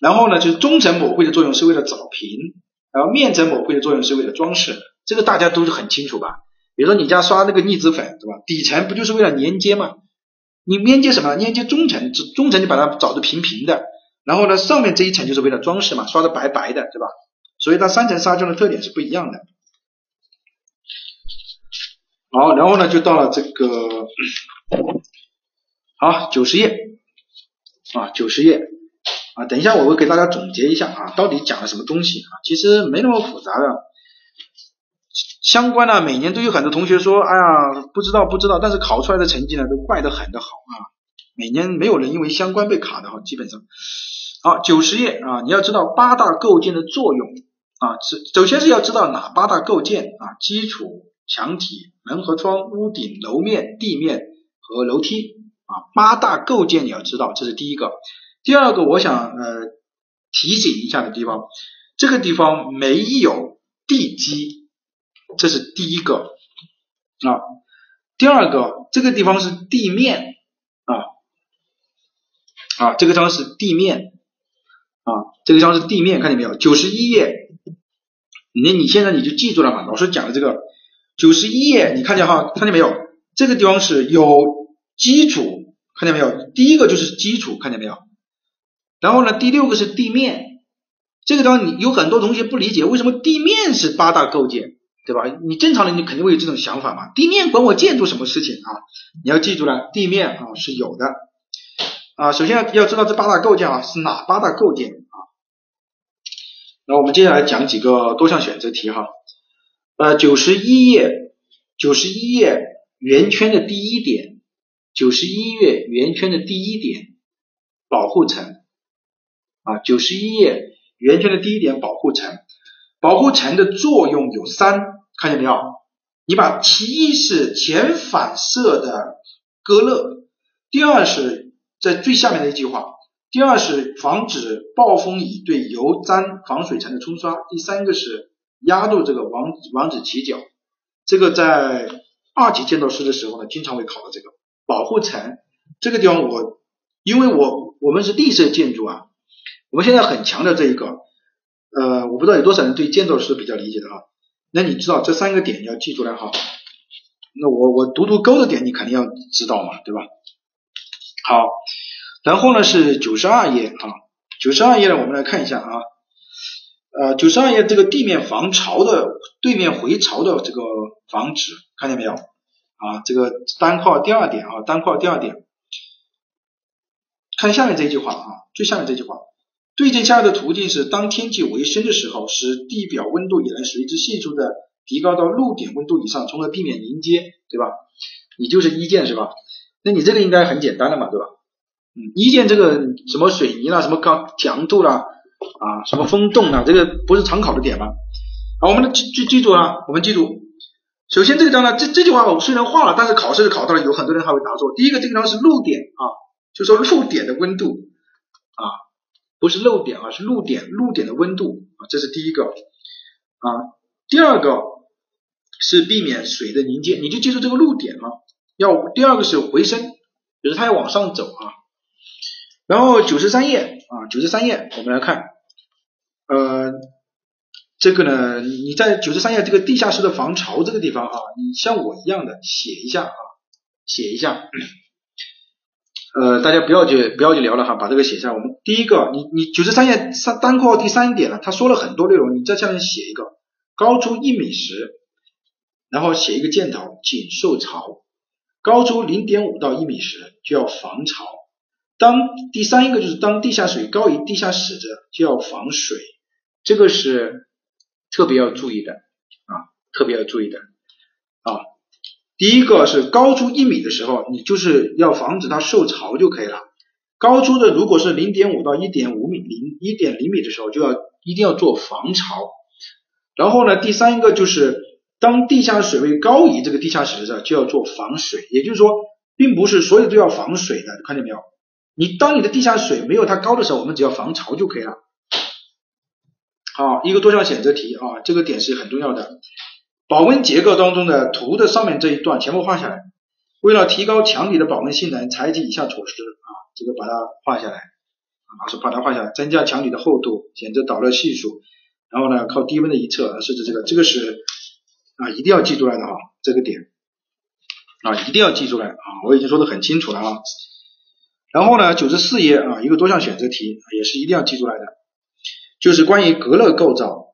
然后呢，就是中层抹灰的作用是为了找平，然后面层抹灰的作用是为了装饰。这个大家都是很清楚吧？比如说你家刷那个腻子粉，对吧？底层不就是为了粘接吗？你粘接什么？粘接中层，中层你把它找的平平的，然后呢，上面这一层就是为了装饰嘛，刷的白白的，对吧？所以它三层砂浆的特点是不一样的。好，然后呢，就到了这个好九十页啊，九十页啊，等一下我会给大家总结一下啊，到底讲了什么东西啊？其实没那么复杂的，相关呢每年都有很多同学说，哎呀，不知道不知道，但是考出来的成绩呢都怪得很的好啊，每年没有人因为相关被卡的哈，基本上好九十页啊，你要知道八大构件的作用啊，是首先是要知道哪八大构件啊，基础。墙体、门和窗、屋顶、楼面、地面和楼梯啊，八大构件你要知道，这是第一个。第二个，我想呃提醒一下的地方，这个地方没有地基，这是第一个啊。第二个，这个地方是地面啊啊，这个地方是地面啊，这个地方是地面，看见没有？九十一页，你你现在你就记住了嘛，老师讲的这个。九十一页，你看见哈，看见没有？这个地方是有基础，看见没有？第一个就是基础，看见没有？然后呢，第六个是地面。这个地方你有很多同学不理解，为什么地面是八大构件，对吧？你正常人你肯定会有这种想法嘛？地面管我建筑什么事情啊？你要记住了，地面啊是有的啊。首先要要知道这八大构件啊是哪八大构件啊？那我们接下来讲几个多项选择题哈。呃，九十一页，九十一页圆圈的第一点，九十一页圆圈的第一点，保护层啊，九十一页圆圈的第一点保护层，保护层的作用有三，看见没有？你把其一是前反射的隔热，第二是在最下面的一句话，第二是防止暴风雨对油粘防水层的冲刷，第三个是。压住这个网网子起角，这个在二级建造师的时候呢，经常会考到这个保护层这个地方。我因为我我们是绿色建筑啊，我们现在很强调这一个。呃，我不知道有多少人对建造师比较理解的哈。那你知道这三个点你要记住来哈。那我我读读勾的点你肯定要知道嘛，对吧？好，然后呢是九十二页啊，九十二页呢我们来看一下啊。呃，九十二页这个地面防潮的对面回潮的这个防止，看见没有？啊，这个单括第二点啊，单括第二点，看下面这句话啊，最下面这句话，对接下来的途径是，当天气回升的时候，使地表温度也能随之迅速的提高到露点温度以上，从而避免凝结，对吧？你就是一键是吧？那你这个应该很简单的嘛，对吧？嗯，一键这个什么水泥啦，什么钢强度啦，啊，什么风洞啊，这个不是常考的点吗？好，我们记记记住啊，我们记住，首先这个章呢，这这句话我虽然画了，但是考试考到了，有很多人还会答错。第一个这个章是露点啊，就说露点的温度啊，不是漏点啊，是露点，露点的温度啊，这是第一个啊。第二个是避免水的凝结，你就记住这个露点啊。要第二个是回升，就是它要往上走啊。然后九十三页啊，九十三页我们来看，呃。这个呢，你在九十三页这个地下室的防潮这个地方啊，你像我一样的写一下啊，写一下。呃，大家不要去不要去聊了哈，把这个写下。我们第一个，你你九十三页三单括号第三点呢，他说了很多内容，你在下面写一个，高出一米时，然后写一个箭头，仅受潮；高出零点五到一米时就要防潮。当第三一个就是当地下水高于地下室的就要防水，这个是。特别要注意的啊，特别要注意的啊。第一个是高出一米的时候，你就是要防止它受潮就可以了。高出的如果是零点五到一点五米、零一点零米的时候，就要一定要做防潮。然后呢，第三个就是当地下水位高于这个地下室的时候，就要做防水。也就是说，并不是所有都要防水的，看见没有？你当你的地下水没有它高的时候，我们只要防潮就可以了。好，一个多项选择题啊，这个点是很重要的。保温结构当中的图的上面这一段全部画下来。为了提高墙体的保温性能，采取以下措施啊，这个把它画下来，老师把它画下来，增加墙体的厚度，选择导热系数，然后呢，靠低温的一侧设置这个，这个是啊，一定要记出来的哈，这个点啊，一定要记出来啊，我已经说的很清楚了啊。然后呢，九十四页啊，一个多项选择题也是一定要记出来的。就是关于隔热构造，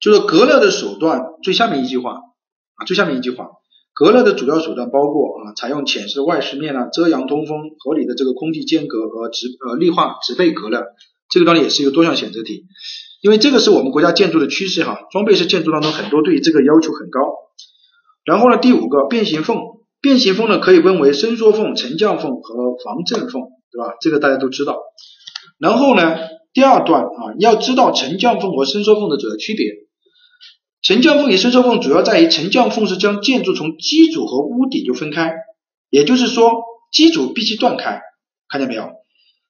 就是隔热的手段最下面一句话啊，最下面一句话，隔热的主要手段包括啊，采用浅色外饰面啊，遮阳通风，合理的这个空气间隔和植呃绿化植被隔热，这个当然也是一个多项选择题，因为这个是我们国家建筑的趋势哈，装备式建筑当中很多对于这个要求很高。然后呢，第五个变形缝，变形缝呢可以分为伸缩缝、沉降缝和防震缝，对吧？这个大家都知道。然后呢？第二段啊，要知道沉降缝和伸缩缝的主要区别。沉降缝与伸缩缝主要在于沉降缝是将建筑从基础和屋顶就分开，也就是说基础必须断开，看见没有？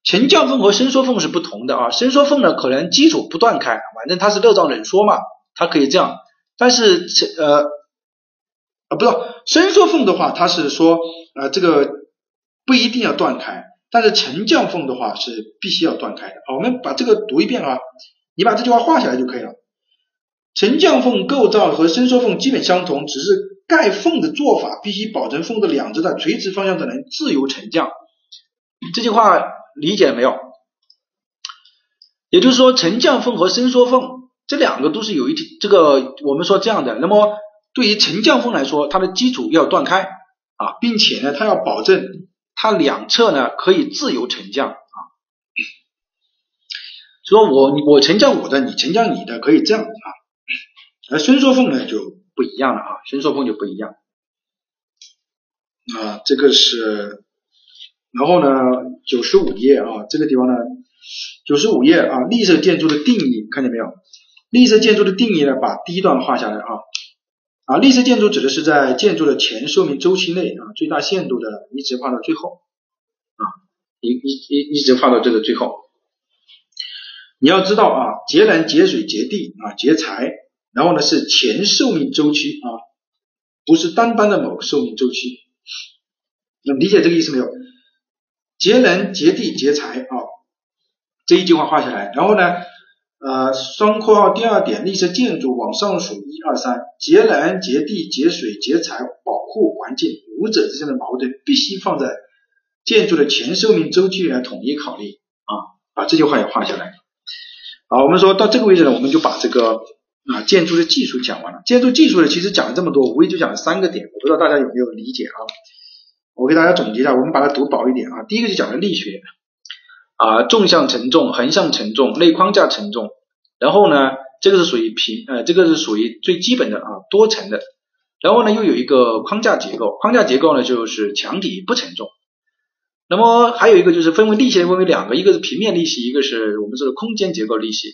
沉降缝和伸缩缝是不同的啊，伸缩缝呢可能基础不断开，反正它是热胀冷缩嘛，它可以这样。但是呃啊不是伸缩缝的话，它是说呃这个不一定要断开。但是沉降缝的话是必须要断开的。好，我们把这个读一遍啊，你把这句话画下来就可以了。沉降缝构造和伸缩缝基本相同，只是盖缝的做法必须保证缝的两侧在垂直方向都能自由沉降。这句话理解没有？也就是说，沉降缝和伸缩缝这两个都是有一体，这个我们说这样的。那么对于沉降缝来说，它的基础要断开啊，并且呢，它要保证。它两侧呢可以自由沉降啊，说我我沉降我的，你沉降你的，可以这样啊。而伸缩缝呢就不一样了啊，伸缩缝就不一样啊。这个是，然后呢，九十五页啊，这个地方呢，九十五页啊，绿色建筑的定义看见没有？绿色建筑的定义呢，把第一段画下来啊。啊，绿色建筑指的是在建筑的全寿命周期内啊，最大限度的一直画到最后啊，一一一一直画到这个最后。你要知道啊，节能、节水、节地啊、节材，然后呢是全寿命周期啊，不是单单的某个寿命周期。那理解这个意思没有？节能、节地、节材啊，这一句话画下来，然后呢？呃，双括号第二点，绿色建筑往上数一二三，节能、节地、节水、节材，保护环境，五者之间的矛盾必须放在建筑的全寿命周期来统一考虑啊，把这句话也画下来。好，我们说到这个位置呢，我们就把这个啊建筑的技术讲完了。建筑技术呢，其实讲了这么多，无非就讲了三个点，我不知道大家有没有理解啊？我给大家总结一下，我们把它读薄一点啊。第一个就讲了力学。啊纵向承重、横向承重、内框架承重，然后呢，这个是属于平呃这个是属于最基本的啊多层的，然后呢又有一个框架结构，框架结构呢就是墙体不承重。那么还有一个就是分为力学分为两个，一个是平面力学，一个是我们说的空间结构力学。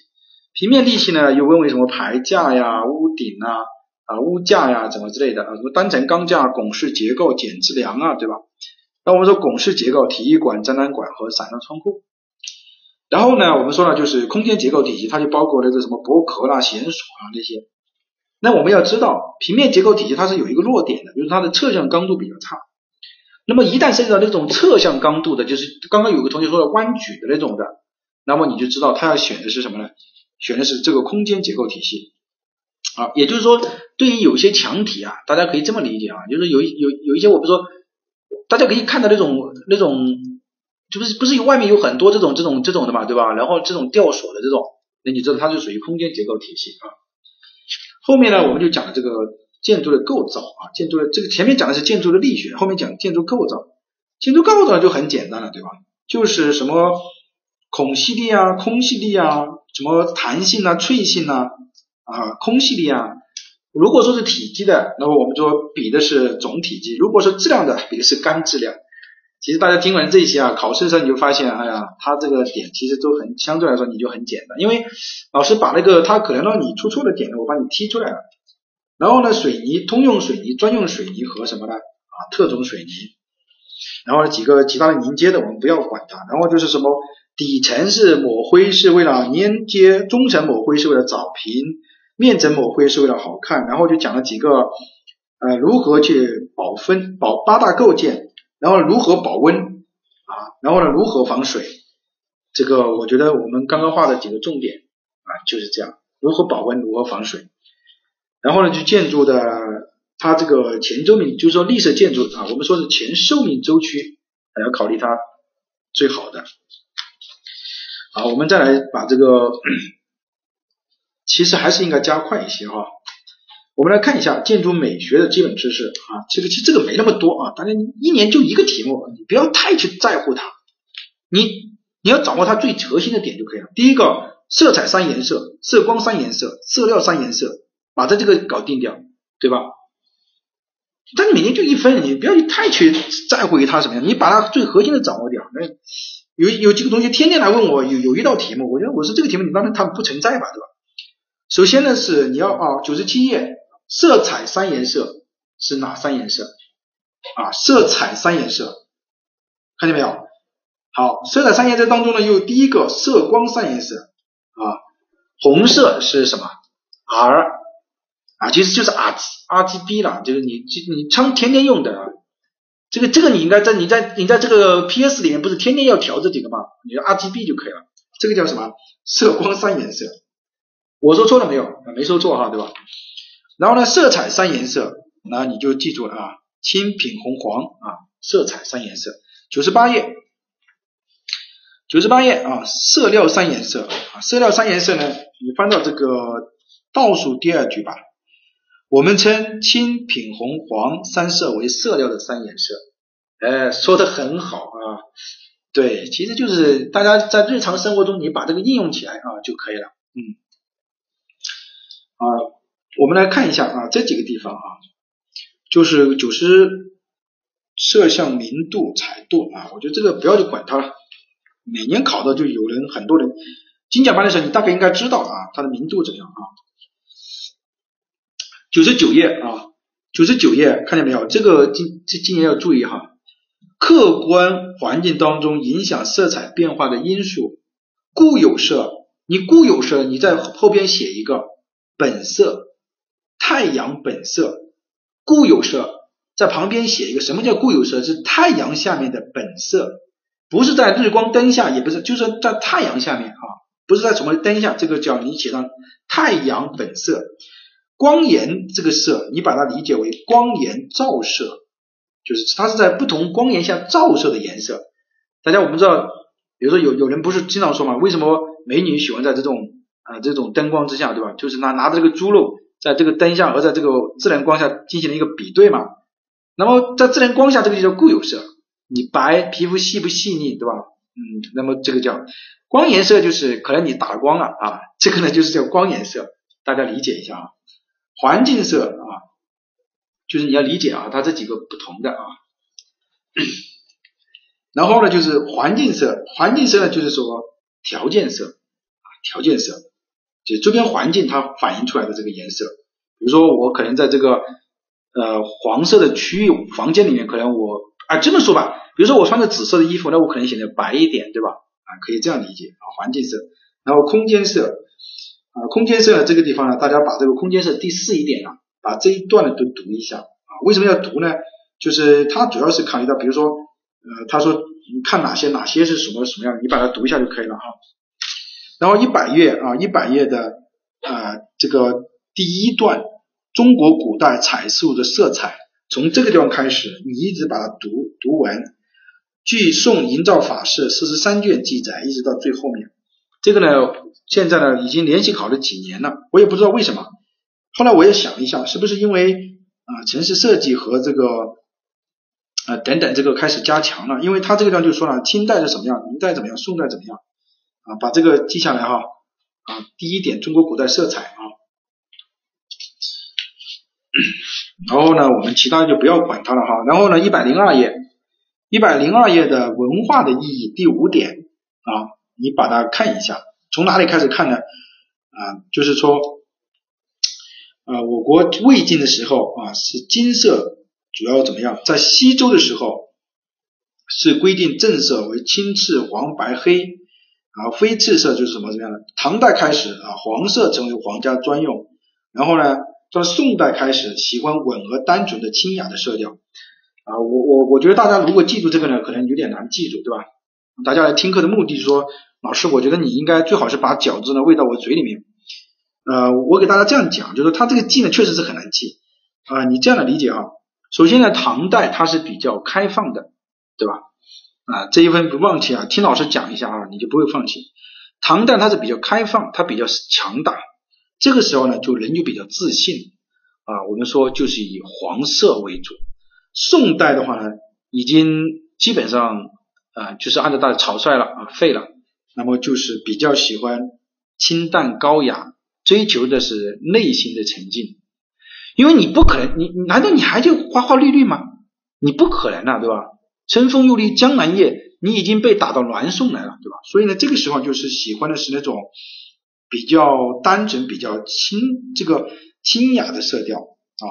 平面力系呢又分为什么排架呀、屋顶啊、啊屋架呀怎么之类的啊，什么单层钢架、拱式结构、剪支梁啊，对吧？那我们说拱式结构，体育馆、展览馆和散热窗户。然后呢，我们说了就是空间结构体系，它就包括了这什么薄壳啦、弦索啊这些。那我们要知道，平面结构体系它是有一个弱点的，就是它的侧向刚度比较差。那么一旦涉及到那种侧向刚度的，就是刚刚有个同学说的弯矩的那种的，那么你就知道他要选的是什么呢？选的是这个空间结构体系。啊，也就是说，对于有些墙体啊，大家可以这么理解啊，就是有有有一些，我不说，大家可以看到那种那种，就是不是有外面有很多这种这种这种的嘛，对吧？然后这种吊索的这种，那你知道它就属于空间结构体系啊。后面呢，我们就讲了这个。建筑的构造啊，建筑的这个前面讲的是建筑的力学，后面讲建筑构造。建筑构造就很简单了，对吧？就是什么孔隙力啊、空隙力啊、什么弹性啊、脆性啊啊、空隙力啊。如果说是体积的，那么我们说比的是总体积；如果说质量的，比的是干质量。其实大家听完这些啊，考试的时候你就发现，哎呀，它这个点其实都很相对来说你就很简单，因为老师把那个他可能让你出错的点呢，我帮你踢出来了。然后呢，水泥通用水泥、专用水泥和什么呢？啊，特种水泥。然后呢，几个其他的凝结的我们不要管它。然后就是什么，底层是抹灰是为了粘接，中层抹灰是为了找平，面层抹灰是为了好看。然后就讲了几个呃如何去保分保八大构件，然后如何保温啊，然后呢如何防水。这个我觉得我们刚刚画的几个重点啊就是这样，如何保温，如何防水。然后呢，就建筑的它这个前周命，就是说绿色建筑啊，我们说是前寿命周期，还要考虑它最好的。好，我们再来把这个，其实还是应该加快一些哈。我们来看一下建筑美学的基本知识啊，这个其实这个没那么多啊，大家一年就一个题目，你不要太去在乎它，你你要掌握它最核心的点就可以了。第一个，色彩三颜色，色光三颜色，色料三颜色。把它这个搞定掉，对吧？但你每年就一分，你不要去太去在乎于它什么样，你把它最核心的掌握掉。那有有几个同学天天来问我，有有一道题目，我觉得我说这个题目你当然它不存在吧，对吧？首先呢是你要啊九十七页，色彩三颜色是哪三颜色啊？色彩三颜色，看见没有？好，色彩三颜色当中呢，有第一个色光三颜色啊，红色是什么？R。啊，其实就是 R R G B 了，就是你你常天天用的啊，这个这个你应该在你在你在这个 P S 里面不是天天要调这几个吗？你 R G B 就可以了，这个叫什么？色光三原色，我说错了没有？没说错哈，对吧？然后呢，色彩三原色，那你就记住了啊，青、品、红、黄啊，色彩三原色。九十八页，九十八页啊，色料三原色啊，色料三原色呢，你翻到这个倒数第二句吧。我们称青、品、红、黄三色为色料的三颜色，哎，说的很好啊。对，其实就是大家在日常生活中你把这个应用起来啊就可以了。嗯，啊，我们来看一下啊这几个地方啊，就是九十摄像明度、彩度啊，我觉得这个不要去管它了。每年考的就有人很多人精讲班的时候，你大概应该知道啊它的明度怎样啊。九十九页啊，九十九页看见没有？这个今今今年要注意哈，客观环境当中影响色彩变化的因素，固有色，你固有色你在后边写一个本色，太阳本色，固有色在旁边写一个什么叫固有色？是太阳下面的本色，不是在日光灯下，也不是，就是在太阳下面啊，不是在什么灯下，这个叫你写上太阳本色。光源这个色，你把它理解为光源照射，就是它是在不同光源下照射的颜色。大家我们知道，比如说有有人不是经常说嘛，为什么美女喜欢在这种啊这种灯光之下，对吧？就是拿拿着这个猪肉在这个灯下和在这个自然光下进行了一个比对嘛。那么在自然光下，这个就叫固有色。你白皮肤细不细腻，对吧？嗯，那么这个叫光颜色，就是可能你打光了啊，这个呢就是叫光颜色，大家理解一下啊。环境色啊，就是你要理解啊，它这几个不同的啊。然后呢，就是环境色，环境色呢就是说条件色啊，条件色，就周边环境它反映出来的这个颜色。比如说我可能在这个呃黄色的区域房间里面，可能我啊这么说吧，比如说我穿着紫色的衣服，那我可能显得白一点，对吧？啊，可以这样理解啊，环境色。然后空间色啊，空间色这个地方呢，大家把这个空间色第四一点啊，把这一段呢都读一下啊。为什么要读呢？就是它主要是考虑到，比如说呃，他说你看哪些哪些是什么什么样，你把它读一下就可以了哈。然后一百页啊，一百页的呃这个第一段。中国古代彩塑的色彩，从这个地方开始，你一直把它读读完。据《宋营造法式四十三卷》记载，一直到最后面。这个呢，现在呢已经连续考了几年了，我也不知道为什么。后来我也想了一下，是不是因为啊城市设计和这个啊等等这个开始加强了？因为他这个地方就说了，清代是什么样，明代怎么样，宋代怎么样啊？把这个记下来哈啊。第一点，中国古代色彩啊。然后呢，我们其他就不要管它了哈。然后呢，一百零二页，一百零二页的文化的意义第五点啊，你把它看一下。从哪里开始看呢？啊，就是说，啊，我国魏晋的时候啊，是金色主要怎么样？在西周的时候是规定正色为青、赤、黄、白、黑啊，非赤色就是什么怎么样的？唐代开始啊，黄色成为皇家专用。然后呢？从宋代开始，喜欢稳和单纯的清雅的色调啊，我我我觉得大家如果记住这个呢，可能有点难记住，对吧？大家来听课的目的是说，老师，我觉得你应该最好是把饺子呢喂到我嘴里面。呃，我给大家这样讲，就是他这个记呢确实是很难记啊。你这样的理解啊，首先呢，唐代它是比较开放的，对吧？啊，这一分不忘记啊，听老师讲一下啊，你就不会放弃。唐代它是比较开放，它比较强大。这个时候呢，就人就比较自信啊。我们说就是以黄色为主。宋代的话呢，已经基本上啊，就是按照大草率了啊，废了。那么就是比较喜欢清淡高雅，追求的是内心的沉静。因为你不可能，你难道你还就花花绿绿吗？你不可能啊，对吧？春风又绿江南夜，你已经被打到南宋来了，对吧？所以呢，这个时候就是喜欢的是那种。比较单纯、比较清这个清雅的色调啊，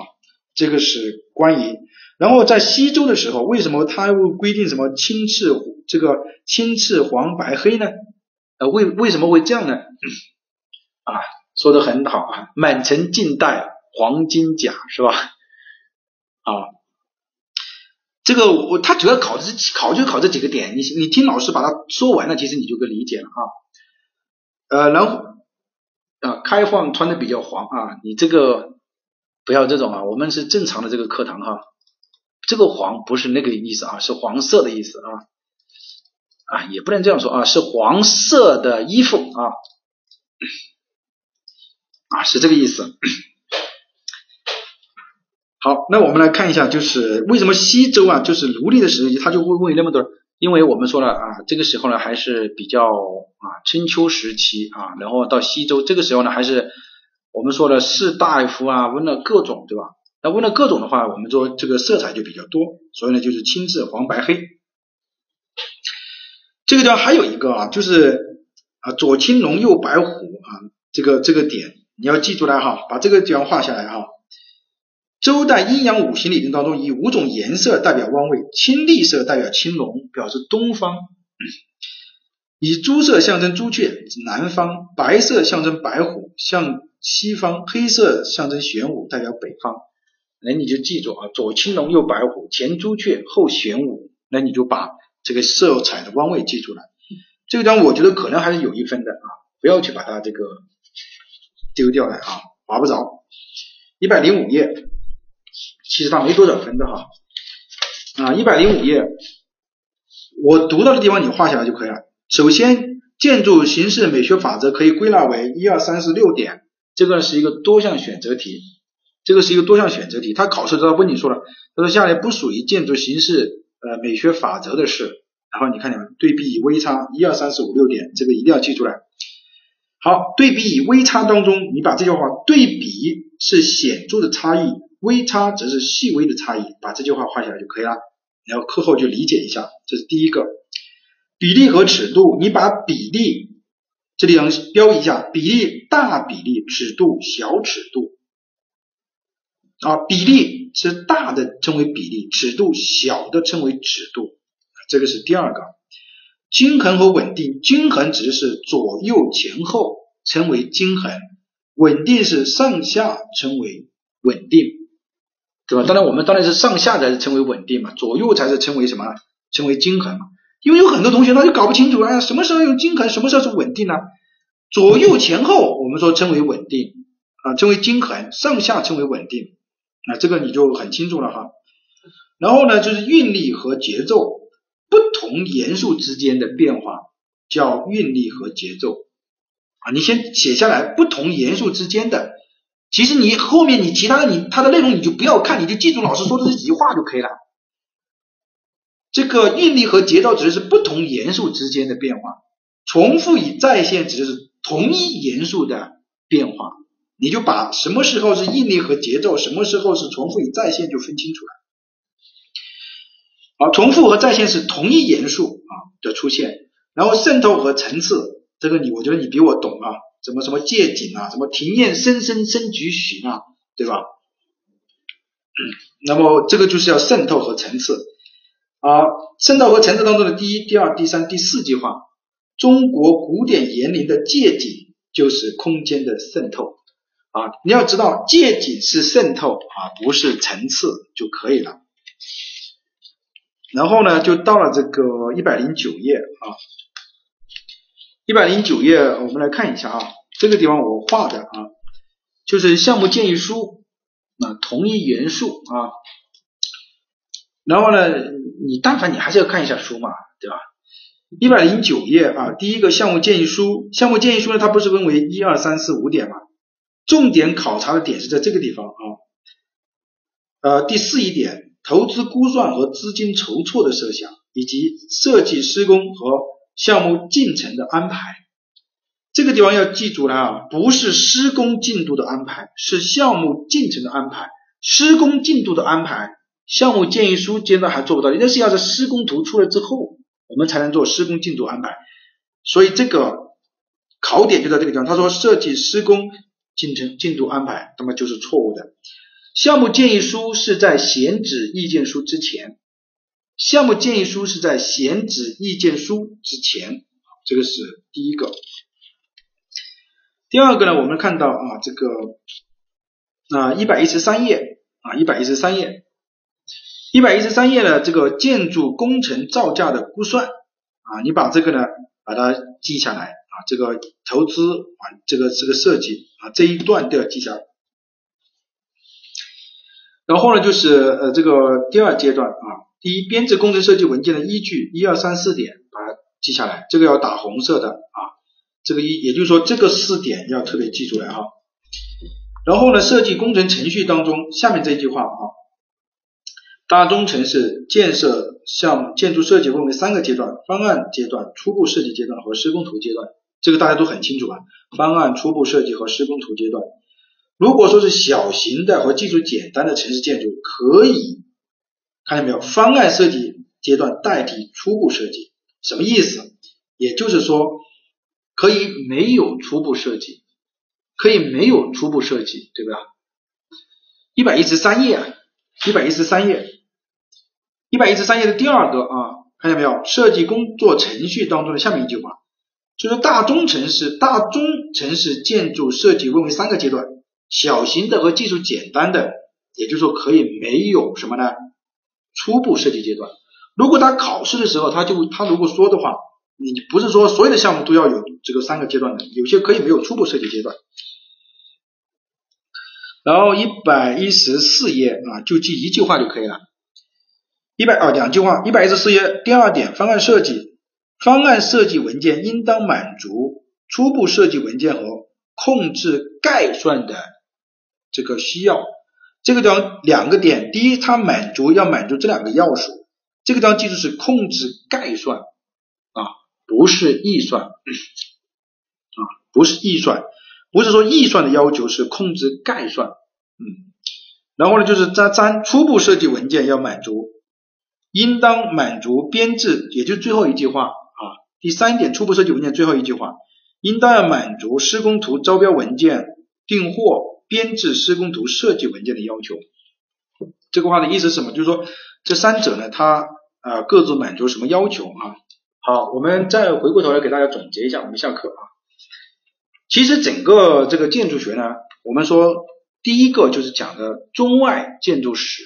这个是关于。然后在西周的时候，为什么他会规定什么青赤这个青赤黄白黑呢？呃，为为什么会这样呢？啊，说的很好啊，满城尽带黄金甲是吧？啊，这个我他主要考的是考就考这几个点，你你听老师把它说完了，其实你就可以理解了啊。呃，然后。啊，开放穿的比较黄啊，你这个不要这种啊，我们是正常的这个课堂哈，这个黄不是那个意思啊，是黄色的意思啊，啊也不能这样说啊，是黄色的衣服啊，啊是这个意思。好，那我们来看一下，就是为什么西周啊，就是奴隶的时期，他就会问那么多。因为我们说了啊，这个时候呢还是比较啊春秋时期啊，然后到西周这个时候呢还是我们说的士大夫啊问了各种对吧？那问了各种的话，我们说这个色彩就比较多，所以呢就是青赤黄白黑。这个地方还有一个啊，就是啊左青龙右白虎啊，这个这个点你要记住来哈，把这个地方画下来哈。周代阴阳五行理论当中，以五种颜色代表方位：青绿色代表青龙，表示东方；以朱色象征朱雀，南方；白色象征白虎，向西方；黑色象征玄武，代表北方。那你就记住啊，左青龙，右白虎，前朱雀，后玄武。那你就把这个色彩的方位记住了。这个地方我觉得可能还是有一分的啊，不要去把它这个丢掉了啊，划不着。一百零五页。其实它没多少分的哈，啊，一百零五页，我读到的地方你画下来就可以了。首先，建筑形式美学法则可以归纳为一二三四六点，这个是一个多项选择题，这个是一个多项选择题。他考试的时候问你说了，他说下列不属于建筑形式呃美学法则的是，然后你看见没？对比以微差一二三四五六点，这个一定要记出来。好，对比以微差当中，你把这句话对比是显著的差异，微差则是细微的差异，把这句话画下来就可以了。然后课后就理解一下，这是第一个。比例和尺度，你把比例这里要标一下，比例大比例，尺度小尺度。啊，比例是大的称为比例，尺度小的称为尺度，这个是第二个。均衡和稳定，均衡指的是左右前后称为均衡，稳定是上下称为稳定，对吧？当然我们当然是上下才是称为稳定嘛，左右才是称为什么？称为均衡嘛。因为有很多同学他就搞不清楚，啊，什么时候用均衡，什么时候是稳定呢？左右前后我们说称为稳定啊，称为均衡，上下称为稳定。啊，这个你就很清楚了哈。然后呢，就是韵律和节奏，不同元素之间的变化叫韵律和节奏啊。你先写下来，不同元素之间的，其实你后面你其他的你它的内容你就不要看，你就记住老师说的这几句话就可以了。这个韵律和节奏指的是不同元素之间的变化，重复与再现指的是同一元素的变化。你就把什么时候是应力和节奏，什么时候是重复与再现就分清楚了。好，重复和再现是同一元素啊的出现，然后渗透和层次，这个你我觉得你比我懂啊，什么什么借景啊，什么庭院深深深几许啊，对吧？那么这个就是要渗透和层次啊，渗透和层次当中的第一、第二、第三、第四句话，中国古典园林的借景就是空间的渗透。啊，你要知道借景是渗透啊，不是层次就可以了。然后呢，就到了这个一百零九页啊，一百零九页我们来看一下啊，这个地方我画的啊，就是项目建议书啊，同一元素啊。然后呢，你但凡你还是要看一下书嘛，对吧？一百零九页啊，第一个项目建议书，项目建议书呢，它不是分为一二三四五点吗？重点考察的点是在这个地方啊，呃，第四一点，投资估算和资金筹措的设想，以及设计施工和项目进程的安排，这个地方要记住了啊，不是施工进度的安排，是项目进程的安排。施工进度的安排，项目建议书阶段还做不到，那是要在施工图出来之后，我们才能做施工进度安排。所以这个考点就在这个地方，他说设计施工。进程进度安排，那么就是错误的。项目建议书是在选址意见书之前，项目建议书是在选址意见书之前，这个是第一个。第二个呢，我们看到啊，这个啊一百一十三页啊一百一十三页，一百一十三页的这个建筑工程造价的估算啊，你把这个呢把它记下来。啊，这个投资啊，这个这个设计啊，这一段都要记下来。然后呢，就是呃这个第二阶段啊，第一编制工程设计文件的依据一二三四点，把它记下来，这个要打红色的啊，这个一也就是说这个四点要特别记出来哈。然后呢，设计工程程序当中下面这句话啊，大中城市建设项目建筑设计分为三个阶段：方案阶段、初步设计阶段和施工图阶段。这个大家都很清楚啊，方案、初步设计和施工图阶段。如果说是小型的和技术简单的城市建筑，可以看见没有？方案设计阶段代替初步设计，什么意思？也就是说，可以没有初步设计，可以没有初步设计，对吧？一百一十三页，一百一十三页，一百一十三页的第二个啊，看见没有？设计工作程序当中的下面一句话。就是大中城市，大中城市建筑设计分为三个阶段，小型的和技术简单的，也就是说可以没有什么呢？初步设计阶段。如果他考试的时候，他就他如果说的话，你不是说所有的项目都要有这个三个阶段的，有些可以没有初步设计阶段。然后一百一十四页啊，就记一句话就可以了。一百啊两句话，一百一十四页第二点方案设计。方案设计文件应当满足初步设计文件和控制概算的这个需要。这个地方两个点，第一，它满足要满足这两个要素。这个地方记住是控制概算啊，不是预算。啊，不是预算，不是说预算的要求是控制概算，嗯，然后呢就是在三初步设计文件要满足，应当满足编制，也就最后一句话，第三点初步设计文件最后一句话，应当要满足施工图招标文件订货编制施工图设计文件的要求。这个话的意思是什么？就是说这三者呢，它啊各自满足什么要求啊？好，我们再回过头来给大家总结一下，我们下课啊。其实整个这个建筑学呢，我们说第一个就是讲的中外建筑史。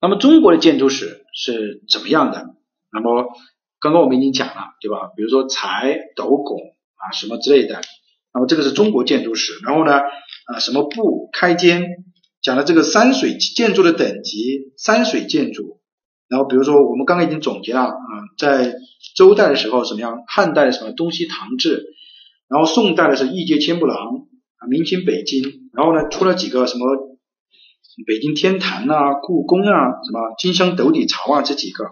那么中国的建筑史是怎么样的？那么刚刚我们已经讲了，对吧？比如说柴、斗拱啊什么之类的。那么这个是中国建筑史。然后呢啊什么布开间。讲了这个山水建筑的等级，山水建筑，然后比如说我们刚刚已经总结了啊，在周代的时候什么样，汉代什么东西唐制，然后宋代的是一街千步廊啊，明清北京，然后呢出了几个什么北京天坛啊、故宫啊、什么金香斗底朝啊这几个，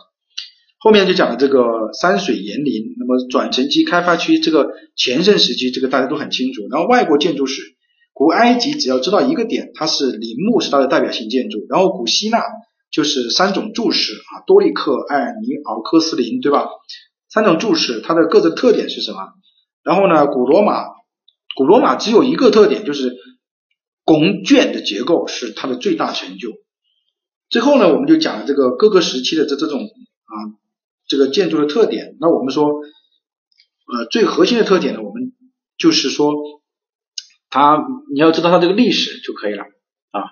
后面就讲了这个山水园林，那么转城期开发区这个前盛时期，这个大家都很清楚，然后外国建筑史。古埃及只要知道一个点，它是陵墓是它的代表性建筑，然后古希腊就是三种柱式啊，多利克、艾尼奥科斯林，对吧？三种柱式它的各自特点是什么？然后呢，古罗马，古罗马只有一个特点，就是拱券的结构是它的最大成就。最后呢，我们就讲了这个各个时期的这这种啊这个建筑的特点。那我们说，呃，最核心的特点呢，我们就是说。它你要知道它这个历史就可以了啊，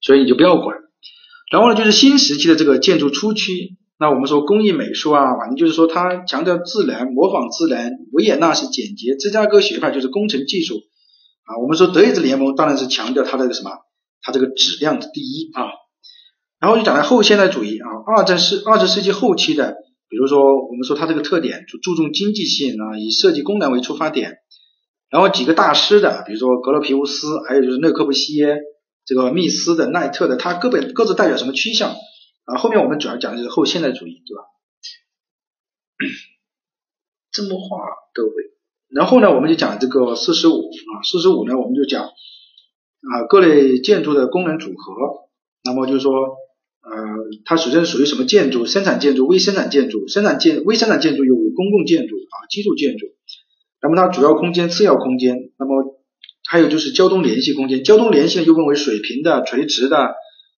所以你就不要管。然后呢，就是新时期的这个建筑初期，那我们说工艺美术啊，反正就是说它强调自然，模仿自然。维也纳是简洁，芝加哥学派就是工程技术啊。我们说德意志联盟当然是强调它的什么，它这个质量的第一啊。然后就讲到后现代主义啊，二战世二十世纪后期的，比如说我们说它这个特点就注重经济性啊，以设计功能为出发点。然后几个大师的，比如说格罗皮乌斯，还有就是勒克布西耶，这个密斯的、奈特的，他各本各自代表什么趋向啊？后面我们主要讲的就是后现代主义，对吧？这么画各位，然后呢，我们就讲这个四十五啊，四十五呢，我们就讲啊各类建筑的功能组合。那么就是说，呃，它首先属于什么建筑？生产建筑、微生产建筑、生产建微生产建筑有公共建筑啊、基础建筑。那么它主要空间、次要空间，那么还有就是交通联系空间。交通联系又分为水平的、垂直的。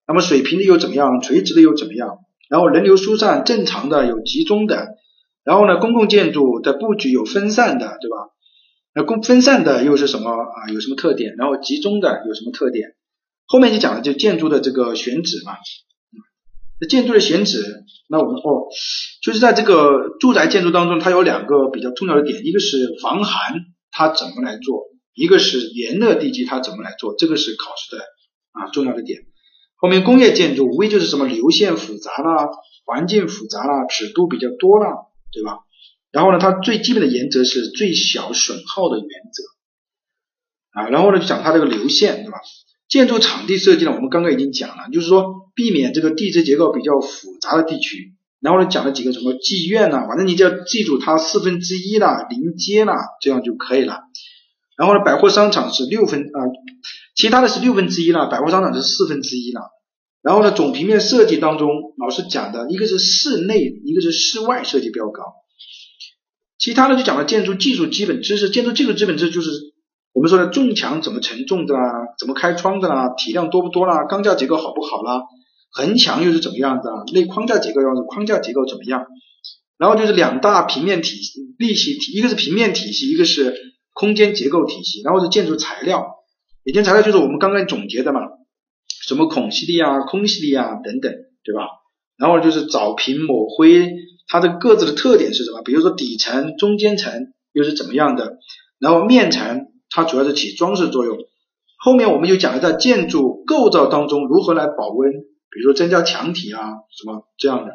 那么水平的又怎么样？垂直的又怎么样？然后人流疏散正常的有集中的。然后呢，公共建筑的布局有分散的，对吧？那公分散的又是什么啊？有什么特点？然后集中的有什么特点？后面就讲了就建筑的这个选址嘛。建筑的选址，那我们哦。就是在这个住宅建筑当中，它有两个比较重要的点，一个是防寒，它怎么来做；一个是炎热地基，它怎么来做。这个是考试的啊重要的点。后面工业建筑无非就是什么流线复杂啦，环境复杂啦，尺度比较多啦，对吧？然后呢，它最基本的原则是最小损耗的原则啊。然后呢，讲它这个流线，对吧？建筑场地设计呢，我们刚刚已经讲了，就是说避免这个地质结构比较复杂的地区。然后呢，讲了几个什么妓院呐，反正你就要记住它四分之一啦，临街啦，这样就可以了。然后呢，百货商场是六分啊，其他的是六分之一啦，百货商场是四分之一啦。然后呢，总平面设计当中，老师讲的一个是室内，一个是室外设计标高。其他的就讲了建筑技术基本知识，建筑技术基本知识就是我们说的重墙怎么承重的啦，怎么开窗的啦，体量多不多啦，钢架结构好不好啦。横墙又是怎么样的？内框架结构要是，框架结构怎么样？然后就是两大平面体系，立体体，一个是平面体系，一个是空间结构体系。然后是建筑材料，建筑材料就是我们刚刚总结的嘛，什么孔隙力啊、空隙力啊等等，对吧？然后就是找平抹灰，它的各自的特点是什么？比如说底层、中间层又是怎么样的？然后面层它主要是起装饰作用。后面我们就讲了在建筑构造当中如何来保温。比如说增加墙体啊，什么这样的，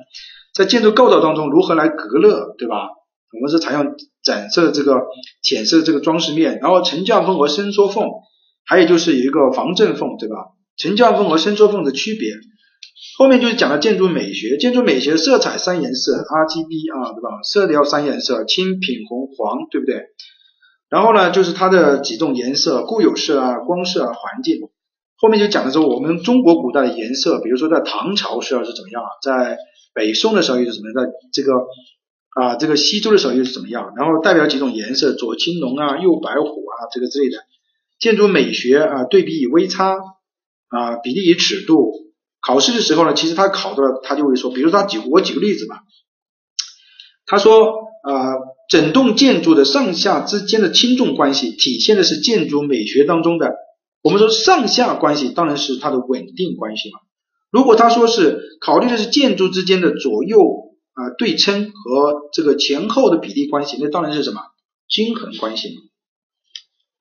在建筑构造当中如何来隔热，对吧？我们是采用展色这个浅色这个装饰面，然后沉降缝和伸缩缝，还有就是有一个防震缝，对吧？沉降缝和伸缩缝的区别，后面就是讲了建筑美学，建筑美学色彩三颜色 RGB 啊，对吧？色调三颜色，青、品、红、黄，对不对？然后呢，就是它的几种颜色，固有色啊、光色啊、环境。后面就讲的说，我们中国古代的颜色，比如说在唐朝时候是怎么样，在北宋的时候又是怎么样，在这个啊这个西周的时候又是怎么样？然后代表几种颜色，左青龙啊，右白虎啊，这个之类的。建筑美学啊，对比与微差啊，比例与尺度。考试的时候呢，其实他考的他就会说，比如他举我举个例子吧，他说啊，整栋建筑的上下之间的轻重关系，体现的是建筑美学当中的。我们说上下关系当然是它的稳定关系嘛。如果他说是考虑的是建筑之间的左右啊对称和这个前后的比例关系，那当然是什么均衡关系嘛。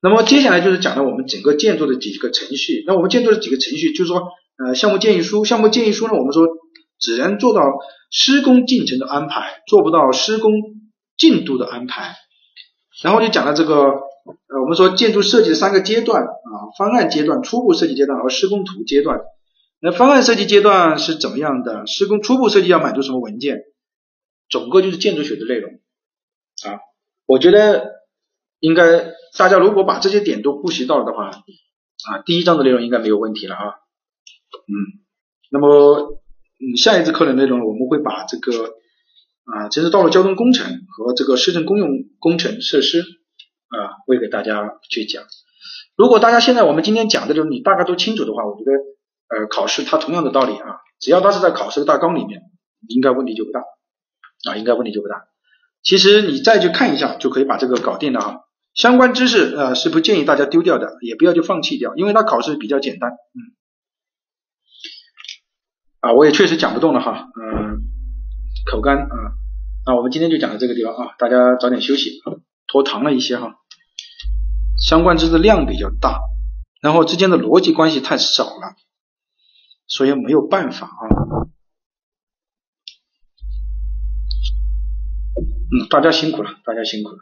那么接下来就是讲到我们整个建筑的几个程序。那我们建筑的几个程序，就是说呃项目建议书，项目建议书呢，我们说只能做到施工进程的安排，做不到施工进度的安排。然后就讲了这个。呃，我们说建筑设计的三个阶段啊，方案阶段、初步设计阶段和施工图阶段。那方案设计阶段是怎么样的？施工初步设计要满足什么文件？总个就是建筑学的内容啊。我觉得应该大家如果把这些点都复习到了的话啊，第一章的内容应该没有问题了啊。嗯，那么嗯，下一次课的内容我们会把这个啊，城市道路交通工程和这个市政公用工程设施。啊，会给大家去讲。如果大家现在我们今天讲的就是，你大概都清楚的话，我觉得呃，考试它同样的道理啊，只要它是在考试的大纲里面，应该问题就不大啊，应该问题就不大。其实你再去看一下，就可以把这个搞定了啊。相关知识呃是不建议大家丢掉的，也不要就放弃掉，因为它考试比较简单。嗯。啊，我也确实讲不动了哈，嗯，口干啊。那我们今天就讲到这个地方啊，大家早点休息。拖堂了一些哈，相关知识量比较大，然后之间的逻辑关系太少了，所以没有办法啊。嗯，大家辛苦了，大家辛苦了。